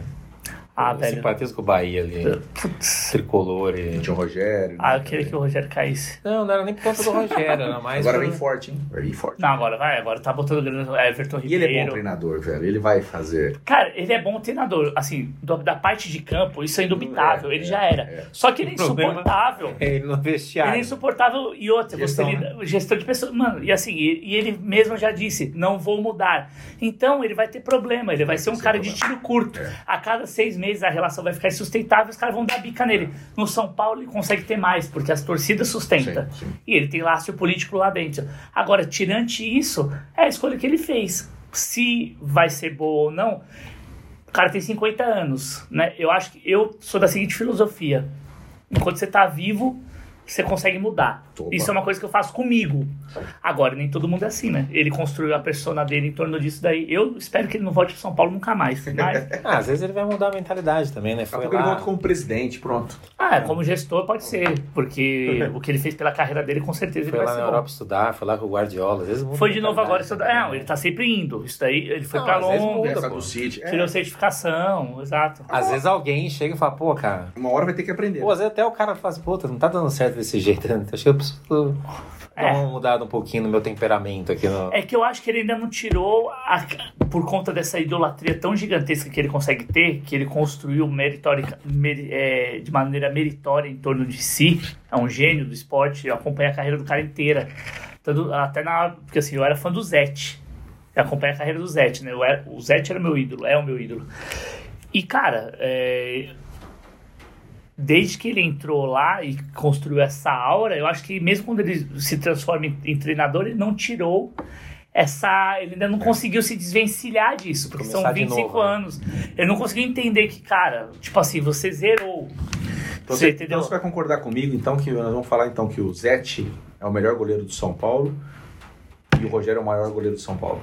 Ah, eu velho. simpatizo com o Bahia ali. Putz. Tricolor e... Tinha o Rogério. Ah, né? eu queria que o Rogério caísse. Não, não era nem por conta do Rogério, era mais Agora vem forte, hein? Vai vir forte. Não, agora vai, agora tá botando grana no Everton E ele é bom Ribeiro. treinador, velho. Ele vai fazer. Cara, ele é bom treinador. Assim, do- da parte de campo, isso é indubitável. É, ele é, já era. é. Só que ele é insuportável. É, Ele no Ele vestiário. é insuportável e outra, Gestão, você lida, gestão de pessoas. Mano, e assim, e, e ele mesmo já disse: não vou mudar. Então ele vai ter problema, ele vai ser um cara de problema. tiro curto. É. A cada seis meses a relação vai ficar insustentável, os caras vão dar bica nele. No São Paulo ele consegue ter mais, porque as torcidas sustentam. Sim, sim. E ele tem lastro político lá dentro. Agora, tirante isso, é a escolha que ele fez. Se vai ser boa ou não, o cara tem 50 anos, né? Eu acho que eu sou da seguinte filosofia: enquanto você tá vivo, você consegue mudar. Opa. Isso é uma coisa que eu faço comigo. Agora, nem todo mundo é assim, né? Ele construiu a persona dele em torno disso daí. Eu espero que ele não volte para São Paulo nunca mais. Mas, Ah, às vezes ele vai mudar a mentalidade também, né? Foi pouco ele lá... volta como presidente, pronto. ah, como gestor pode ser, porque o que ele fez pela carreira dele, com certeza ele Foi vai lá ser na bom. estudar, estudar, foi lá com o Guardiola. Às vezes Foi de novo agora estudar. também, Não, ele tá sempre indo. Isso daí, ele foi vezes Londres, muda, do City. É, tirou certificação, exato. Às vezes alguém chega e fala, pô, cara. Uma hora vai ter que aprender. Pô, às vezes até o cara fala assim, puta, não tá dando certo desse jeito. né? Acho que eu preciso dar É. uma mudada um pouquinho no meu temperamento aqui. No... É que eu acho que ele ainda não tirou, a- por conta dessa idolatria tão gigantesca que ele consegue ter, que ele construiu meritórica, meri- é, de maneira meritória em torno de si, é um gênio do esporte, eu acompanhei a carreira do cara inteira. Tanto, até na. Porque assim, eu era fã do Zete. Eu acompanhei a carreira do Zete, né? Era- o Zete era meu ídolo, é o meu ídolo. E, cara, é, desde que ele entrou lá e construiu essa aura, eu acho que mesmo quando ele se transforma em, em treinador, ele não tirou essa. Ele ainda não conseguiu se desvencilhar disso, porque Começar são de 25 novo, né? anos. Ele não conseguiu entender que, cara, tipo assim, você zerou. Então você você, entendeu? então você vai concordar comigo, então, que nós vamos falar então que o Zete é o melhor goleiro do São Paulo e o Rogério é o maior goleiro do São Paulo.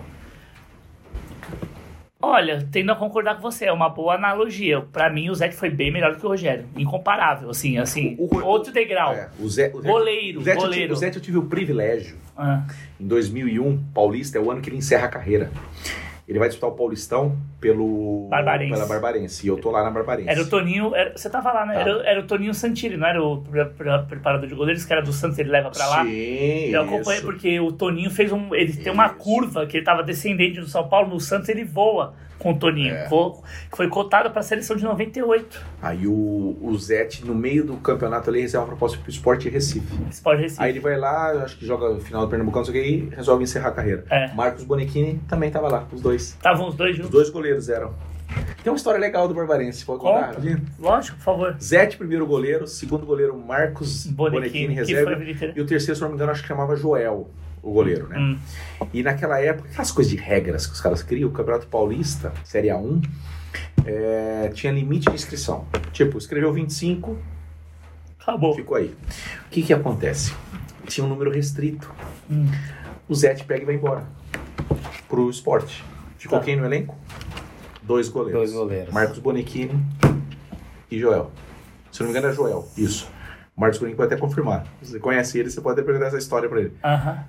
Olha, tendo a concordar com você, é uma boa analogia. Pra mim, o Zé foi bem melhor do que o Rogério. Incomparável, assim, assim. O- o- outro degrau. É, o Zé, o Zete- Goleiro, o tive- goleiro. o Zete eu tive o privilégio Ah, Em 2001, Paulista é o ano que ele encerra a carreira. Ele vai disputar o Paulistão pelo Barbarense. pela Barbarense. E eu tô lá na Barbarense. era o Toninho. era- você tava lá, né? Tá. Era, era o Toninho Santilli, não era o pre- pre- preparador de goleiros, que era do Santos, ele leva pra lá. Sim, Eu acompanhei isso. porque o Toninho fez um. Ele tem uma Isso. curva que ele tava descendente do São Paulo, no Santos ele voa com o Toninho. É. Vo- Foi cotado pra seleção de 98. Aí o, o Zete, no meio do campeonato ali, recebe uma proposta pro Esporte Recife. Sport Recife. Aí ele vai lá, acho que joga no final do Pernambucano, não sei o que, e resolve encerrar a carreira. É. Marcos Bonechini também tava lá, os dois. Estavam os dois Os juntos. dois goleiros eram. Tem uma história legal do Barbarense, pode contar? Conta. Lógico, por favor. Zete, primeiro goleiro, segundo goleiro, Marcos que reserva. a. E o terceiro, se não me engano, acho que chamava Joel, o goleiro, né? Hum. E naquela época, aquelas coisas de regras que os caras criam, o Campeonato Paulista, Série A1, é, tinha limite de inscrição. Tipo, escreveu 25, Acabou. ficou aí. O que que acontece? Tinha um número restrito. Hum. O Zete pega e vai embora pro esporte. Ficou Tá. quem no elenco? Dois goleiros. Dois goleiros. Marcos Bonechini e Joel. Se não me engano é Joel, isso. Marcos Bonechini pode até confirmar. Se você conhece ele, você pode até perguntar essa história pra ele. Aham.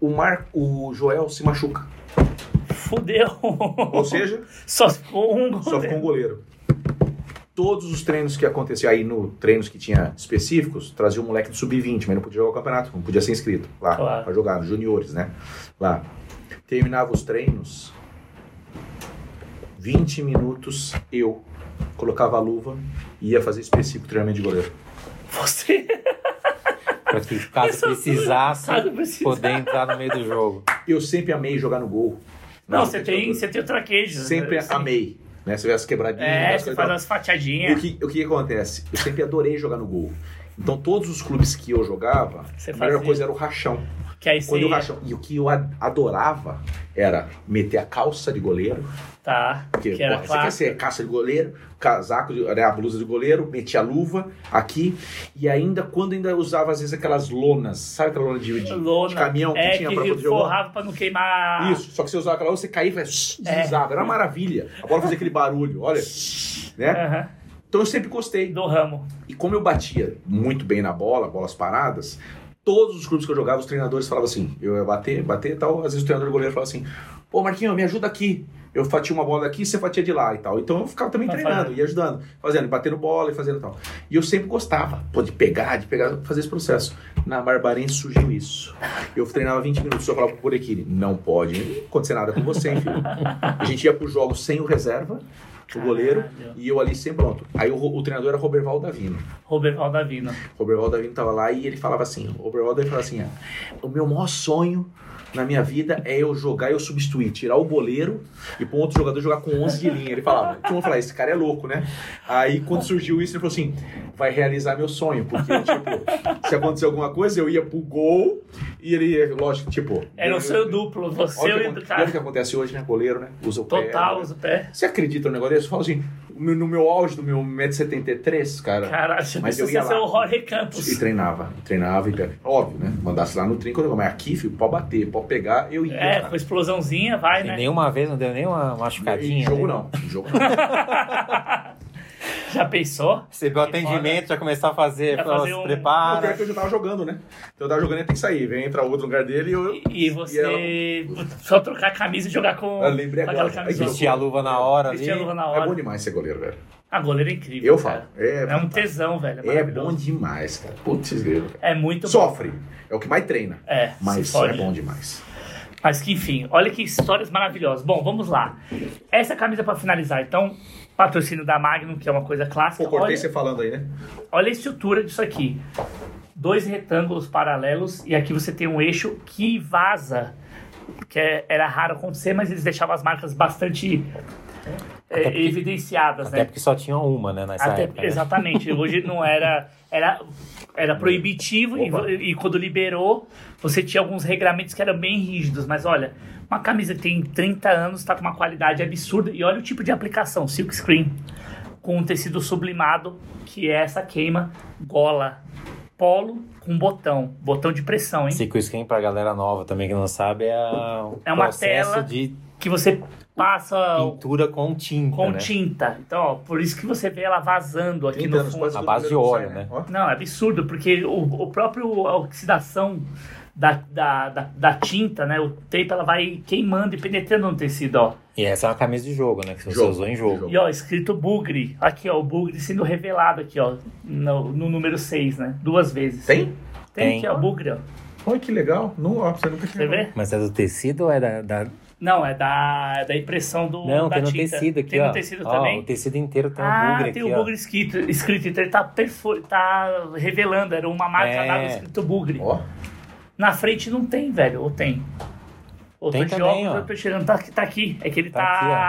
O, Mar... o Joel se machuca. Fudeu. Ou seja, Só ficou um só ficou um goleiro. Todos os treinos que aconteciam aí no treinos que tinha específicos, trazia um moleque do sub-20, mas não podia jogar o campeonato, não podia ser inscrito lá Claro. pra jogar, juniores, né? Lá. Terminava os treinos, 20 minutos eu colocava a luva e ia fazer específico treinamento de goleiro. Você. Pra que caso precisasse, Caso precisasse. poder entrar no meio do jogo. Eu sempre amei jogar no gol. Não, você tem, você tem o traquejo. Sempre né? Amei. Né? Você vê as quebradinhas. É, você faz tal. as E fatiadinhas. o que, o que acontece? Eu sempre adorei jogar no gol. Então, todos os clubes que eu jogava, Você a melhor fazia. coisa era o rachão. Que aí Quando você. o rachão. E o que eu adorava era meter a calça de goleiro. Tá. Porque, que era porra, você quer ser calça de goleiro, casaco, de, né, a blusa de goleiro, metia a luva aqui. E ainda, quando ainda usava, às vezes, aquelas lonas. Sabe aquela lona de, de, Lona. de caminhão que é, tinha que pra poder jogar? forrava pra não queimar. Isso, só que você usava aquela lona, você caía e É. deslizava. Era uma maravilha. A bola fazia aquele barulho, olha. Né? Aham. Então eu sempre gostei. Do ramo. E como eu batia muito bem na bola, bolas paradas, todos os clubes que eu jogava, os treinadores falavam assim, eu ia bater, bater e tal, às vezes o treinador goleiro falava assim, pô Marquinhos, me ajuda aqui. Eu fatia uma bola daqui, você fatia de lá e tal. Então eu ficava também treinando, fazer. ia ajudando, fazendo, batendo bola e fazendo e tal. E eu sempre gostava, pô, de pegar, de pegar, fazer esse processo. Na Barbarense surgiu isso. Eu treinava 20 minutos, só falava pro Borequini, não pode acontecer nada com você, hein, filho. A gente ia pro jogo sem o reserva, o goleiro, e eu ali sempre pronto. Aí o, o treinador era Roberval Davino. Robert Valdavino. O Roberval Davino tava lá e ele falava assim, Roberval Davino falava assim, ah, o meu maior sonho na minha vida é eu jogar e eu substituir, tirar o goleiro e pôr outro jogador jogar com 11 de linha. Ele falava, todo mundo falava, esse cara é louco, né? Aí quando surgiu isso, ele falou assim, vai realizar meu sonho, porque, tipo, se acontecer alguma coisa, eu ia pro gol e ele, lógico, tipo... Era eu- um sonho duplo. Você o e o cara. olha o que acontece hoje, né? Goleiro, né? Usa o pé. Total, né? usa o pé. Você acredita no negócio desse? Eu falo assim, no meu auge do meu 1,73m, cara... Caralho, Mas eu ia ser lá. o Jorge Campos. E treinava, e treinava, e óbvio, né? Mandasse lá no trinco, mas aqui, filho, pode bater, pode pegar, eu ia. É, cara. com explosãozinha, vai, E né? nenhuma vez não deu nenhuma machucadinha. Em jogo né? não, em jogo não. Já pensou? Recebeu Que atendimento, já começar a fazer, Já fazer se um- O pior é prepara. que eu já tava jogando, né? Então eu tava jogando e tem que sair, vem entrar outro lugar dele e eu. E, e você E só trocar a camisa e jogar com, Eu lembrei com aquela agora. Vestir a luva na hora ali. Vestir a luva na É hora. bom demais ser goleiro, velho. A goleira é incrível. Eu falo. É, É um tesão, velho. É, É bom demais, cara. Putz, grilo. É muito bom. Sofre. É o que mais treina. É, Mas é bom demais. Mas que enfim, olha que histórias maravilhosas. Bom, vamos lá. Essa camisa para finalizar. Então, patrocínio da Magnum, que é uma coisa clássica. Pô, cortei olha, você falando aí, né? olha a estrutura disso aqui. Dois retângulos paralelos e aqui você tem um eixo que vaza, que é- era raro acontecer, mas eles deixavam as marcas bastante é, Até porque- evidenciadas, Até né? porque só tinha uma, né, nessa Até- época. né? exatamente. Hoje não era. Era, era proibitivo e, e quando liberou, você tinha alguns regramentos que eram bem rígidos. Mas olha, uma camisa que tem 30 anos, está com uma qualidade absurda. E olha o tipo de aplicação: silk screen, com um tecido sublimado, que é essa queima, gola, polo com botão, botão de pressão, hein? Silk Screen, pra galera nova também que não sabe, é o É uma processo tela de Que você passa pintura com tinta, com né? tinta. Então, ó, por isso que você vê ela vazando aqui 30 no fundo. A base de não óleo, né? Ó. Não, é absurdo, porque o, o próprio a oxidação da, da, da, da tinta, né? O tape ela vai queimando e penetrando no tecido, ó. E essa é uma camisa de jogo, né? Que você Jogo, usou em jogo. E ó, escrito bugre. Aqui, ó, o bugre sendo revelado aqui, ó, no, no número 6, né? Duas vezes. Tem? Tem Tem. aqui, ó, bugre, ó. Olha que legal. Não, ó, você nunca Você vê? Mas é do tecido ou é da... da- Não, é da, é da impressão do Não, da tem no tinta. tecido aqui, Tem ó. no tecido Ó, também? o tecido inteiro tem um ah, bugre tem aqui, o ó. bugre escrito, escrito, então ele tá, tá revelando, era uma marca É. escrito bugre. Ó, Na frente não tem, velho, ou tem? Ou Tem tô de também, óculos, ó. eu tô tirando, tá, tá aqui. É que ele tá,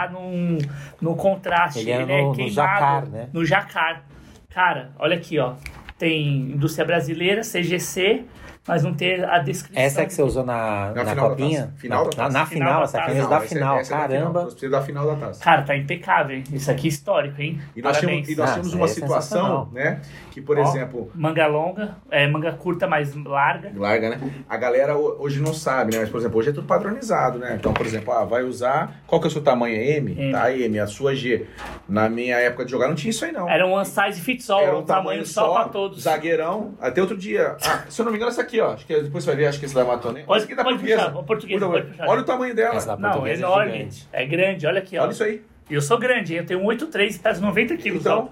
Tá num, num contraste. Ele é no- no queimado, jacar, né? No jacar. Cara, olha aqui, ó. Tem indústria brasileira, CGC, mas não tem a descrição. Essa é que você usou na, Na na, final da copinha? Final na, da taça. na, na Final essa camisa da é- final, essa da caramba. final. Nós precisamos da final da taça. Cara, tá impecável, hein? Isso aqui é histórico, hein? E nós, Parabéns. tínhamos, e nós Ah, tínhamos isso uma é situação, né? Que, por Ó. exemplo, Manga longa, é, manga curta, mais larga. larga, né? A galera ho- hoje não sabe, né? Mas, por exemplo, hoje é tudo padronizado, né? Então, por exemplo, ah, vai usar. Qual que é o seu tamanho? É M? M. Tá, M, a sua G. Na minha época de jogar não tinha isso aí, não. Era um one size fits all, Era um tamanho só pra todos. Zagueirão. Até outro dia. Ah, se eu não me engano, essa aqui, ó. Acho que depois você vai ver, acho que esse da Matone. Esse aqui é da pode portuguesa. puxar, Olha, pode puxar. olha o tamanho dela. Essa da Não, é é enorme. gigante. É grande, olha aqui, ó. Olha isso aí. E eu sou grande, eu tenho 1,83 e peso 90 quilos. ó.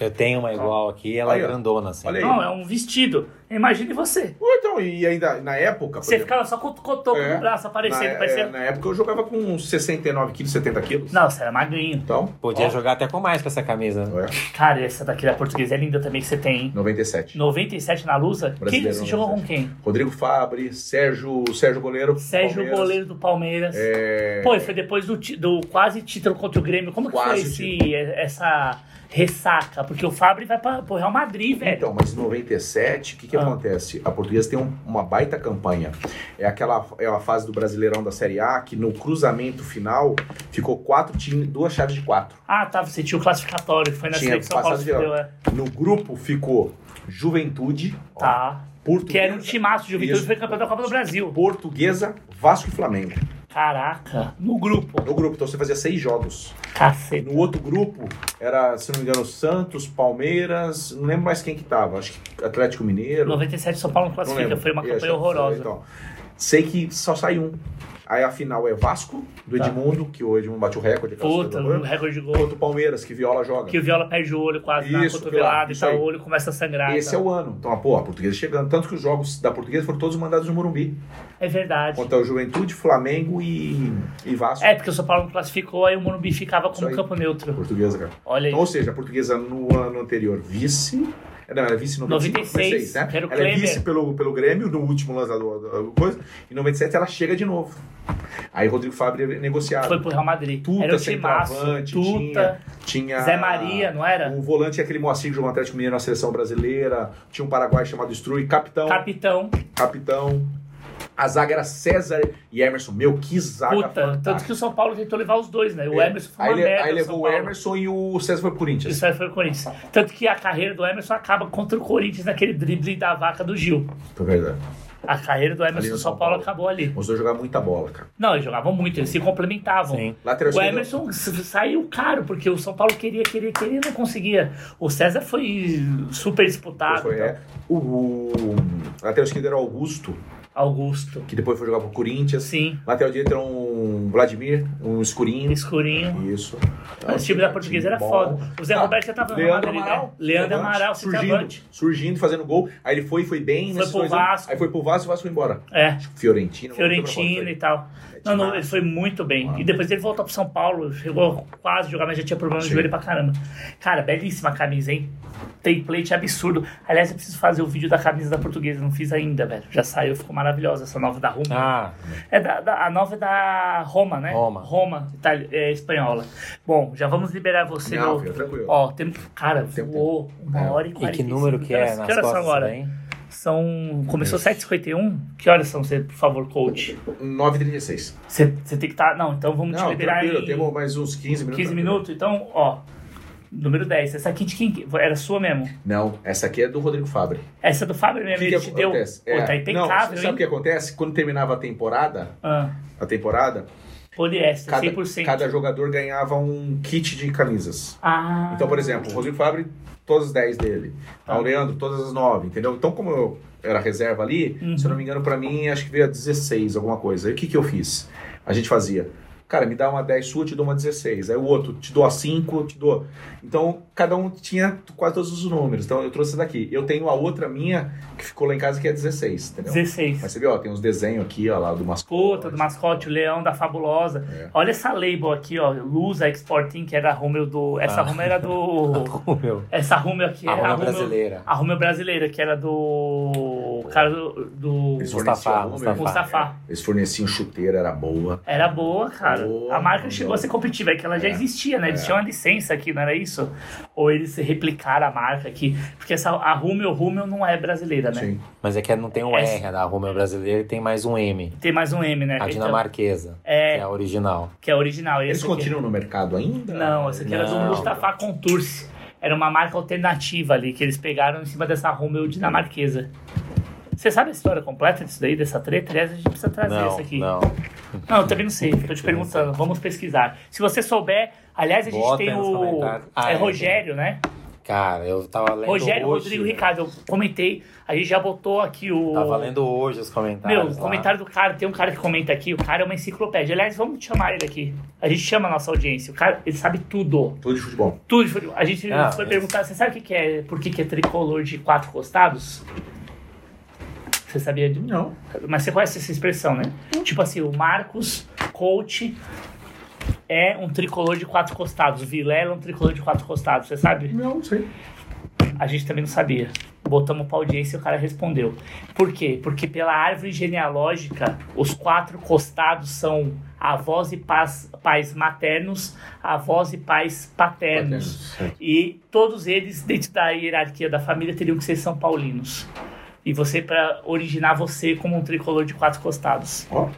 Eu tenho uma igual aqui, ela Olha, é grandona, assim. olha aí. Não, é um vestido. Imagine você. ou então, e ainda na época. por Você exemplo, ficava só com o cotoco é, no braço aparecendo, na, é, na época eu jogava com uns 69 quilos, 70 quilos. Não, você era magrinho. Então, Podia ó, jogar até com mais com essa camisa. né? é, Cara, essa daqui da portuguesa é linda também que você tem, hein? 97. 97 na Lusa. Quem, Brasileiro, você jogou com 97. quem? Rodrigo Fabre, Sérgio, Sérgio Goleiro. Sérgio Palmeiras. Goleiro do Palmeiras. É, Pô, e foi depois do, ti- do quase título contra o Grêmio. Como que foi Quase esse, essa ressaca? Porque o Fábio vai pra, pro Real Madrid, velho. Então, mas em 97, o que, que Ah. acontece? A portuguesa tem um- uma baita campanha. É aquela é a fase do Brasileirão da Série A, que no cruzamento final ficou quatro times, duas chaves de quatro. Ah, tá. Você tinha o classificatório, que foi na Tinha seleção passado de deu, é. No grupo ficou Juventude, ó, Tá. Portuguesa, Que era um timaço de Juventude Isso. foi campeão da Copa do Brasil. Portuguesa, Vasco e Flamengo. Caraca, no grupo. No grupo, então você fazia seis jogos. Cacete. No outro grupo era, se não me engano, Santos, Palmeiras, não lembro mais quem que tava, acho que Atlético Mineiro. 97 São Paulo não Não classifica, lembro. foi uma campanha horrorosa. Então, sei que só sai um. Aí a final é Vasco, do Tá. Edmundo, que o Edmundo bate o recorde. Puta, um recorde de gol. Contra o Palmeiras, que Viola joga. Que o Viola perde o olho quase na Isso, cotovelada e aí. o olho começa a sangrar. Esse é o ano. Então, pô, a portuguesa chegando. Tanto que os jogos da portuguesa foram todos mandados no Morumbi. É verdade. Contra o Juventude, Flamengo e, e Vasco. É, porque o São Paulo não classificou, aí o Morumbi ficava como campo neutro. Portuguesa, cara. Olha aí. Então, ou seja, a portuguesa no ano anterior vice. Não, era vice em 95, 96, né? era o Ela é vice pelo, pelo Grêmio, no último lançador da coisa. Em 97 ela chega de novo. Aí Rodrigo Fabre é negociado. Foi pro Real Madrid. Tuta, Era o centroavante, Tuta, Tinha Zé Maria, não era? O volante é aquele Moacir que jogou no Atlético Mineiro na seleção brasileira. Tinha um paraguai chamado Strui, capitão. Capitão. capitão. A zaga era César e Emerson. Meu, que zaga Puta. Tanto fantástica. que o São Paulo tentou levar os dois, né? O É. Emerson foi aí, uma le- merda. aí o levou São o Paulo. Emerson e o César foi pro Corinthians. Isso aí foi o Corinthians. Tanto que a carreira do Emerson acaba contra o Corinthians naquele drible da vaca do Gil. É verdade. A carreira do Emerson no São São Paulo, Paulo. acabou ali. Os dois jogavam muita bola, cara. Não, eles jogavam muito, eles se complementavam. Sim. O Emerson s- saiu caro, porque o São Paulo queria, queria, queria e não conseguia. O César foi super disputado. Foi, então. é. O, o lateral esquerdo era Augusto, Augusto. que depois foi jogar pro Corinthians. Sim. Lateral direito era um Vladimir, um escurinho. Escurinho. Isso. Mas o time da portuguesa era foda. O Zé Ah, Roberto já tava no Leandro Madrid, né? Amaral. Leandro Amaral, surgindo, surgindo, fazendo gol. Aí ele foi, foi bem. Foi pro anos. Vasco. Aí foi pro Vasco e o Vasco foi embora. É, Fiorentina. Fiorentino e tal. É Não, não, demais. ele foi muito bem. Ah. E depois ele voltou pro São Paulo, chegou quase a jogar, mas já tinha problema no Sim. joelho pra caramba. Cara, belíssima camisa, hein? Template absurdo. Aliás, eu preciso fazer o vídeo da camisa da portuguesa, não fiz ainda, velho. Já saiu, ficou maravilhosa essa nova da Roma. Ah, É da, da- a nova é da Roma, né? Roma. Roma, itali- é, espanhola. Bom, já vamos liberar você. Não, meu- filho, tranquilo. Ó, tem, cara, Tempo, voou uma É. hora e e quarenta que número que é nas que horas costas agora? São. Começou 7h51? Que horas são você, por favor, coach? 9h36. Você, você tem que estar. não, então vamos te Não, liberar tranquilo, em temos mais uns 15 minutos. 15 minutos. Então, ó. Número 10. Essa aqui de quem? Era sua mesmo? Não, essa aqui é do Rodrigo Fabre. Essa do Fábio mesmo, que, ele que te deu. acontece? Pô, tá É, impecável, não, sabe o que acontece? Quando terminava a temporada, Ah, a temporada, poliéster, cada, 100%. cada jogador ganhava um kit de camisas. Ah. Então, por exemplo, o Rodrigo Fabre, todas as 10 dele. Tá. O Leandro, todas as 9, entendeu? Então, como eu era reserva ali, Uhum. se eu não me engano, pra mim, acho que veio a 16, alguma coisa. Aí o que, que eu fiz? A gente fazia. Cara, me dá uma 10 sua, eu te dou uma 16. Aí o outro, te dou a 5, te dou. Então, cada um tinha quase todos os números. Então, eu trouxe essa daqui. Eu tenho a outra minha, que ficou lá em casa, que é 16, entendeu? 16. Mas você viu, ó, tem uns desenhos aqui, ó, lá do mascote. Puta, do mascote, o leão da fabulosa. É. Olha essa label aqui, ó. Lusa Exporting, que era a Romeo do. Essa Ah. Romeo era do. O meu. Essa Romeo aqui A era Roma brasileira. A Romeo brasileira, que era do. Cara do. do Eles Mustafa. Mustafa. Mustafa. Eles forneciam chuteira, era boa. Era boa, cara. Boa, a marca boa. chegou a ser competitiva, é que ela já É. existia, né? Eles É. tinham uma licença aqui, não era isso? Ou eles replicaram a marca aqui. Porque essa, a Rumel Rumel não é brasileira, né? Sim. Mas é que não tem um Essa- R da Roma brasileira e tem mais um M. Tem mais um M, né? A Então, dinamarquesa, É. que é a original. que é original. E Eles continuam no mercado ainda? Não, essa aqui era do Não. Mustafa Contourse. Era uma marca alternativa ali, que eles pegaram em cima dessa Romeo dinamarquesa. Você sabe a história completa disso daí, dessa treta? Aliás, a gente precisa trazer Não, essa aqui. não. Não, eu também não sei, tô te perguntando. Vamos pesquisar. Se você souber, aliás, a gente Bota tem o. comentários. Ah, é é, Rogério, né? Cara, eu tava lendo Rogério hoje. Rodrigo Ricardo. Eu comentei, a gente já botou aqui o. Tava lendo hoje os comentários. Meu, o lá. comentário do cara, tem um cara que comenta aqui, o cara é uma enciclopédia. Aliás, vamos chamar ele aqui. A gente chama a nossa audiência. O cara, ele sabe tudo. Tudo de futebol. Tudo de futebol. A gente Ah, foi mas- perguntar, você sabe o que, que é, por que, que é tricolor de quatro costados? Você sabia de Não. Mas você conhece essa expressão, né? Tipo assim, o Marcos Coach é um tricolor de quatro costados. O Vilela é um tricolor de quatro costados, você sabe? Não, não sei. A gente também não sabia. Botamos pra audiência e o cara respondeu. Por quê? Porque pela árvore genealógica, os quatro costados são avós e pais, pais maternos, avós e pais paternos. E todos eles, dentro da hierarquia da família, teriam que ser São Paulinos. E você, para originar você como um tricolor de quatro costados. Ó,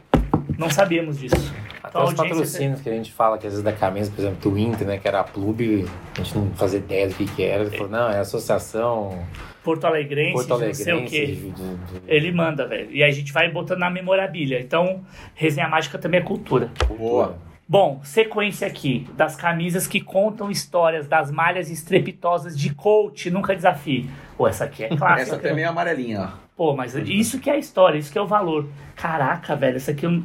Não sabíamos disso. Até Então, os patrocínios que a gente fala, que às vezes da camisa, por exemplo, do Inter, né? Que era a clube, a gente não fazia ideia do que, que era. Ele falou, não, é a associação Porto Alegrense, Porto não Alegrense. sei o quê. de- de- de- Ele manda, velho. E a gente vai botando na memorabilia. Então, resenha mágica também é cultura. boa. Bom, sequência aqui das camisas que contam histórias das malhas estrepitosas de coach, nunca desafie. Pô, essa aqui é clássica. Essa também é amarelinha, ó. Pô, mas isso que é a história, isso que é o valor. Caraca, velho, essa aqui é um.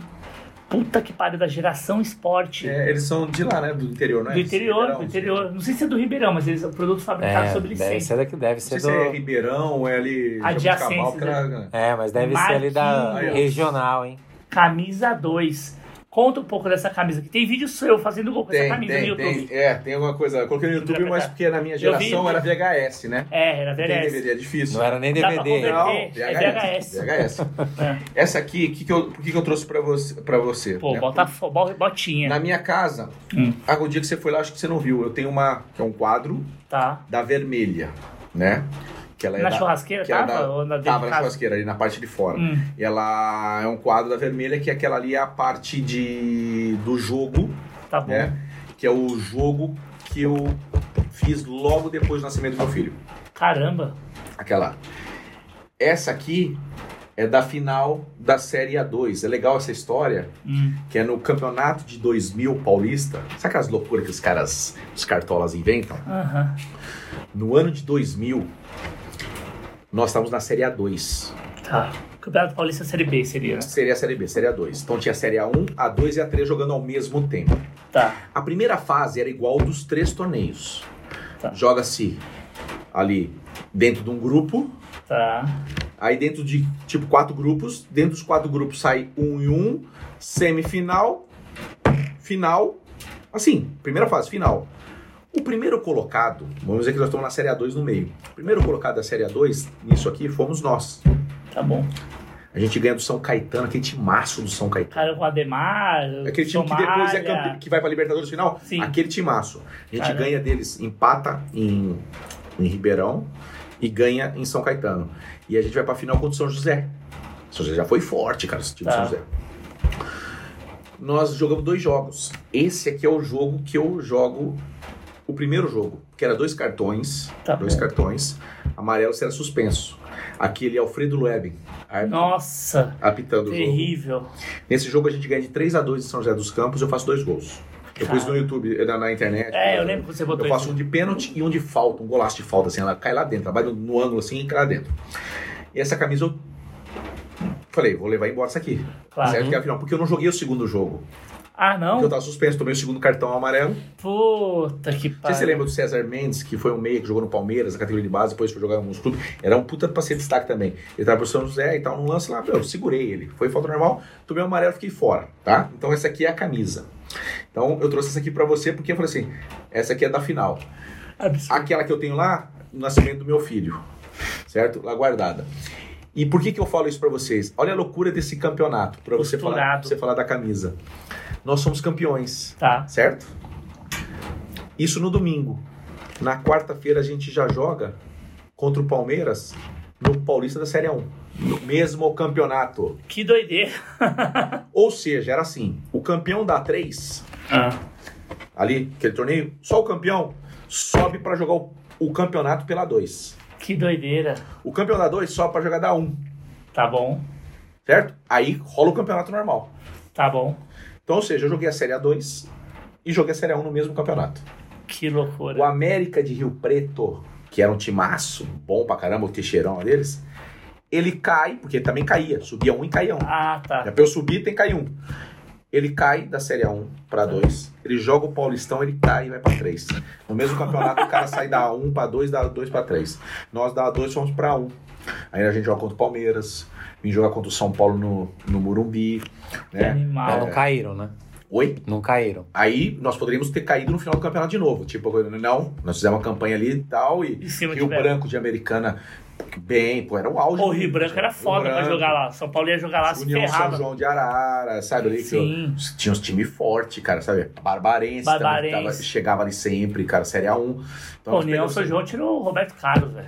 Puta que pariu, da geração esporte. É, eles são de lá, né? Do interior, não é? do interior, Ribeirão, do interior. Não sei se é do Ribeirão, mas eles são produtos fabricados É, sob deve licença. ser, daqui, deve Não ser sei do... se é Ribeirão ou é ali... Adjacência, era- É, mas deve ser ali da Marquinhos. regional, hein? Camisa 2. Conta um pouco dessa camisa aqui. Tem vídeo seu fazendo gol com essa Tem, camisa no tem, YouTube. tem. É, tem alguma coisa. Eu coloquei no YouTube, mas porque na minha geração vi. era VHS, né? É, era Tem VHS. DVD, é difícil. Não era nem DVD. Não, É VHS. VHS. É. Essa aqui, que que eu, por que, que eu trouxe pra você? Pra você Pô, né? bota bo- botinha. Na minha casa, Hum. ah, o dia que você foi lá, acho que você não viu. Eu tenho uma, que é um quadro Tá. da vermelha, né? Que ela é Na da- churrasqueira que ela tava? é da- Ou na Tava na casa? churrasqueira, ali na parte de fora. Hum. E ela é um quadro da vermelha, que aquela ali é a parte de, do jogo, Tá bom. né? Que é o jogo que eu fiz logo depois do nascimento do meu filho. Caramba. Aquela. Essa aqui é da final da Série A2. É legal essa história, Hum. que é no campeonato de 2000 paulista. Sabe aquelas loucuras que os caras, os cartolas inventam? No ano de 2000, nós estávamos na Série A2. Tá. Campeonato Paulista Série B seria, né? Seria a Série B, Série A2. Então tinha a Série A1, A2 e A3 jogando ao mesmo tempo. Tá. A primeira fase era igual dos três torneios. Tá. Joga-se ali dentro de um grupo, Tá. aí dentro de tipo quatro grupos, dentro dos quatro grupos sai um e um, semifinal, final, assim, primeira fase, final. O primeiro colocado, vamos dizer que nós estamos na Série A2 no meio. O primeiro colocado da Série A2, nisso aqui, fomos nós. Tá bom. A gente ganha do São Caetano, aquele timaço do São Caetano. Cara com Ademar. Aquele time que depois é Somália. campe... que vai pra Libertadores final, Sim. aquele timaço. A gente Caramba. ganha deles, empata em, em Ribeirão e ganha em São Caetano. E a gente vai pra final contra o São José. São José já foi forte, cara, esse time do Tá. São José. Nós jogamos dois jogos. Esse aqui é o jogo que eu jogo. O primeiro jogo, que era dois cartões. Tá dois bom. cartões. Amarelo será suspenso. Aquele Alfredo árbitro, Nossa, apitando o jogo. terrível. Nesse jogo a gente ganha de 3 a 2 em São José dos Campos, eu faço dois gols. Eu pus Cara. no YouTube, na, na internet. É, eu lembro que você botou Eu faço isso. um de pênalti e um de falta, um golaço de falta, assim, ela cai lá dentro, ela vai no, no ângulo assim e cai lá dentro. E essa camisa eu falei, vou levar embora essa aqui. Claro. Certo? Que é a final, porque eu não joguei o segundo jogo. Ah, Porque eu não? tava suspenso, tomei o segundo cartão amarelo. Puta que Não pariu. se você lembra do César Mendes, que foi um meia que jogou no Palmeiras, na categoria de base, depois foi jogar em alguns clubes. Era um puta pra ser destaque também. Ele tava pro São José e tal, num lance lá, eu segurei ele. Foi falta normal, tomei o amarelo fiquei fora, tá? Então essa aqui é a camisa. Então eu trouxe essa aqui pra você porque eu falei assim, essa aqui é da final. Absurdo. Aquela que eu tenho lá, no nascimento do meu filho, certo? Lá guardada. E por que que eu falo isso pra vocês? Olha a loucura desse campeonato, pra você falar, você falar da camisa. Nós somos campeões Tá. certo? Isso no domingo. Na quarta-feira a gente já joga contra o Palmeiras no Paulista da Série 1. No mesmo campeonato. Que doideira. Ou seja, era assim: o campeão da 3, Ah, ali, aquele torneio, só o campeão sobe pra jogar o, o campeonato pela 2. Que doideira. O campeão da 2 sobe pra jogar da 1, Tá bom. certo? Aí rola o campeonato normal. Tá bom. Então, ou seja, eu joguei a Série A2 e joguei a Série A1 no mesmo campeonato. Que O loucura. América de Rio Preto, que era um timaço, bom pra caramba, o Teixeirão deles, ele cai, porque ele também caía, subia um e caía um. Ah, tá. Já pra eu subir, tem que cair um. Ele cai da Série A1 pra 2, ele joga o Paulistão, ele cai e vai pra 3. No mesmo campeonato, o cara sai da 1 pra 2, da 2 pra 3. Nós da 2 fomos pra 1. Aí a gente joga contra o Palmeiras, vim jogar contra o São Paulo no, no Morumbi. Que Né? animal. Mas não caíram, né? Oi? Não caíram. Aí nós poderíamos ter caído no final do campeonato de novo. Tipo, não, nós fizemos uma campanha ali e tal, e Em cima de Rio. Branco de Americana, bem, pô, era o auge. O Rio Branco era foda pra Branco, jogar lá. São Paulo ia jogar lá, se União São ferrava. João de Arara, sabe ali? que Sim. eu- tinha uns times fortes, cara, sabe? Barbarense, Barbarense. Também, tava- chegava ali sempre, cara, Série A1. Então, Pô, União São João tirou o Roberto Carlos, velho.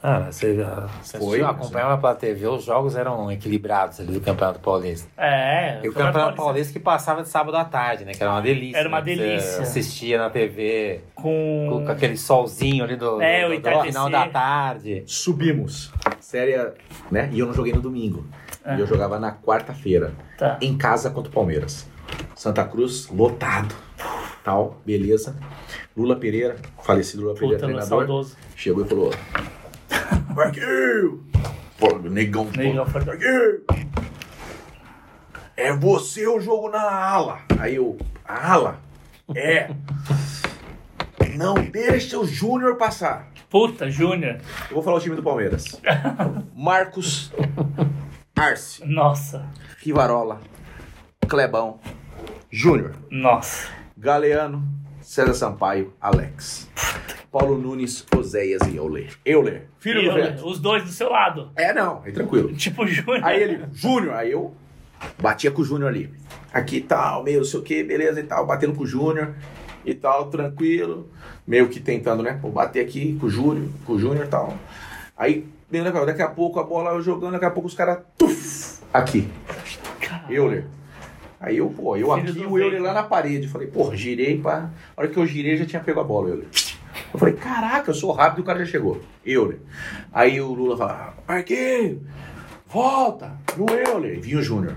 Ah, você já você Foi, assistiu, acompanhava pela TV, os jogos eram equilibrados ali do Campeonato Paulista. É. E o Campeonato Paulista que passava de sábado à tarde, né? Que era uma delícia. Era uma né, delícia. Você assistia na TV com, Com. com aquele solzinho ali do, É, do, do entardecer. final da tarde. Subimos. Série, né? E eu não joguei no domingo. É. E eu jogava na quarta-feira. Tá. em casa contra o Palmeiras. Santa Cruz, lotado. Tal, beleza. Lula Pereira, falecido Lula Pereira, Puta, treinador, saudoso. chegou e falou: Marquinhos! Pô, negão. Negão! É você o jogo na ala. Aí eu, ala? É. Não deixa o Júnior passar. Puta, Júnior. Eu vou falar o time do Palmeiras. Marcos, Arce, Nossa. Rivarola, Clebão, Júnior. Nossa. Galeano, César Sampaio, Alex. Paulo Nunes, Oséias e Euler. Euler, filho E do Veto. os dois do seu lado. É, não, tranquilo. Tipo Júnior. Aí ele, Júnior, aí eu batia com o Júnior ali. Aqui tal, meio, não sei o que, beleza e tal, batendo com o Júnior e tal, tranquilo. Meio que tentando, né? Vou bater aqui com o Júnior, com o Júnior e tal. Aí, daqui a pouco a bola eu jogando, daqui a pouco os caras, tuf, aqui. Caralho. Euler. Aí eu, pô, eu Filho aqui o Euler lá na parede. Falei, porra, girei pra. A hora que eu girei já tinha pego a bola, Euler. Eu falei, caraca, eu sou rápido e o cara já chegou. Euler. Aí o Lula fala, Marquinhos, volta no Euler. Vinha o Júnior.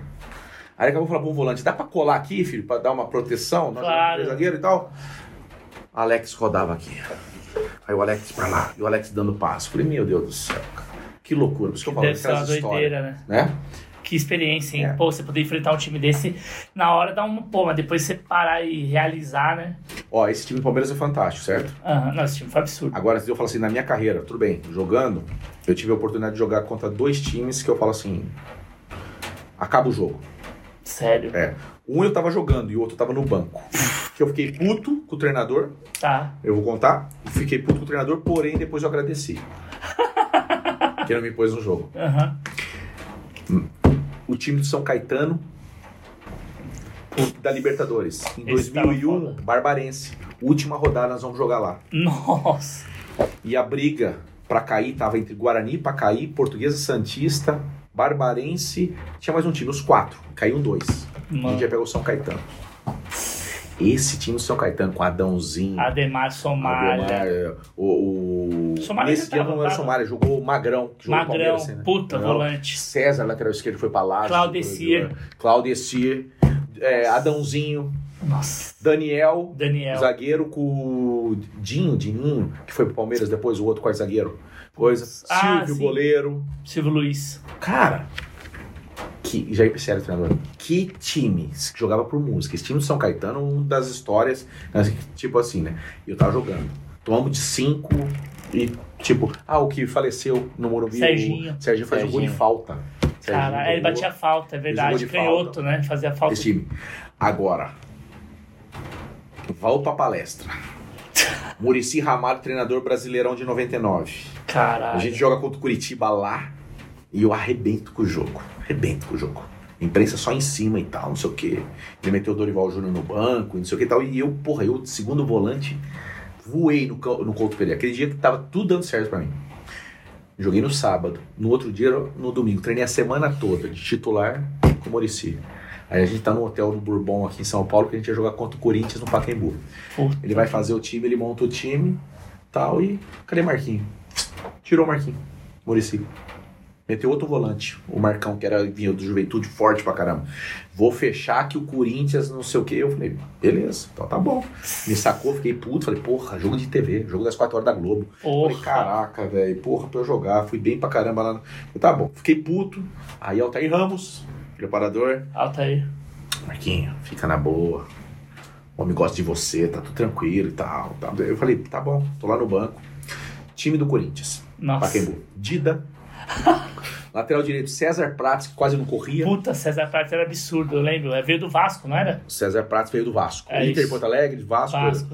Aí acabou falando pro volante, dá pra colar aqui, filho, pra dar uma proteção? Claro. zagueiro e tal. Alex rodava aqui. Aí o Alex pra lá, e o Alex dando passo. Falei, meu Deus do céu, cara. Que, Que loucura. Por isso que eu falo daquelas histórias. doideira, né? Né? Que experiência, hein? É. Pô, você poder enfrentar um time desse na hora dá um. Pô, mas depois você parar e realizar, né? Ó, esse time do Palmeiras é fantástico, certo? Aham, não, esse time foi absurdo. Agora, se eu falo assim, na minha carreira, tudo bem, jogando, eu tive a oportunidade de jogar contra dois times que eu falo assim. Acaba o jogo. Sério. É. Um eu tava jogando e o outro tava no banco. Que eu fiquei puto com o treinador, Tá. eu vou contar. Fiquei puto com o treinador, porém depois eu agradeci. que ele não me pôs no jogo. Aham. O time do São Caetano da Libertadores. Em Esse tava 2001, foda. Barbarense. Última rodada nós vamos jogar lá. Nossa. E a briga pra cair tava entre Guarani, Pacaí, Portuguesa Santista, Barbarense. Tinha mais um time, os quatro. Caiu um dois. A Mano. gente ia pegar o São Caetano. Esse time do São Caetano, com Adãozinho, Ademar Somália. Ademar, é, o, o... Somália Nesse dia não era. Somália, jogou o Magrão. Que jogou Magrão, assim, né? puta, Não. volante. César, lateral esquerdo, foi pra lá. Claudecir. Claudecir. É, Adãozinho. Nossa. Daniel. Daniel. Zagueiro com o Dinho, Dininho, que foi pro Palmeiras depois, o outro quarto zagueiro. Coisa. Ah, Silvio, sim. goleiro. Silvio Luiz. Cara, que, já ia sério, treinador. Que time que jogava por música. Esse time do São Caetano, uma das histórias, assim, tipo assim, né? Eu tava jogando. Tomamos de cinco e, tipo, ah, o que faleceu no Morumbi. Serginho. O Serginho faz um gol de falta. Serginho Cara, ele batia falta, é verdade. de Canhoto, né? Fazia falta. Esse time. Agora, volto à palestra. Murici Ramalho, treinador brasileirão de 99. A Caralho. gente joga contra o Curitiba lá e eu arrebento com o jogo. Arrebento com o jogo. Imprensa só em cima e tal, não sei o quê. Ele meteu o Dorival Júnior no banco e não sei o que e tal. E eu, porra, eu, de segundo volante, voei no, no Couto Pereira. Aquele dia que tava tudo dando certo pra mim. Joguei no sábado. No outro dia, no domingo. Treinei a semana toda de titular com o Murici. Aí a gente tá no hotel no Bourbon aqui em São Paulo que a gente ia jogar contra o Corinthians no Pacaembu. Puta. Ele vai fazer o time, ele monta o time, tal, e cadê Marquinho? Tirou o Marquinho, Murici. Meteu outro volante, o Marcão, que era vinha do Juventude forte pra caramba. Vou fechar que o Corinthians não sei o que. Eu falei, beleza, então tá bom. Me sacou, fiquei puto, falei, porra, jogo de TV, jogo das 4 horas da Globo. Falei, Porra. caraca, velho, porra, pra eu jogar, fui bem pra caramba lá. Falei, tá bom, fiquei puto. Aí Altair Ramos, preparador, Alta aí. Marquinho, fica na boa. O homem gosta de você, tá tudo tranquilo e tal. tal. Eu falei, tá bom, tô lá no banco. Time do Corinthians, Nossa. Pacaembu. Dida. Lateral direito, César Prates, que quase não corria. Puta, César Prates era absurdo, eu lembro. É, veio do Vasco, não era? César Prates veio do Vasco. É Inter isso. Porto Alegre, Vasco. Vasco.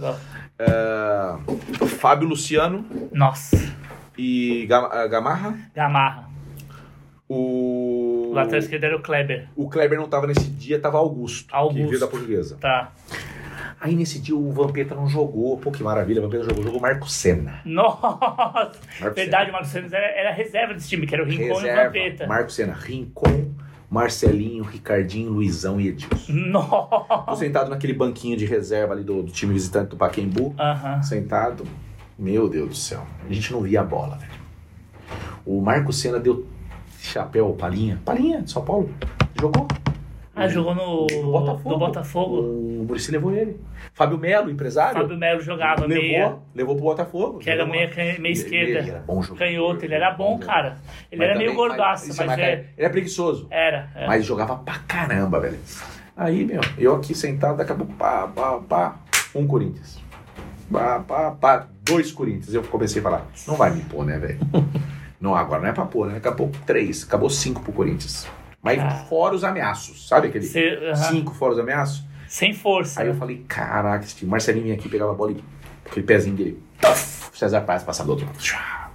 É, Fábio Luciano Nossa. e Gam- ah, Gamarra. Gamarra. O. O lateral esquerdo era o Kleber. O Kleber não tava nesse dia, tava Augusto, Augusto. que veio da portuguesa. Tá. Aí nesse dia o Vampeta não jogou. Pô, que maravilha, o Vampeta jogou. Jogou Marco Senna. Nossa. Marco Verdade, o Marcos Santos era, era reserva desse time, que era o Rincon e o Reserva, Vampeta. Marco Senna, Rincon, Marcelinho, Ricardinho, Luizão e Edilson. Tô Nossa. sentado naquele banquinho de reserva ali do, do time visitante do Paquembu. Aham. Sentado. Meu Deus do céu. A gente não via a bola, velho. O Marco Senna deu chapéu, palinha. Palinha, de São Paulo. Jogou. Ah, jogou no, No Botafogo. no Botafogo. O Muricy levou ele. Fábio Melo, empresário. Fábio Melo jogava levou, meia, levou pro Botafogo. que era meia, meia esquerda. Ele era bom jogador. Canhoto, ele era bom, cara. Ele Mas era meio também- gordaço, isso, mas mas, é, Ele é preguiçoso. era. é. Mas jogava pra caramba, velho. Aí, meu, eu aqui sentado, daqui a pouco, pá, pá, pá, um Corinthians. Pá, pá, pá, dois Corinthians. Eu comecei a falar, não vai me pôr, né, velho? Não, agora não é pra pôr, né? Daqui a pouco três, acabou cinco pro Corinthians. Mas Ah. fora os ameaços, sabe aquele? Cê- aham. Cinco fora os ameaços. Sem força. Aí eu falei, caraca, esse. Marcelinho vinha aqui, pegava a bola e aquele pezinho dele. César Paz passava do outro lado.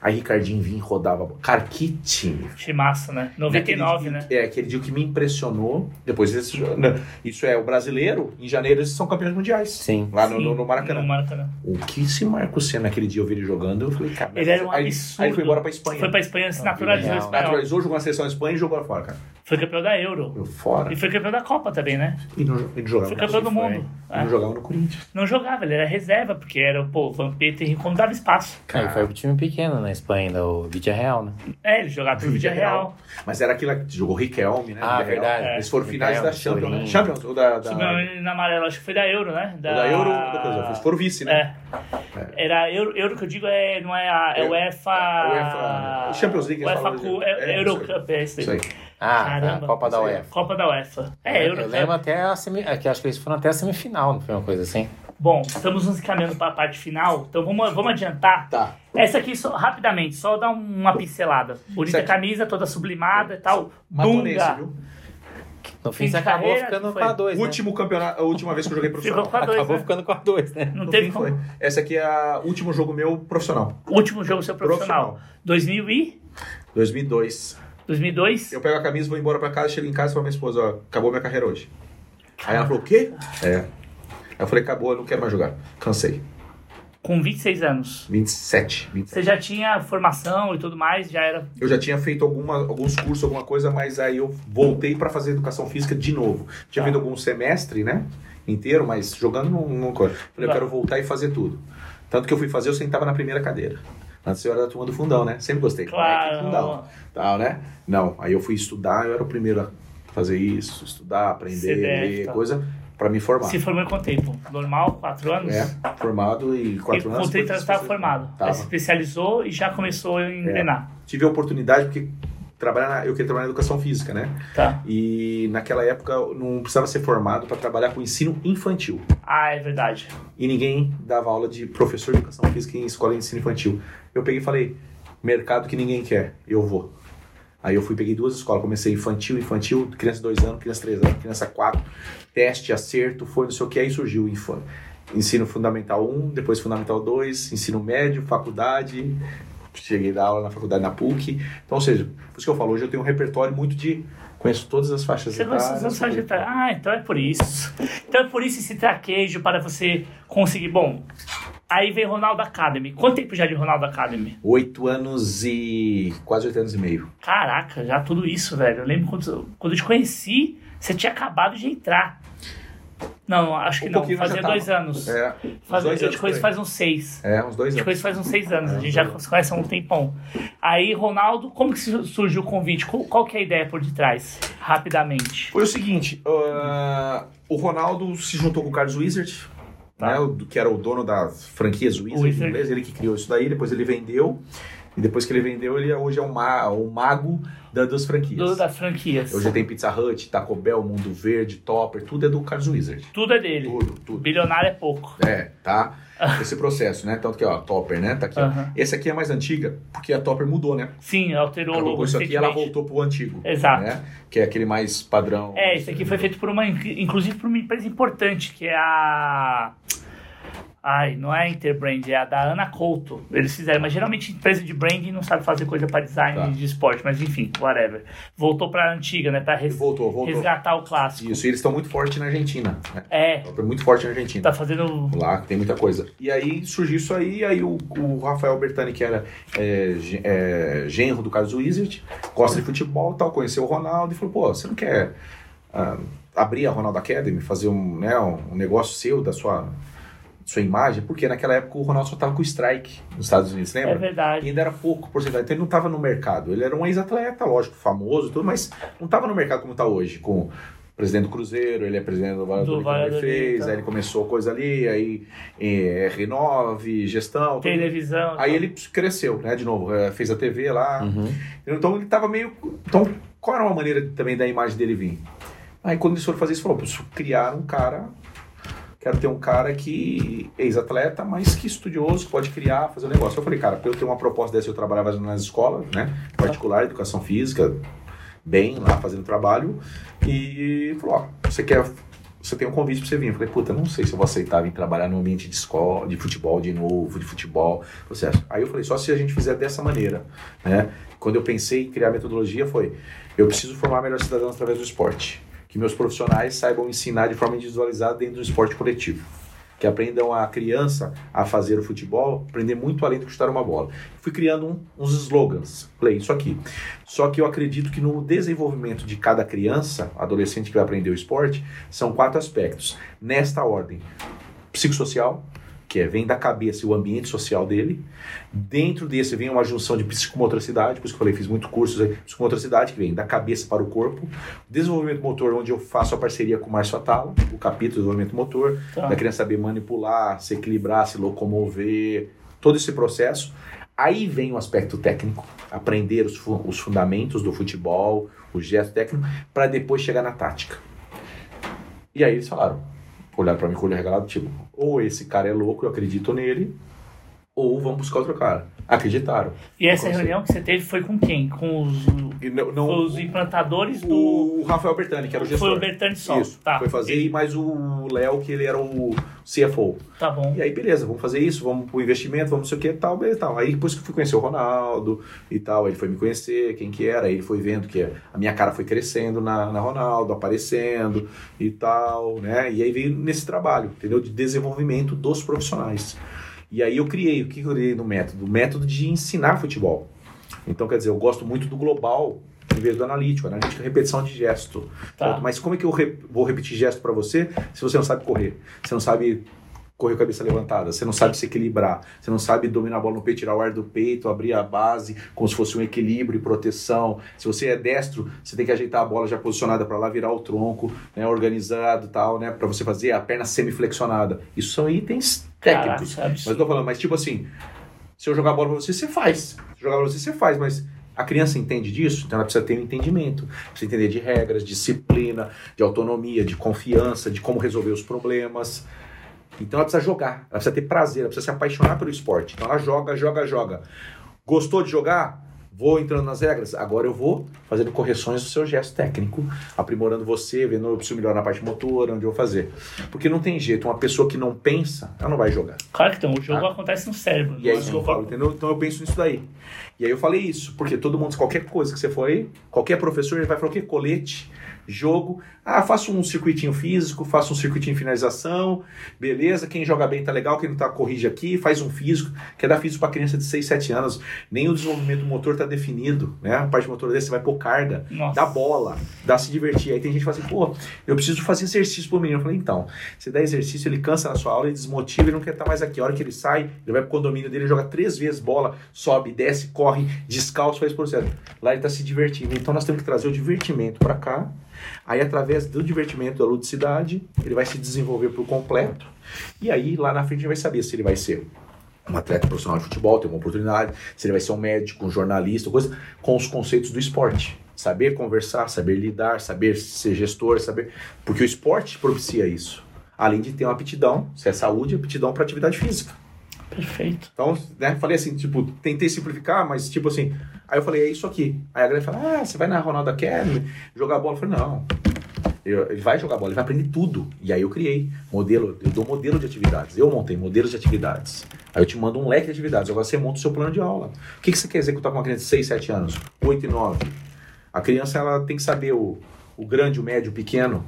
Aí Ricardinho vinha e rodava a bola. Cara, que time. Timaço, né? 99, Naquele né? dia- É, aquele dia que me impressionou. Depois desse, não, isso é o brasileiro, em janeiro eles são campeões mundiais. Sim. Lá no, Sim, no, no Maracanã. No Maracanã. O que esse Marco Senna naquele dia eu vi ele jogando, eu falei, cara. Ele era um aí, absurdo. aí ele foi embora pra Espanha. Foi pra Espanha, se naturalizou. Naturalizou, jogou na seleção da Espanha e jogou lá fora, cara. Foi campeão da Euro. Eu fora. E foi campeão da Copa também, né? E não, e não jogava. Foi campeão do mundo. É. não jogava no Corinthians. Não jogava, ele era reserva, porque era, pô, o Vampeta e Rincon dava espaço. Cara, foi um time pequeno na Espanha ainda, o Vidia Real, né? É, ele jogava pro Vídeo Real. Mas era aquilo que jogou Riquelme, né? Ah, Villarreal. verdade. Eles foram finais Riquelme, da Champions, né? Champions, ou da... da... Subiu na amarela, acho que foi da Euro, né? ou da Euro, da coisa. Eles foram vice, né? É. Era Euro, Euro que eu digo é, não é a é É, UEFA. é UEFA, Champions League, UEFA é, é, Eurocup, é isso Isso aí. Ah, Caramba. a Copa da. UEFA. Copa da UEFA. É, Euro. Eu lembro até a semi... é que acho que eles foram até a semifinal, não foi uma coisa assim? Bom, estamos nos encaminhando para a parte final, então vamos, vamos adiantar. Tá. Essa aqui, só, rapidamente, só dar uma pincelada. Bonita camisa, toda sublimada e tal. Matou nesse, Dunga. viu? No Fim fim, você acabou carreira, ficando foi. com a 2, né? Último campeonato, a última vez que eu joguei profissional. Ficou com a dois, Acabou né? ficando com a 2, né? Não No teve fim como. foi. Essa aqui é o último jogo meu profissional. Último jogo seu profissional. 2000 e 2002. 2002? Eu pego a camisa, vou embora pra casa, chego em casa e falo pra minha esposa, ó, acabou minha carreira hoje. Aí ela falou, o quê? É. Aí eu falei, acabou, eu não quero mais jogar. Cansei. Com 26 anos. 27. 27. Você já tinha formação e tudo mais, já era. Eu já tinha feito alguma, alguns cursos, alguma coisa, mas aí eu voltei pra fazer educação física de novo. Tinha Tá. feito algum semestre, né? Inteiro, mas jogando não. não coisa. Falei, Tá. eu quero voltar e fazer tudo. Tanto que eu fui fazer, eu sentava na primeira cadeira. Antes eu era da turma do fundão, né? Sempre gostei. Claro. Moleque, Fundão. Tal, né? Não, aí eu fui estudar, eu era o primeiro a fazer isso, estudar, aprender, ler, tá. coisa, pra me formar. Se formou em quanto tempo? Normal? Quatro anos? É, formado e quatro e anos. com 30 depois anos estava formado. Tava. Aí se especializou e já começou a engrenar. Tive a oportunidade, porque trabalhar na- eu queria trabalhar na educação física, né? Tá. E naquela época eu não precisava ser formado para trabalhar com ensino infantil. Ah, é verdade. E ninguém dava aula de professor de educação física em escola de ensino infantil. Eu peguei e falei, mercado que ninguém quer, eu vou. Aí eu fui, peguei duas escolas, comecei infantil, infantil, criança de dois anos, criança de três anos, criança quatro, teste, acerto, foi não sei o que, aí surgiu ensino fundamental 1, depois fundamental 2, ensino médio, faculdade, cheguei a dar aula na faculdade na PUC. Então, ou seja, por isso que eu falo, hoje eu tenho um repertório muito de, conheço todas as faixas Você etárias, das faixas etárias. Ah, então é por isso. Então é por isso esse traquejo para você conseguir. Bom, aí vem Ronaldo Academy. Quanto tempo já de Ronaldo Academy? Oito anos e... quase oito anos e meio. Caraca, já tudo isso, velho. Eu lembro quando, quando eu te conheci, você tinha acabado de entrar. Não, acho que Um não. já Fazia tava. dois anos. É, Faz- dois eu anos faz uns seis. É, uns dois Eu te anos. conheço faz uns seis anos. É, a gente já dois. se conhece há um tempão. Aí, Ronaldo, como que su- surgiu o convite? Qual, qual que é a ideia por detrás? Rapidamente. Foi o seguinte, ah, o Ronaldo se juntou com o Carlos Wizard, Tá. né, que era o dono das franquias Wizard, Wizard. inglês, ele que criou isso daí, depois ele vendeu, e depois que ele vendeu, ele hoje é o, ma o mago da, das franquias. Do, das franquias. Hoje tem Pizza Hut, Taco Bell, Mundo Verde, Topper, tudo é do Carlos Wizard. Tudo é dele. Tudo, tudo. Bilionário é pouco. É, tá? Esse processo, né? Tanto que, ó, Topper, né? Tá aqui. Aham. Esse aqui é mais antiga, porque a Topper mudou, né? Sim, alterou o Ela logo colocou isso aqui ela voltou pro antigo. Exato. Né? Que é aquele mais padrão. É, isso aqui foi feito por uma, inclusive por uma empresa importante, que é a. Ai, não é a Interbrand, é a da Ana Couto. Eles fizeram, mas geralmente empresa de branding não sabe fazer coisa para design Tá. de esporte, mas enfim, whatever. Voltou pra antiga, né? Pra res- Voltou, voltou. resgatar o clássico. Isso, e eles estão muito fortes na Argentina. Né? É, muito forte na Argentina. tá fazendo. Lá, tem muita coisa. E aí surgiu isso aí, aí o, o Rafael Bertani, que era é, é, genro do Carlos Wizard, gosta de futebol e tal, conheceu o Ronaldo e falou, pô, você não quer ah, abrir a Ronaldo Academy, fazer um, né, um negócio seu, da sua, sua imagem? Porque naquela época o Ronaldo só tava com o strike nos Estados Unidos, lembra? É E verdade. ainda era pouco porcentagem, então ele não estava no mercado. Ele era um ex-atleta, lógico, famoso e tudo, mas não estava no mercado como está hoje, com o presidente do Cruzeiro, ele é presidente do Valladolid, Do que ele Valladolid, fez, tá. aí ele começou coisa ali, aí é, R9, gestão, tudo. Televisão. Aí ele cresceu, né, de novo, é, fez a TV lá, Uhum. então ele estava meio... Então, qual era uma maneira também da imagem dele vir? Aí quando eles foram fazer isso, falou, preciso criar um cara... Quero ter um cara que ex-atleta, mas que estudioso, que pode criar, fazer um negócio. Eu falei, cara, pra eu ter uma proposta dessa, eu trabalhava nas escolas, né? Particular, educação física, bem lá, fazendo trabalho. E falou, ó, você quer... Você tem um convite pra você vir. Eu falei, puta, não sei se eu vou aceitar vir trabalhar no ambiente de escola, de futebol de novo, de futebol, processo. Aí eu falei, só se a gente fizer dessa maneira, né? Quando eu pensei em criar metodologia foi, eu preciso formar melhores cidadãos através do esporte. Que meus profissionais saibam ensinar de forma individualizada dentro do esporte coletivo. que aprendam a criança a fazer o futebol, aprender muito além que chutar uma bola. Fui criando um, uns slogans, falei isso aqui. Só que eu acredito que no desenvolvimento de cada criança, adolescente que vai aprender o esporte, são quatro aspectos. Nesta ordem: psicossocial, que é, vem da cabeça e o ambiente social dele. Dentro desse vem uma junção de psicomotricidade, por isso que eu falei, fiz muito cursos aí, psicomotricidade, que vem da cabeça para o corpo. Desenvolvimento motor, onde eu faço a parceria com o Márcio Atala, o capítulo de desenvolvimento motor, Tá. da criança saber manipular, se equilibrar, se locomover, todo esse processo. Aí vem o aspecto técnico, aprender os, fu- os fundamentos do futebol, o gesto técnico, para depois chegar na tática. E aí eles falaram, olharam pra mim com o olho regalado, tipo, ou esse cara é louco, eu acredito nele, ou vamos buscar outro cara. Acreditaram. E essa reunião que você teve foi com quem? Com os, não, não- os implantadores do. o Rafael Bertani, que era o gestor. Foi o Bertani só. Isso, tá. foi fazer, e mais o Léo, que ele era o CFO. Tá bom. E aí, beleza, vamos fazer isso, vamos pro investimento, vamos não sei o que, tal, beleza, tal. Aí depois que eu fui conhecer o Ronaldo e tal, ele foi me conhecer, quem que era, aí ele foi vendo que a minha cara foi crescendo na, na Ronaldo, aparecendo e tal, né? E aí veio nesse trabalho, entendeu? De desenvolvimento dos profissionais. E aí eu criei, o que eu criei no método? O método de ensinar futebol. Então, quer dizer, eu gosto muito do global em vez do analítico. Analítico é repetição de gesto. Tá. Mas como é que eu re- vou repetir gesto para você se você não sabe correr? Você não sabe correr com a cabeça levantada, você não sabe se equilibrar, você não sabe dominar a bola no peito, tirar o ar do peito, abrir a base como se fosse um equilíbrio e proteção. Se você é destro, você tem que ajeitar a bola já posicionada para lá, virar o tronco, né, organizado e tal, né, para você fazer a perna semiflexionada. Isso são itens técnicos. Caraca, Mas eu tô falando, mas tipo assim, se eu jogar bola pra você, você faz. Se eu jogar pra você, você faz, mas a criança entende disso, então ela precisa ter um entendimento. Precisa entender de regras, disciplina, de autonomia, de confiança, de como resolver os problemas. Então ela precisa jogar, ela precisa ter prazer, ela precisa se apaixonar pelo esporte. Então ela joga, joga, joga. Gostou de jogar? Vou entrando nas regras. Agora eu vou fazendo correções do seu gesto técnico, aprimorando você, vendo eu preciso melhorar na parte motora, onde eu vou fazer. Porque não tem jeito, uma pessoa que não pensa, ela não vai jogar. Claro que tem. O jogo Ah. acontece no cérebro. E é isso que eu falo, entendeu? Então eu penso nisso daí. E aí eu falei isso, porque todo mundo, qualquer coisa que você for aí, qualquer professor, ele vai falar o quê? Colete, jogo. Ah, faço um circuitinho físico, faço um circuitinho de finalização, beleza. Quem joga bem tá legal, quem não tá, corrige aqui, faz um físico. Quer dar físico pra criança de 6, 7 anos. Nem o desenvolvimento motor tá definido, né? A parte motor desse você vai pôr carga, Nossa. dá bola, dá se divertir. Aí tem gente que fala assim, pô, eu preciso fazer exercício pro menino. Eu falei, então, você dá exercício, ele cansa na sua aula, ele desmotiva, ele não quer estar mais aqui. A hora que ele sai, ele vai pro condomínio dele, joga três vezes bola, sobe, desce, corre, descalço, faz processo. Lá ele tá se divertindo. Então nós temos que trazer o divertimento para cá. Aí, através do divertimento, da ludicidade, ele vai se desenvolver por completo. E aí, lá na frente, a gente vai saber se ele vai ser um atleta profissional de futebol, ter uma oportunidade, se ele vai ser um médico, um jornalista, coisa, com os conceitos do esporte. Saber conversar, saber lidar, saber ser gestor, saber. Porque o esporte propicia isso. Além de ter uma aptidão, se é saúde, aptidão para atividade física. Perfeito. Então, né, falei assim, tipo, tentei simplificar, mas tipo assim, aí eu falei, é isso aqui. Aí a galera fala, ah, você vai na Ronaldo Academy jogar bola? Eu falei, não. Ele vai jogar bola, ele vai aprender tudo. E aí eu criei modelo, eu dou modelo de atividades. Eu montei modelos de atividades. Aí eu te mando um leque de atividades. Agora você monta o seu plano de aula. O que, que você quer executar com uma criança de 6, 7 anos? 8 e 9? A criança ela tem que saber o, o grande, o médio, o pequeno,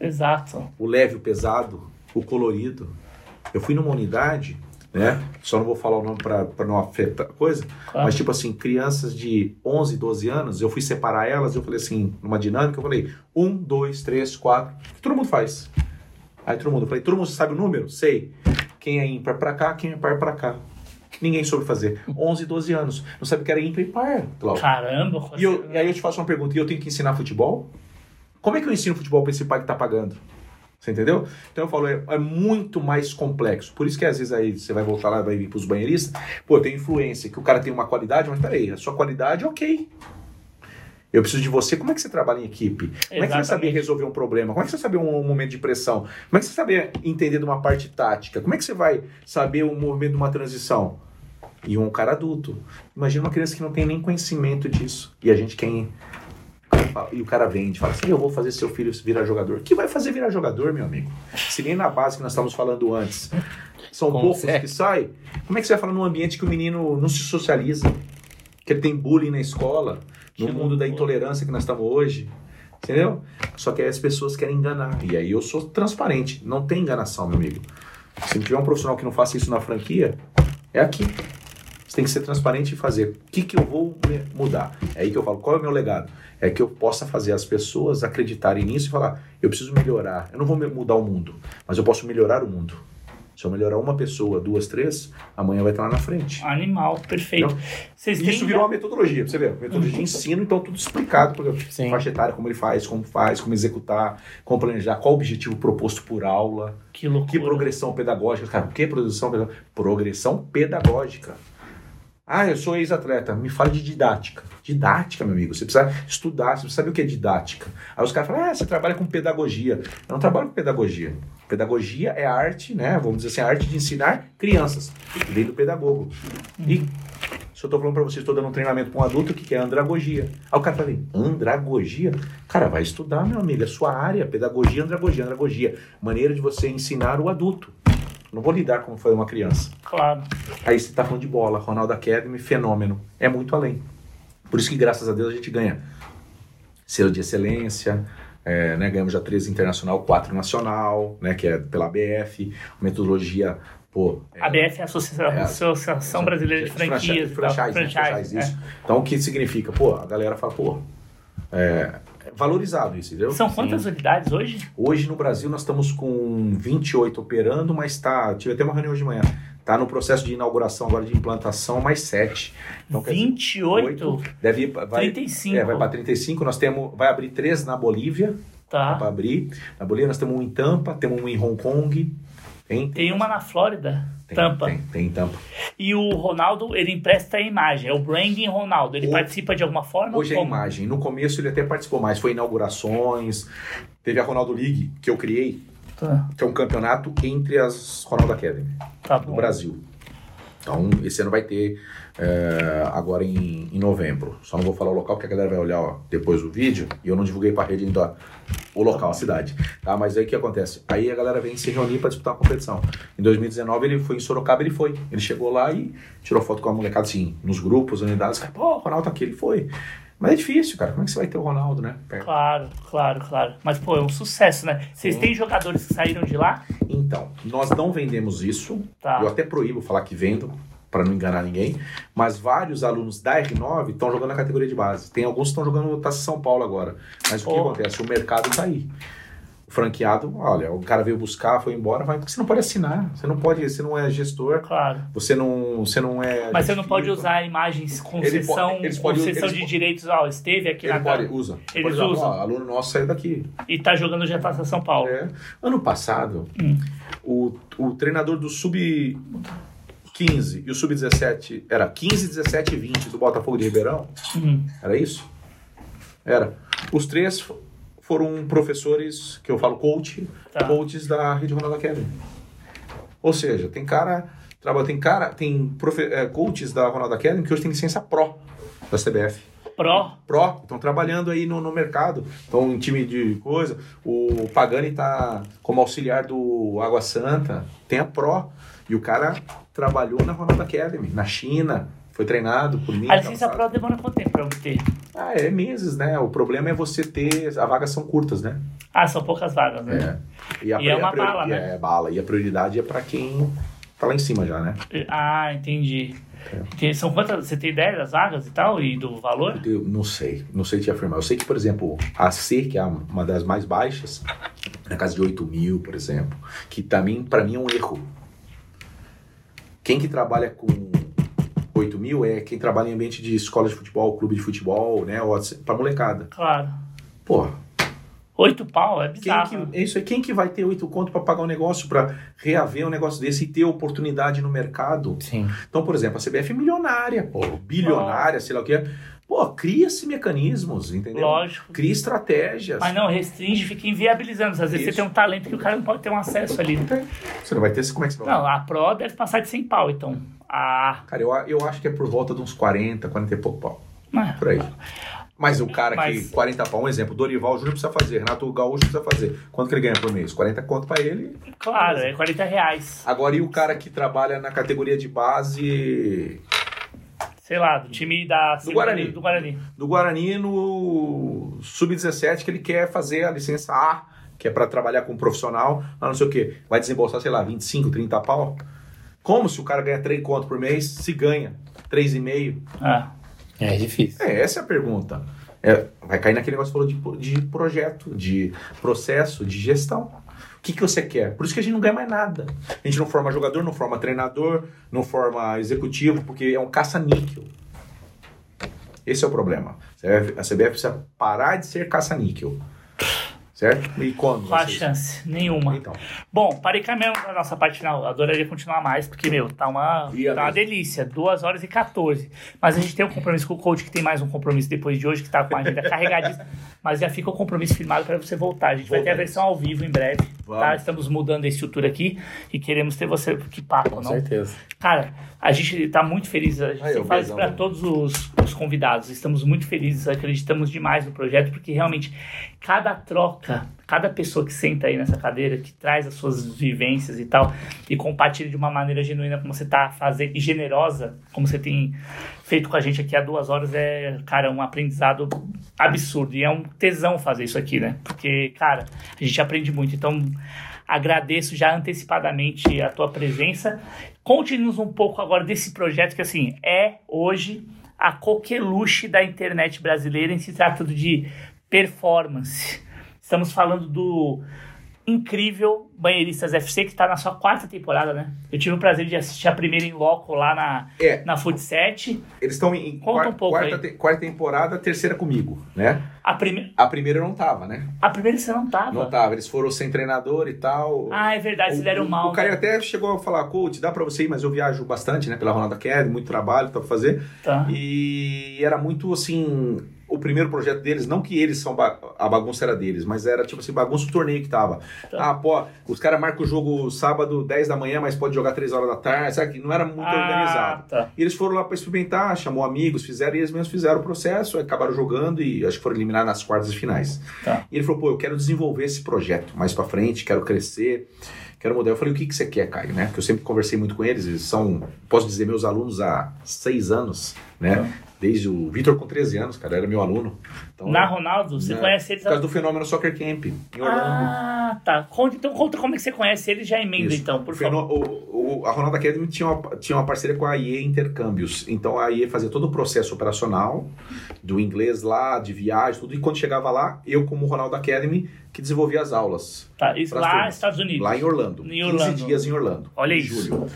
Exato. o leve, o pesado, o colorido. Eu fui numa unidade, né? Só não vou falar o nome para não afetar a coisa, Claro. mas tipo assim, crianças de 11, 12 anos, eu fui separar elas, eu falei assim, numa dinâmica, eu falei, um, dois, três, quatro, que todo mundo faz. Aí todo mundo, eu falei, todo mundo sabe o número? Sei. Quem é ímpar pra cá, quem é par pra cá. Ninguém soube fazer. 11, 12 anos. Não sabe o que era ímpar e par, Cláudio. Caramba. E, eu- e aí eu te faço uma pergunta, e eu tenho que ensinar futebol? Como é que eu ensino futebol para esse pai que tá pagando? Você entendeu? Então eu falo, é, é muito mais complexo. Por isso que às vezes aí você vai voltar lá, vai vir pros banheiristas, pô, tem influência, que o cara tem uma qualidade, mas peraí, a sua qualidade, ok. Eu preciso de você. Como é que você trabalha em equipe? Como é que você vai Exatamente. saber resolver um problema? Como é que você vai saber um, um momento de pressão? Como é que você vai saber entender de uma parte tática? Como é que você vai saber um movimento de uma transição? E um cara adulto. Imagina uma criança que não tem nem conhecimento disso. E a gente quem. E o cara vende, fala assim: Eu vou fazer seu filho virar jogador. Que vai fazer virar jogador, meu amigo? Se nem na base que nós estávamos falando antes. São poucos Consegue. que saem. Como é que você vai falar num ambiente que o menino não se socializa? Que ele tem bullying na escola, no Que mundo da loucura. intolerância que nós estamos hoje. Entendeu? Só que aí as pessoas querem enganar. E aí eu sou transparente. Não tem enganação, meu amigo. Se não tiver um profissional que não faça isso na franquia, é aqui. Tem que ser transparente e fazer. O que, que eu vou mudar? É aí que eu falo, qual é o meu legado? É que eu possa fazer as pessoas acreditarem nisso e falar, eu preciso melhorar. Eu não vou mudar o mundo, mas eu posso melhorar o mundo. Se eu melhorar uma pessoa, duas, três, amanhã vai estar lá na frente. Animal, perfeito. E isso virou uma metodologia, você ver. Metodologia de ensino, então tudo explicado. Porque Sim. faixa etária, como ele faz, como faz, como executar, como planejar, qual o objetivo proposto por aula, que loucura. que progressão pedagógica. Cara, o que é progressão pedagógica? Progressão pedagógica. Ah, eu sou ex-atleta. Me fala de didática. Didática, meu amigo. Você precisa estudar, você precisa saber o que é didática. Aí os caras falam, ah, você trabalha com pedagogia. Eu não trabalho com pedagogia. Pedagogia é arte, né? Vamos dizer assim, a arte de ensinar crianças. Vem do pedagogo. E se eu tô falando pra vocês, estou dando um treinamento para um adulto, o que que é andragogia? Aí o cara fala, andragogia? Cara, vai estudar, meu amigo, é sua área, pedagogia, andragogia, andragogia. Maneira de você ensinar o adulto. Não vou lidar como foi uma criança. Claro. Aí você tá falando de bola, Ronaldo Academy, fenômeno. É muito além. Por isso que, graças a Deus, a gente ganha selo de excelência, é, né, ganhamos já três internacional, quatro nacional, né, que é pela ABF, metodologia, pô... é, A BF é a Associação, É, Associação Brasileira de Franquias. e tal. franchise, né? franchise, é. isso. Então, o que significa? Pô, a galera fala, pô, é, é valorizado isso, entendeu? São quantas unidades hoje? Hoje no Brasil nós estamos com 28 operando, mas tá, tive até uma reunião hoje de manhã, tá no processo de inauguração agora de implantação, mais 7. Então, quer dizer, 28? oito, deve ir, vai, 35. é, vai para 35, nós temos, vai abrir três na Bolívia, Tá. para abrir. Na Bolívia nós temos um em Tampa, temos um em Hong Kong. Tem, Tem uma na Flórida, tem, Tampa. Tem, tem em Tampa. E o Ronaldo, ele empresta a imagem. É o branding Ronaldo. Ele O- participa de alguma forma? Hoje é a Como? imagem. No começo ele até participou mais, foi inaugurações. Teve a Ronaldo League, que eu criei, Tá, que é um campeonato entre as Ronaldo Academy tá bom. Brasil. Então, esse ano vai ter é, agora em, em novembro. Só não vou falar o local, porque a galera vai olhar ó, depois do vídeo. E eu não divulguei pra rede ainda o local, a cidade. Tá? Mas aí o que acontece? Aí a galera vem se reunir para disputar uma competição. Em 2019 ele foi em Sorocaba, ele foi. Ele chegou lá e tirou foto com a molecada assim, nos grupos, unidades. Pô, o Ronaldo tá aqui, ele foi. Mas é difícil, cara. Como é que você vai ter o Ronaldo, né? perto? Claro, claro, claro. Mas, pô, é um sucesso, né? Vocês Sim. têm jogadores que saíram de lá? Então, nós não vendemos isso. Tá. Eu até proíbo falar que vendo, para não enganar ninguém. Mas vários alunos da R9 estão jogando na categoria de base. Tem alguns que estão jogando no Taça São Paulo agora. Mas o que acontece? O mercado tá aí. O franqueado, olha, o cara veio buscar, foi embora, vai, porque você não pode assinar. Você não pode, você não é gestor, Claro. você não, você não é. Mas você não pode usar imagens concessão, Ele eles concessão eles de direitos. Ó, esteve aqui Ele na pode, usa. Eles exemplo, usam. ó, aluno nosso saiu daqui. e tá jogando já Taça São Paulo. É. Ano passado, Hum. o, o treinador do Sub 15 e o Sub 17 era 15, 17 e 20 do Botafogo de Ribeirão. Uhum. Era isso? Era. Os três foram professores, que eu falo coach, Tá. coaches da Rede Ronaldo Academy. Ou seja, tem cara, trabalha, tem cara, tem profe, é, coaches da Ronaldo Academy que hoje tem licença pró da CBF. Pro. Pró, estão trabalhando aí no, no mercado, estão em time de coisa. O Pagani está como auxiliar do Água Santa, tem a Pró. E o cara trabalhou na Ronaldo Academy, na China, foi treinado por mim. A licença. Pro demora quanto tempo pra obter? Ah, é meses, né? O problema é você ter. As vagas são curtas, né? Ah, são poucas vagas, né? É. E, a, E é uma priori- bala, né? É, bala. E a prioridade é pra quem tá lá em cima já, né? Ah, entendi. É. São quantas? Você tem ideia das vagas e tal? E do valor? Eu não sei, não sei te afirmar. Eu sei que, por exemplo, a C, que é uma das mais baixas, na casa de 8 mil, por exemplo, que também, para mim, é um erro. Quem que trabalha com 8 mil é quem trabalha em ambiente de escola de futebol, clube de futebol, né? Ou assim, pra molecada. Claro. Porra, Oito pau é quem bizarro. que, é isso aí, quem que vai ter 8 conto para pagar um negócio, para reaver um negócio desse e ter oportunidade no mercado? Sim. Então, por exemplo, a CBF é milionária, pô, bilionária, sei lá o que. Pô, cria-se mecanismos, entendeu? Lógico. Cria estratégias. Mas não, restringe, fica inviabilizando. Às vezes Isso. você tem um talento que o cara não pode ter um acesso ali. Não tem. Você não vai ter, como é que você vai? Não, a Pro deve passar de 100 pau, então. Ah, Cara, eu, eu acho que é por volta de uns 40, 40 e pouco pau. mas- Por aí. Mas o cara Mas- que 40 pau, um exemplo, Dorival Júnior precisa fazer, Renato Gaúcho precisa fazer. Quanto que ele ganha por mês? 40 conto pra ele. claro, é 40 reais. Agora, e o cara que trabalha na categoria de base Sei lá, do time da Do Guarani. Do Guarani. do Guarani no Sub-17 que ele quer fazer a licença A que é para trabalhar com um profissional, não sei o quê, vai desembolsar, sei lá, 25, 30 pau? Como se o cara ganha 3 conto por mês, se ganha 3,5? Ah, É difícil. É, essa é a pergunta. É, vai cair naquele negócio que você falou de, de projeto, de processo, de gestão. O que, que você quer? Por isso que a gente não ganha mais nada. A gente não forma jogador, não forma treinador, não forma executivo, porque é um caça-níquel. Esse é o problema. A CBF precisa parar de ser caça-níquel. Certo? E quando? qual a vocês- chance? Nenhuma. Então, Bom, para encaminhar a nossa parte final, eu adoraria continuar mais, porque, meu, tá uma, tá uma delícia. 2 horas e 14. Mas a gente tem um compromisso com o coach, que tem mais um compromisso depois de hoje, que tá com a agenda carregadíssima. Mas já fica o compromisso firmado para você voltar. A gente vai ter a versão ao vivo em breve. Tá? Vamos. Estamos mudando a estrutura aqui e queremos ter você. Que papo, Com não? certeza. Cara, a gente tá muito feliz. A gente fala isso para todos os, os convidados. Estamos muito felizes, acreditamos demais no projeto, porque realmente cada troca, cada pessoa que senta aí nessa cadeira, que traz as suas vivências e tal, e compartilha de uma maneira genuína como você tá fazendo, e generosa, como você tem feito com a gente aqui há duas horas, é, cara, um aprendizado absurdo. E é um tesão fazer isso aqui, né? Porque, cara, a gente aprende muito. Então, agradeço já antecipadamente a tua presença. Conte-nos um pouco agora desse projeto que, assim, é hoje a coqueluche da internet brasileira em se tratando de performance. Estamos falando do incrível Banheiristas FC, que está na sua quarta temporada, né? Eu tive o prazer de assistir a primeira em loco lá na, É. na Futset. eles estão em Conta um pouco quarta, te- quarta temporada, terceira comigo, né? A, prime... A primeira eu não tava, né? a primeira você não tava. Não tava. Eles foram sem treinador e tal. Ah, é verdade, eles deram mal. O Caio né? até chegou a falar, coach, dá pra você ir, mas eu viajo bastante, né? Pela Ronaldo Academy, muito trabalho pra fazer. Tá. E era muito assim. O primeiro projeto deles, não que eles são ba- a bagunça era deles, mas era tipo assim, bagunça o torneio que tava. Tá. Ah, pô, os caras marcam o jogo sábado 10 da manhã, mas pode jogar 3 horas da tarde, sabe? Que não era muito organizado. Ah, tá. E eles foram lá para experimentar, chamou amigos, fizeram e eles mesmos fizeram o processo, acabaram jogando e acho que foram eliminados nas quartas de finais. Tá. E ele falou, pô, eu quero desenvolver esse projeto mais para frente, quero crescer, quero mudar. Eu falei, o que, que você quer, Caio, né? Porque eu sempre conversei muito com eles, eles são, posso dizer, meus alunos há seis anos, né? Desde o Vitor com 13 anos, cara, era meu aluno. Então, Na Ronaldo, você né, conhece eles Por causa do fenômeno Soccer Camp, em Orlando. Ah, tá. Conta, então conta como é que você conhece eles já emenda, Isso. então, por O favor. o- o- a Ronaldo Academy tinha uma, tinha uma parceria com a IE Intercâmbios. Então a IE fazia todo o processo operacional do inglês lá, de viagem, tudo. E quando chegava lá, eu, como Ronaldo Academy, que desenvolvia as aulas. Tá, isso lá nos Estados Unidos. Lá em Orlando. Em 15 Orlando. dias em Orlando. Olha em isso. Julho.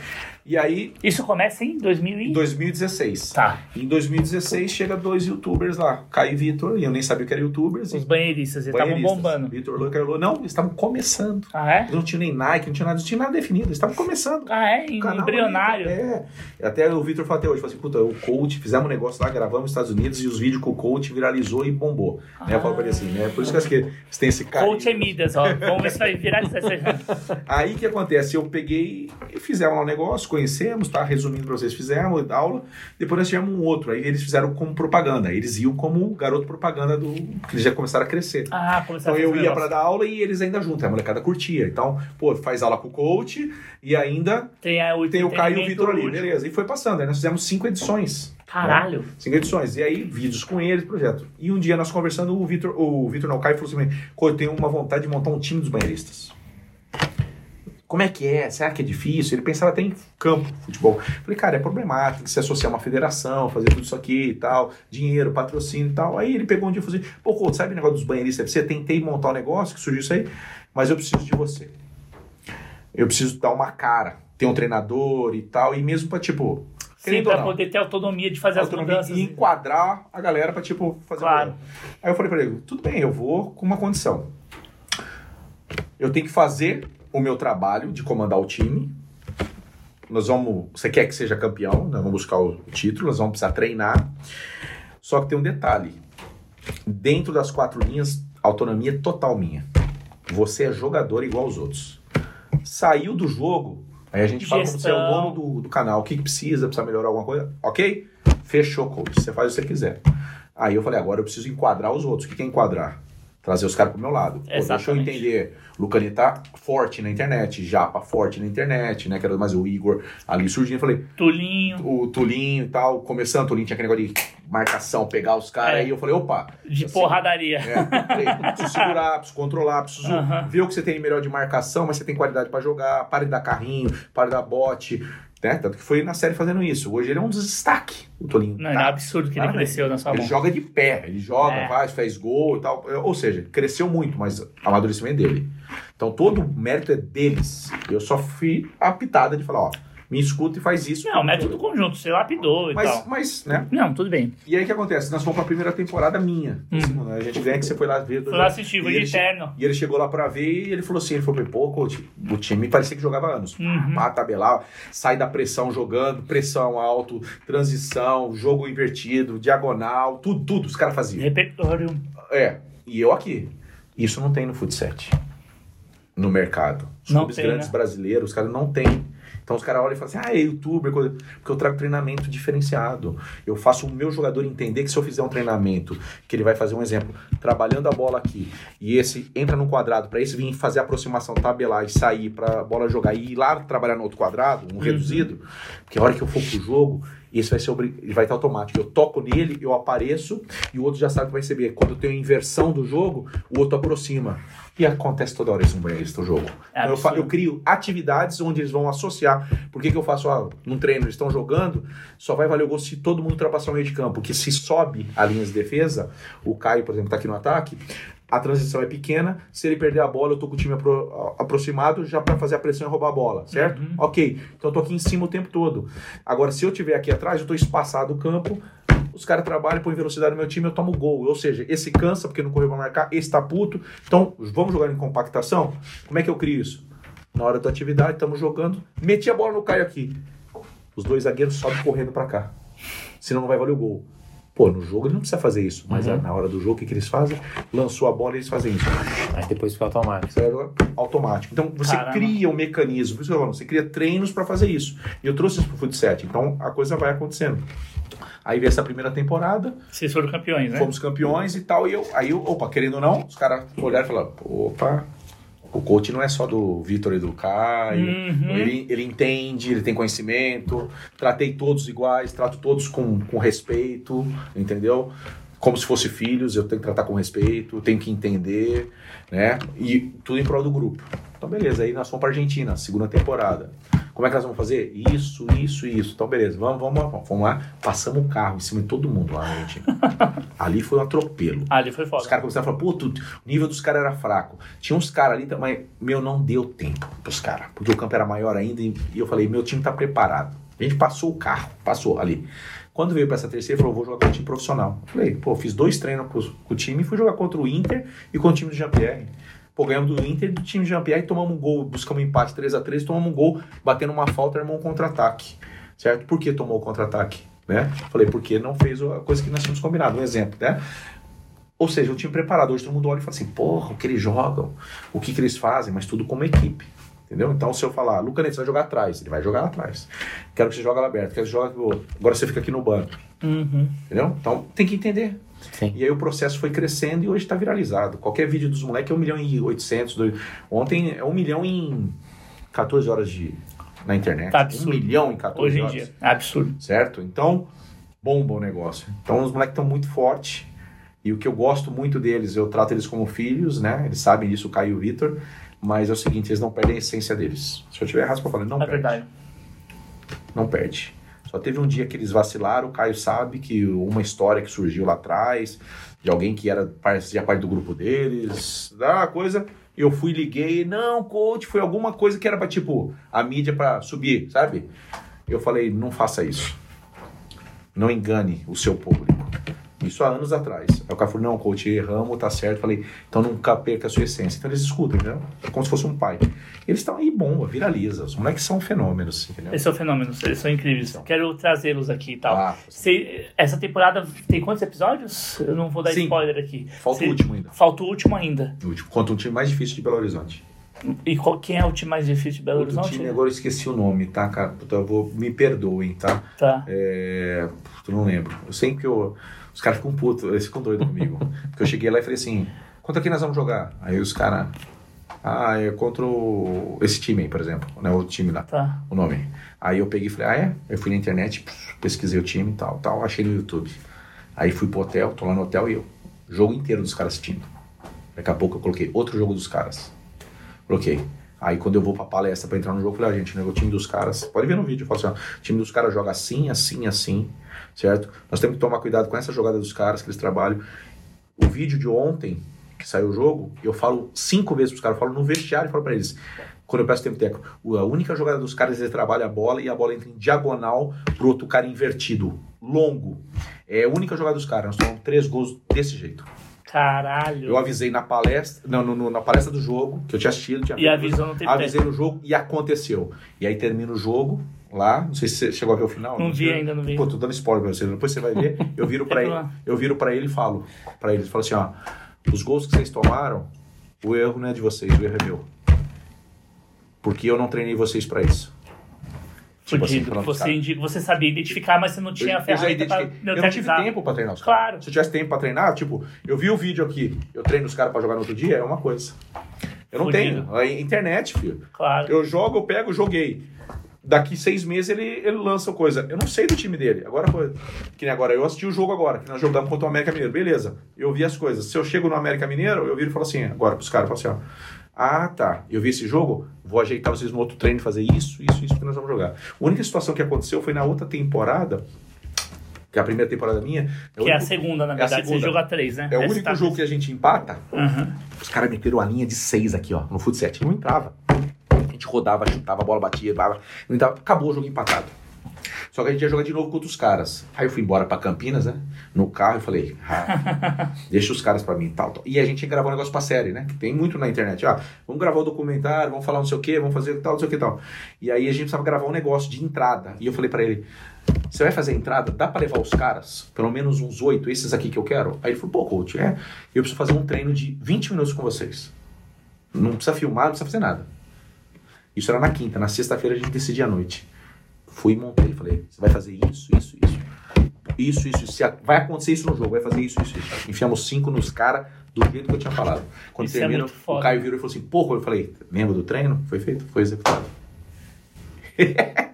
E aí, Isso começa em 2000 em e... 2016. Tá. Em 2016 chega dois youtubers lá, Caio e Vitor, e eu nem sabia que eram youtubers. Os banheiristas, eles estavam bombando. Vitor Lô e. Não, eles estavam começando. Ah, é? Eles não tinham nem Nike, não tinham nada, não tinha nada definido. Eles estavam começando. Ah, é? Em- Embrionário. ali, É. Até o Vitor falou até hoje, falou assim, puta, o coach, fizemos um negócio lá, gravamos nos Estados Unidos e os vídeos com o coach viralizou e bombou. Né? Eu falo pra ele assim, né? Por isso que eu acho que você tem esse cara. Coach é Midas, ó. Vamos ver se vai viralizar essa... Aí o que acontece? Eu peguei e fizemos lá um negócio, conhecemos, tá? Resumindo pra vocês, fizemos aula, depois nós tivemos um outro, aí eles fizeram como propaganda, eles iam como garoto propaganda do. que eles já começaram a crescer. Ah, começaram Então a eu ia pra dar aula e eles ainda juntos, a molecada curtia. Então, pô, faz aula com o coach e ainda Tem, a, o tem o Caio e o Vitor ali, beleza. E foi passando, aí nós fizemos cinco edições. Caralho. Cinco edições. E aí, vídeos com eles, projeto. E um dia nós conversando, o Vitor, o Vitor não, o Caio falou assim: "Pô, eu tenho uma vontade de montar um time dos banheiristas. Como é que é? Será que é difícil? Ele pensava até em campo, futebol. Falei, cara, é problemático, tem que se associar a uma federação, fazer tudo isso aqui e tal, dinheiro, patrocínio e tal. Aí ele pegou um dia e falou assim: pô, Couto, sabe o negócio dos banheiristas? Você tentei montar um negócio que surgiu isso aí, mas eu preciso de você. Eu preciso dar uma cara, ter um treinador e tal, e mesmo pra, tipo. Sim, pra poder ter autonomia de fazer as autonomia mudanças. e enquadrar a galera pra, tipo, fazer Claro. Aí eu falei pra ele, tudo bem, eu vou com uma condição. Eu tenho que fazer o meu trabalho de comandar o time. Nós vamos. Você quer que seja campeão, nós vamos buscar o título, nós vamos precisar treinar. Só que tem um detalhe. Dentro das quatro linhas, autonomia total minha. Você é jogador igual aos outros. Saiu do jogo, aí a gente fala como você é o Gestão. dono do, do canal, o que, que precisa, precisa melhorar alguma coisa, ok? Fechou, coach. Você faz o que você quiser. Aí eu falei, agora eu preciso enquadrar os outros. O que é enquadrar? Trazer os caras pro meu lado. Pô, deixa eu entender. Lucani tá forte na internet, Japa forte na internet, né? Que era mais o Igor ali surgindo. Eu falei, Tulinho. o Tulinho e tal, começando, o Tulinho tinha aquele negócio de marcação, pegar os caras. É. Aí eu falei, opa. De assim, porradaria. É, falei, preciso segurar, preciso controlar, preciso Aham. ver o que você tem melhor de marcação, mas você tem qualidade pra jogar, pare de dar carrinho, pare de dar bote, né? Tanto que foi na série fazendo isso. Hoje ele é um destaque, o Tolinho. Não, é Tá? absurdo que ele cresceu na sua Ele mão. joga de pé, ele joga, É. faz, faz gol e tal. Ou seja, cresceu muito, mas o amadurecimento é dele. Então todo o mérito é deles. Eu só fui a pitada de falar, ó, me escuta e faz isso. Não, método conjunto, você lapidou e Mas, tal. mas, né? Não, tudo bem. E aí o que acontece? Nós fomos pra primeira temporada minha. Hum. Segunda, A gente ganha que você foi lá ver. Foi lá assistir, foi de terno. E ele chegou lá pra ver e ele falou assim: ele falou, pô, coach, o time parecia que jogava anos. Uhum. Pá, tabelar, sai da pressão jogando, pressão alto, transição, jogo invertido, diagonal, tudo, tudo os caras faziam. Repertório. É, e eu aqui. Isso não tem no futset. No mercado. Os Não clubes tem, grandes né? brasileiros, os caras não têm. Então os caras olham e falam assim, ah, é youtuber, coisa... porque eu trago treinamento diferenciado. Eu faço o meu jogador entender que se eu fizer um treinamento, que ele vai fazer um exemplo, trabalhando a bola aqui, e esse entra num quadrado, para esse vir fazer a aproximação, tabelar e sair para a bola jogar e ir lá trabalhar no outro quadrado, um reduzido, porque a hora que eu for pro jogo, esse vai ser ele vai estar automático. Eu toco nele, eu apareço e o outro já sabe que vai receber. Quando eu tenho inversão do jogo, o outro aproxima. E acontece toda hora isso no jogo. É Então eu, eu crio atividades onde eles vão associar. Por que, que eu faço? Ah, num treino, eles estão jogando, só vai valer o gol se todo mundo ultrapassar o meio de campo. Porque se sobe a linha de defesa, o Caio, por exemplo, está aqui no ataque, a transição é pequena. Se ele perder a bola, eu tô com o time apro- aproximado já para fazer a pressão e roubar a bola, certo? Uhum. Ok. Então eu tô aqui em cima o tempo todo. Agora, se eu tiver aqui atrás, eu tô espaçado o campo. Os caras trabalham, põem velocidade no meu time, eu tomo gol. Ou seja, esse cansa porque não correu pra marcar, esse tá puto. Então, vamos jogar em compactação? Como é que eu crio isso? Na hora da atividade, estamos jogando. Meti a bola no Caio aqui. Os dois zagueiros sobem correndo pra cá. Senão não vai valer o gol. Pô, no jogo ele não precisa fazer isso. Mas Uhum. na hora do jogo, o que, que eles fazem? Lançou a bola e eles fazem isso. Aí depois fica automático. Automático. Então você Caramba. cria um mecanismo, por isso que eu falando, você cria treinos para fazer isso. E eu trouxe isso pro Futset, então a coisa vai acontecendo. Aí veio essa primeira temporada, Vocês foram campeões, né? fomos campeões e tal, e eu, aí eu, opa, querendo ou não, os caras olharam e falaram, opa, o coach não é só do Vitor e do Caio, Uhum. ele, ele entende, ele tem conhecimento, tratei todos iguais, trato todos com, com respeito, entendeu? Como se fossem filhos, eu tenho que tratar com respeito, tenho que entender, né? E tudo em prol do grupo. Então, beleza, aí nós fomos para Argentina, segunda temporada. Como é que nós vamos fazer? Isso, isso isso. Então, beleza, vamos, vamos, vamos. Fomos lá, passamos o carro em cima de todo mundo lá na Argentina. Ali foi um atropelo. Ali foi Os foda. caras começaram a falar, pô, tu- o nível dos caras era fraco. Tinha uns caras ali, mas, meu, não deu tempo pros caras. Porque o campo era maior ainda e eu falei, meu time tá preparado. A gente passou o carro, passou ali. Quando veio pra essa terceira, ele falou, vou jogar com o time profissional. Falei, pô, fiz dois treinos com, os- o time e fui jogar contra o Inter e com o time do Jean-Pierre. Pô, ganhamos do Inter e do time do Jean-Pierre, tomamos um gol, buscamos um empate 3 a 3 tomamos um gol, batendo uma falta, armou um contra-ataque. Certo? Por que tomou o contra-ataque? Né? Falei, porque não fez a coisa que nós tínhamos combinado, um exemplo, né? Ou seja, o time preparado. Hoje todo mundo olha e fala assim, porra, o que eles jogam, o que, que eles fazem, mas tudo como equipe. Entendeu? Então, se eu falar, Luca Neto, você vai jogar atrás, ele vai jogar atrás. Quero que você jogue lá aberto, quero que você jogue. Agora você fica aqui no banco. Uhum. Entendeu? Então, tem que entender. Sim. E aí o processo foi crescendo e hoje está viralizado. Qualquer vídeo dos moleques é 1 milhão e 800. dois- Ontem é 1 milhão em 14 horas de na internet. Tá 1 absurdo. milhão em 14 Hoje em horas. dia. É absurdo. Certo? Então, bomba o negócio. Então, os moleques estão muito fortes. E o que eu gosto muito deles, eu trato eles como filhos, né? Eles sabem disso, o Caio e o Vitor. Mas é o seguinte, eles não perdem a essência deles. Se eu tiver errado, eu falar, não É perde. verdade. Não perde. Só teve um dia que eles vacilaram, o Caio sabe que uma história que surgiu lá atrás, de alguém que era fazia parte do grupo deles, da coisa, eu fui liguei, não, coach, foi alguma coisa que era pra, tipo, a mídia pra subir, sabe? Eu falei, não faça isso. Não engane o seu público. Isso há anos atrás. Aí o cara falou, não, coach, erramos, tá certo. Falei, então nunca perca a sua essência. Então eles escutam, entendeu? Como se fosse um pai. Eles estão aí, bomba, viraliza. Os moleques são fenômenos, entendeu? Esse é o fenômeno. Eles são incríveis. Quero trazê-los aqui e tal. Ah, Cê- essa temporada tem quantos episódios? Eu não vou dar Sim. spoiler aqui. Falta Cê- o último ainda. Falta o último ainda. O último. Contra um time mais difícil de Belo Horizonte. E qual, quem é o time mais difícil de Belo Outro Horizonte? time, agora eu esqueci o nome, tá, cara? Puta, eu vou, me perdoem, tá? Tá. É, não lembro. Eu sei que eu, os caras ficam putos, eles ficam doidos comigo. Porque eu cheguei lá e falei assim, contra quem nós vamos jogar? Aí os caras, ah, é contra o- esse time aí, por exemplo, né? O time lá, Tá. o nome. Aí eu peguei e falei, ah, é? Eu fui na internet, pesquisei o time e tal, tal, achei no YouTube. Aí fui pro hotel, tô lá no hotel e eu. Jogo inteiro dos caras assistindo. Daqui a pouco eu coloquei outro jogo dos caras. Coloquei. Aí quando eu vou pra palestra pra entrar no jogo, eu falei, ah, gente, né, o time dos caras. Pode ver no vídeo, eu falo assim, ó, o time dos caras joga assim, assim, assim, certo? Nós temos que tomar cuidado com essa jogada dos caras que eles trabalham. O vídeo de ontem, que saiu o jogo, eu falo cinco vezes pros caras, eu falo no vestiário e falo pra eles. Quando eu peço tempo técnico, a única jogada dos caras é trabalha a bola e a bola entra em diagonal pro outro cara invertido, longo. É a única jogada dos caras. Nós tomamos três gols desse jeito. Caralho. Eu avisei na palestra, não, no- no- na palestra do jogo, que eu tinha assistido, tinha E avisou no tempo Avisei no jogo e aconteceu. E aí termina o jogo lá, não sei se você chegou a ver o final. Não vi sei. ainda, não vi. Pô, tô dando spoiler pra você, depois você vai ver. Eu viro pra Tem ele, eu viro para ele e falo para ele, falo assim, ó, os gols que vocês tomaram, o erro não é de vocês, o erro é meu. Porque eu não treinei vocês pra isso. Tipo assim, você, caras. indi- você sabia identificar, mas você não tinha Eu- a eu já ferramenta pra identifiquei. Eu não tive tempo pra treinar os Claro. caras. Se eu tivesse tempo pra treinar, tipo, eu vi o vídeo aqui, eu treino os caras pra jogar no outro dia, é uma coisa. Eu não Fudido. tenho. É internet, filho. Claro. Eu jogo, eu pego, joguei. Daqui seis meses ele, ele lança coisa. Eu não sei do time dele. Agora, que nem agora, eu assisti o jogo agora, que nós jogamos contra o América Mineiro. Beleza, eu vi as coisas. Se eu chego no América Mineiro, eu viro e falo assim, agora pros caras, eu falo assim, ó. Ah, tá. Eu vi esse jogo, vou ajeitar vocês no outro treino, fazer isso, isso, isso que nós vamos jogar. A única situação que aconteceu foi na outra temporada, que é a primeira temporada minha. Que é a segunda, na é verdade. Você segunda. joga três, né? É o único tá- jogo que a gente empata. Uhum. Os caras meteram a linha de seis aqui, ó, no futsal. Não entrava. A gente rodava, chutava, a bola batia, dava, não entrava. Acabou o jogo empatado. Só que a gente ia jogar de novo contra os caras. Aí eu fui embora pra Campinas, né? No carro, eu falei, ah, deixa os caras pra mim e tal, tal. E a gente ia gravar um negócio pra série, né? Que tem muito na internet. Ah, vamos gravar o documentário, vamos falar não sei o quê, vamos fazer tal, não sei o que tal. E aí a gente precisava gravar um negócio de entrada. E eu falei pra ele, você vai fazer a entrada? Dá pra levar os caras? Pelo menos uns oito, esses aqui que eu quero? Aí ele falou, pô, coach, é. Eu preciso fazer um treino de 20 minutos com vocês. Não precisa filmar, não precisa fazer nada. Isso era na quinta, na sexta-feira a gente decidia à noite. Fui e montei, falei, você vai fazer isso, isso, isso. Isso, isso, isso. Vai acontecer isso no jogo, vai fazer isso, isso, isso. Enfiamos cinco nos caras do jeito que eu tinha falado. Quando Isso é termina, muito o. Caio virou e falou assim, porra, eu falei, lembra do treino? Foi feito, foi executado.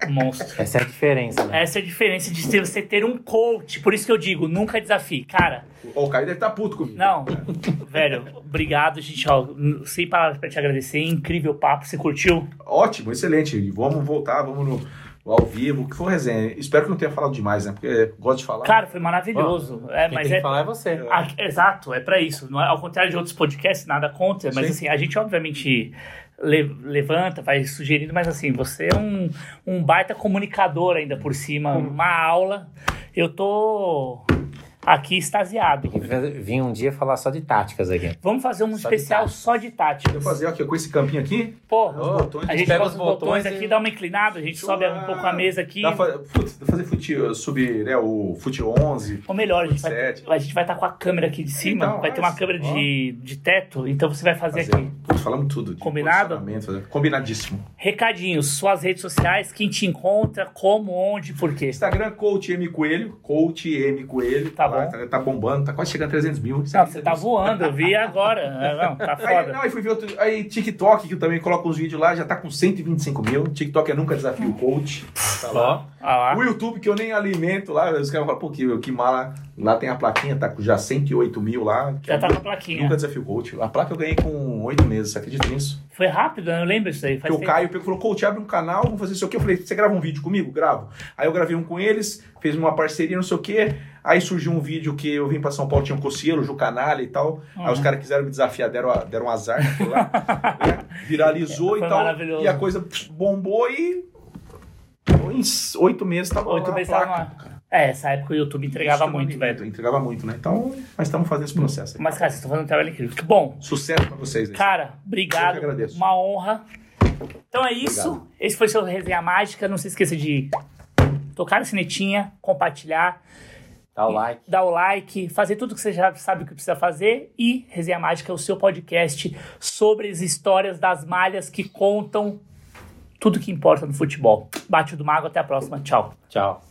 Monstro. Essa é a diferença, né? Essa é a diferença de ter- você ter um coach. Por isso que eu digo, nunca desafie. Cara, o Caio deve estar puto comigo. não, velho, obrigado, gente. Ó, sem palavras pra te agradecer. Incrível papo. Você curtiu? Ótimo, excelente. Vamos voltar, vamos no ao vivo, que foi resenha. Espero que não tenha falado demais, né? Porque eu gosto de falar. Cara, foi maravilhoso. É, Quem mas tem é, que falar é você. Ah, exato, é pra isso. Não é- ao contrário de outros podcasts, nada contra, mas Sim. assim, a gente obviamente le- levanta, vai sugerindo, mas assim, você é um, um baita comunicador ainda por cima, uma aula. Eu tô aqui extasiado. Vim um dia falar só de táticas aqui. Vamos fazer um Só especial só de tática. Eu fazer aqui, com esse campinho aqui. Porra, Os botões, a gente pega os botões, botões aqui, e- dá uma inclinada, a gente sobe um pouco a mesa aqui. Dá pra, fazer fute, subir, né, o fute 11. Ou melhor, a gente vai, a gente vai estar com a câmera aqui de cima, Então, vai ter mas, uma câmera ó. de, de teto, então você vai fazer, Fazer. aqui. Putz, falamos tudo. de Combinado? Combinadíssimo. Recadinhos, suas redes sociais, quem te encontra, como, onde, por quê. Instagram, Coach M Coelho. Coach M Coelho. Tá bom. Tá, tá bombando, tá quase chegando a 300 mil. Não, você tá voando, eu vi agora. É, Não, tá Aí, foda. não, aí fui ver outro. Aí TikTok, que eu também coloco uns vídeos lá, já tá com 125 mil. TikTok é nunca desafio coach. Tá lá. Ah lá. O YouTube que eu nem alimento lá, os caras falam, pô, que, que mala. Lá tem a plaquinha, tá com já 108 mil lá. Já eu tá com a nunca- plaquinha. Nunca desafio coach. A placa eu ganhei com 8 meses, você acredita nisso? Foi rápido, né? eu lembro isso aí. Faz Porque o. Caio pegou falou, coach, abre um canal, vamos fazer isso aqui. Eu falei, você grava um vídeo comigo? Gravo. Aí eu gravei um com eles, fez uma parceria, não sei o quê. Aí surgiu um vídeo que eu vim pra São Paulo, tinha um Cossielo, Ju Canalha e tal. Aí Uhum. os caras quiseram me desafiar, deram, a- deram um azar lá. né? Viralizou Foi e tal. E a coisa bombou e... Em oito meses tava Oito lá meses placa. É, essa época o YouTube entregava Isso, muito, velho. Entregava muito, né? Então, nós estamos fazendo esse processo aí. Mas, cara, vocês estão fazendo um trabalho incrível. Que bom. Sucesso pra vocês aí. Cara, obrigado. Eu que agradeço. Uma honra. Então é isso. Obrigado. Esse foi seu Resenha Mágica. Não se esqueça de tocar na sinetinha, compartilhar, Dá o like. dar o like, fazer tudo que você já sabe o que precisa fazer. E Resenha Mágica é o seu podcast sobre as histórias das malhas que contam tudo que importa no futebol. Bate o do Mago, até a próxima. Tchau. Tchau.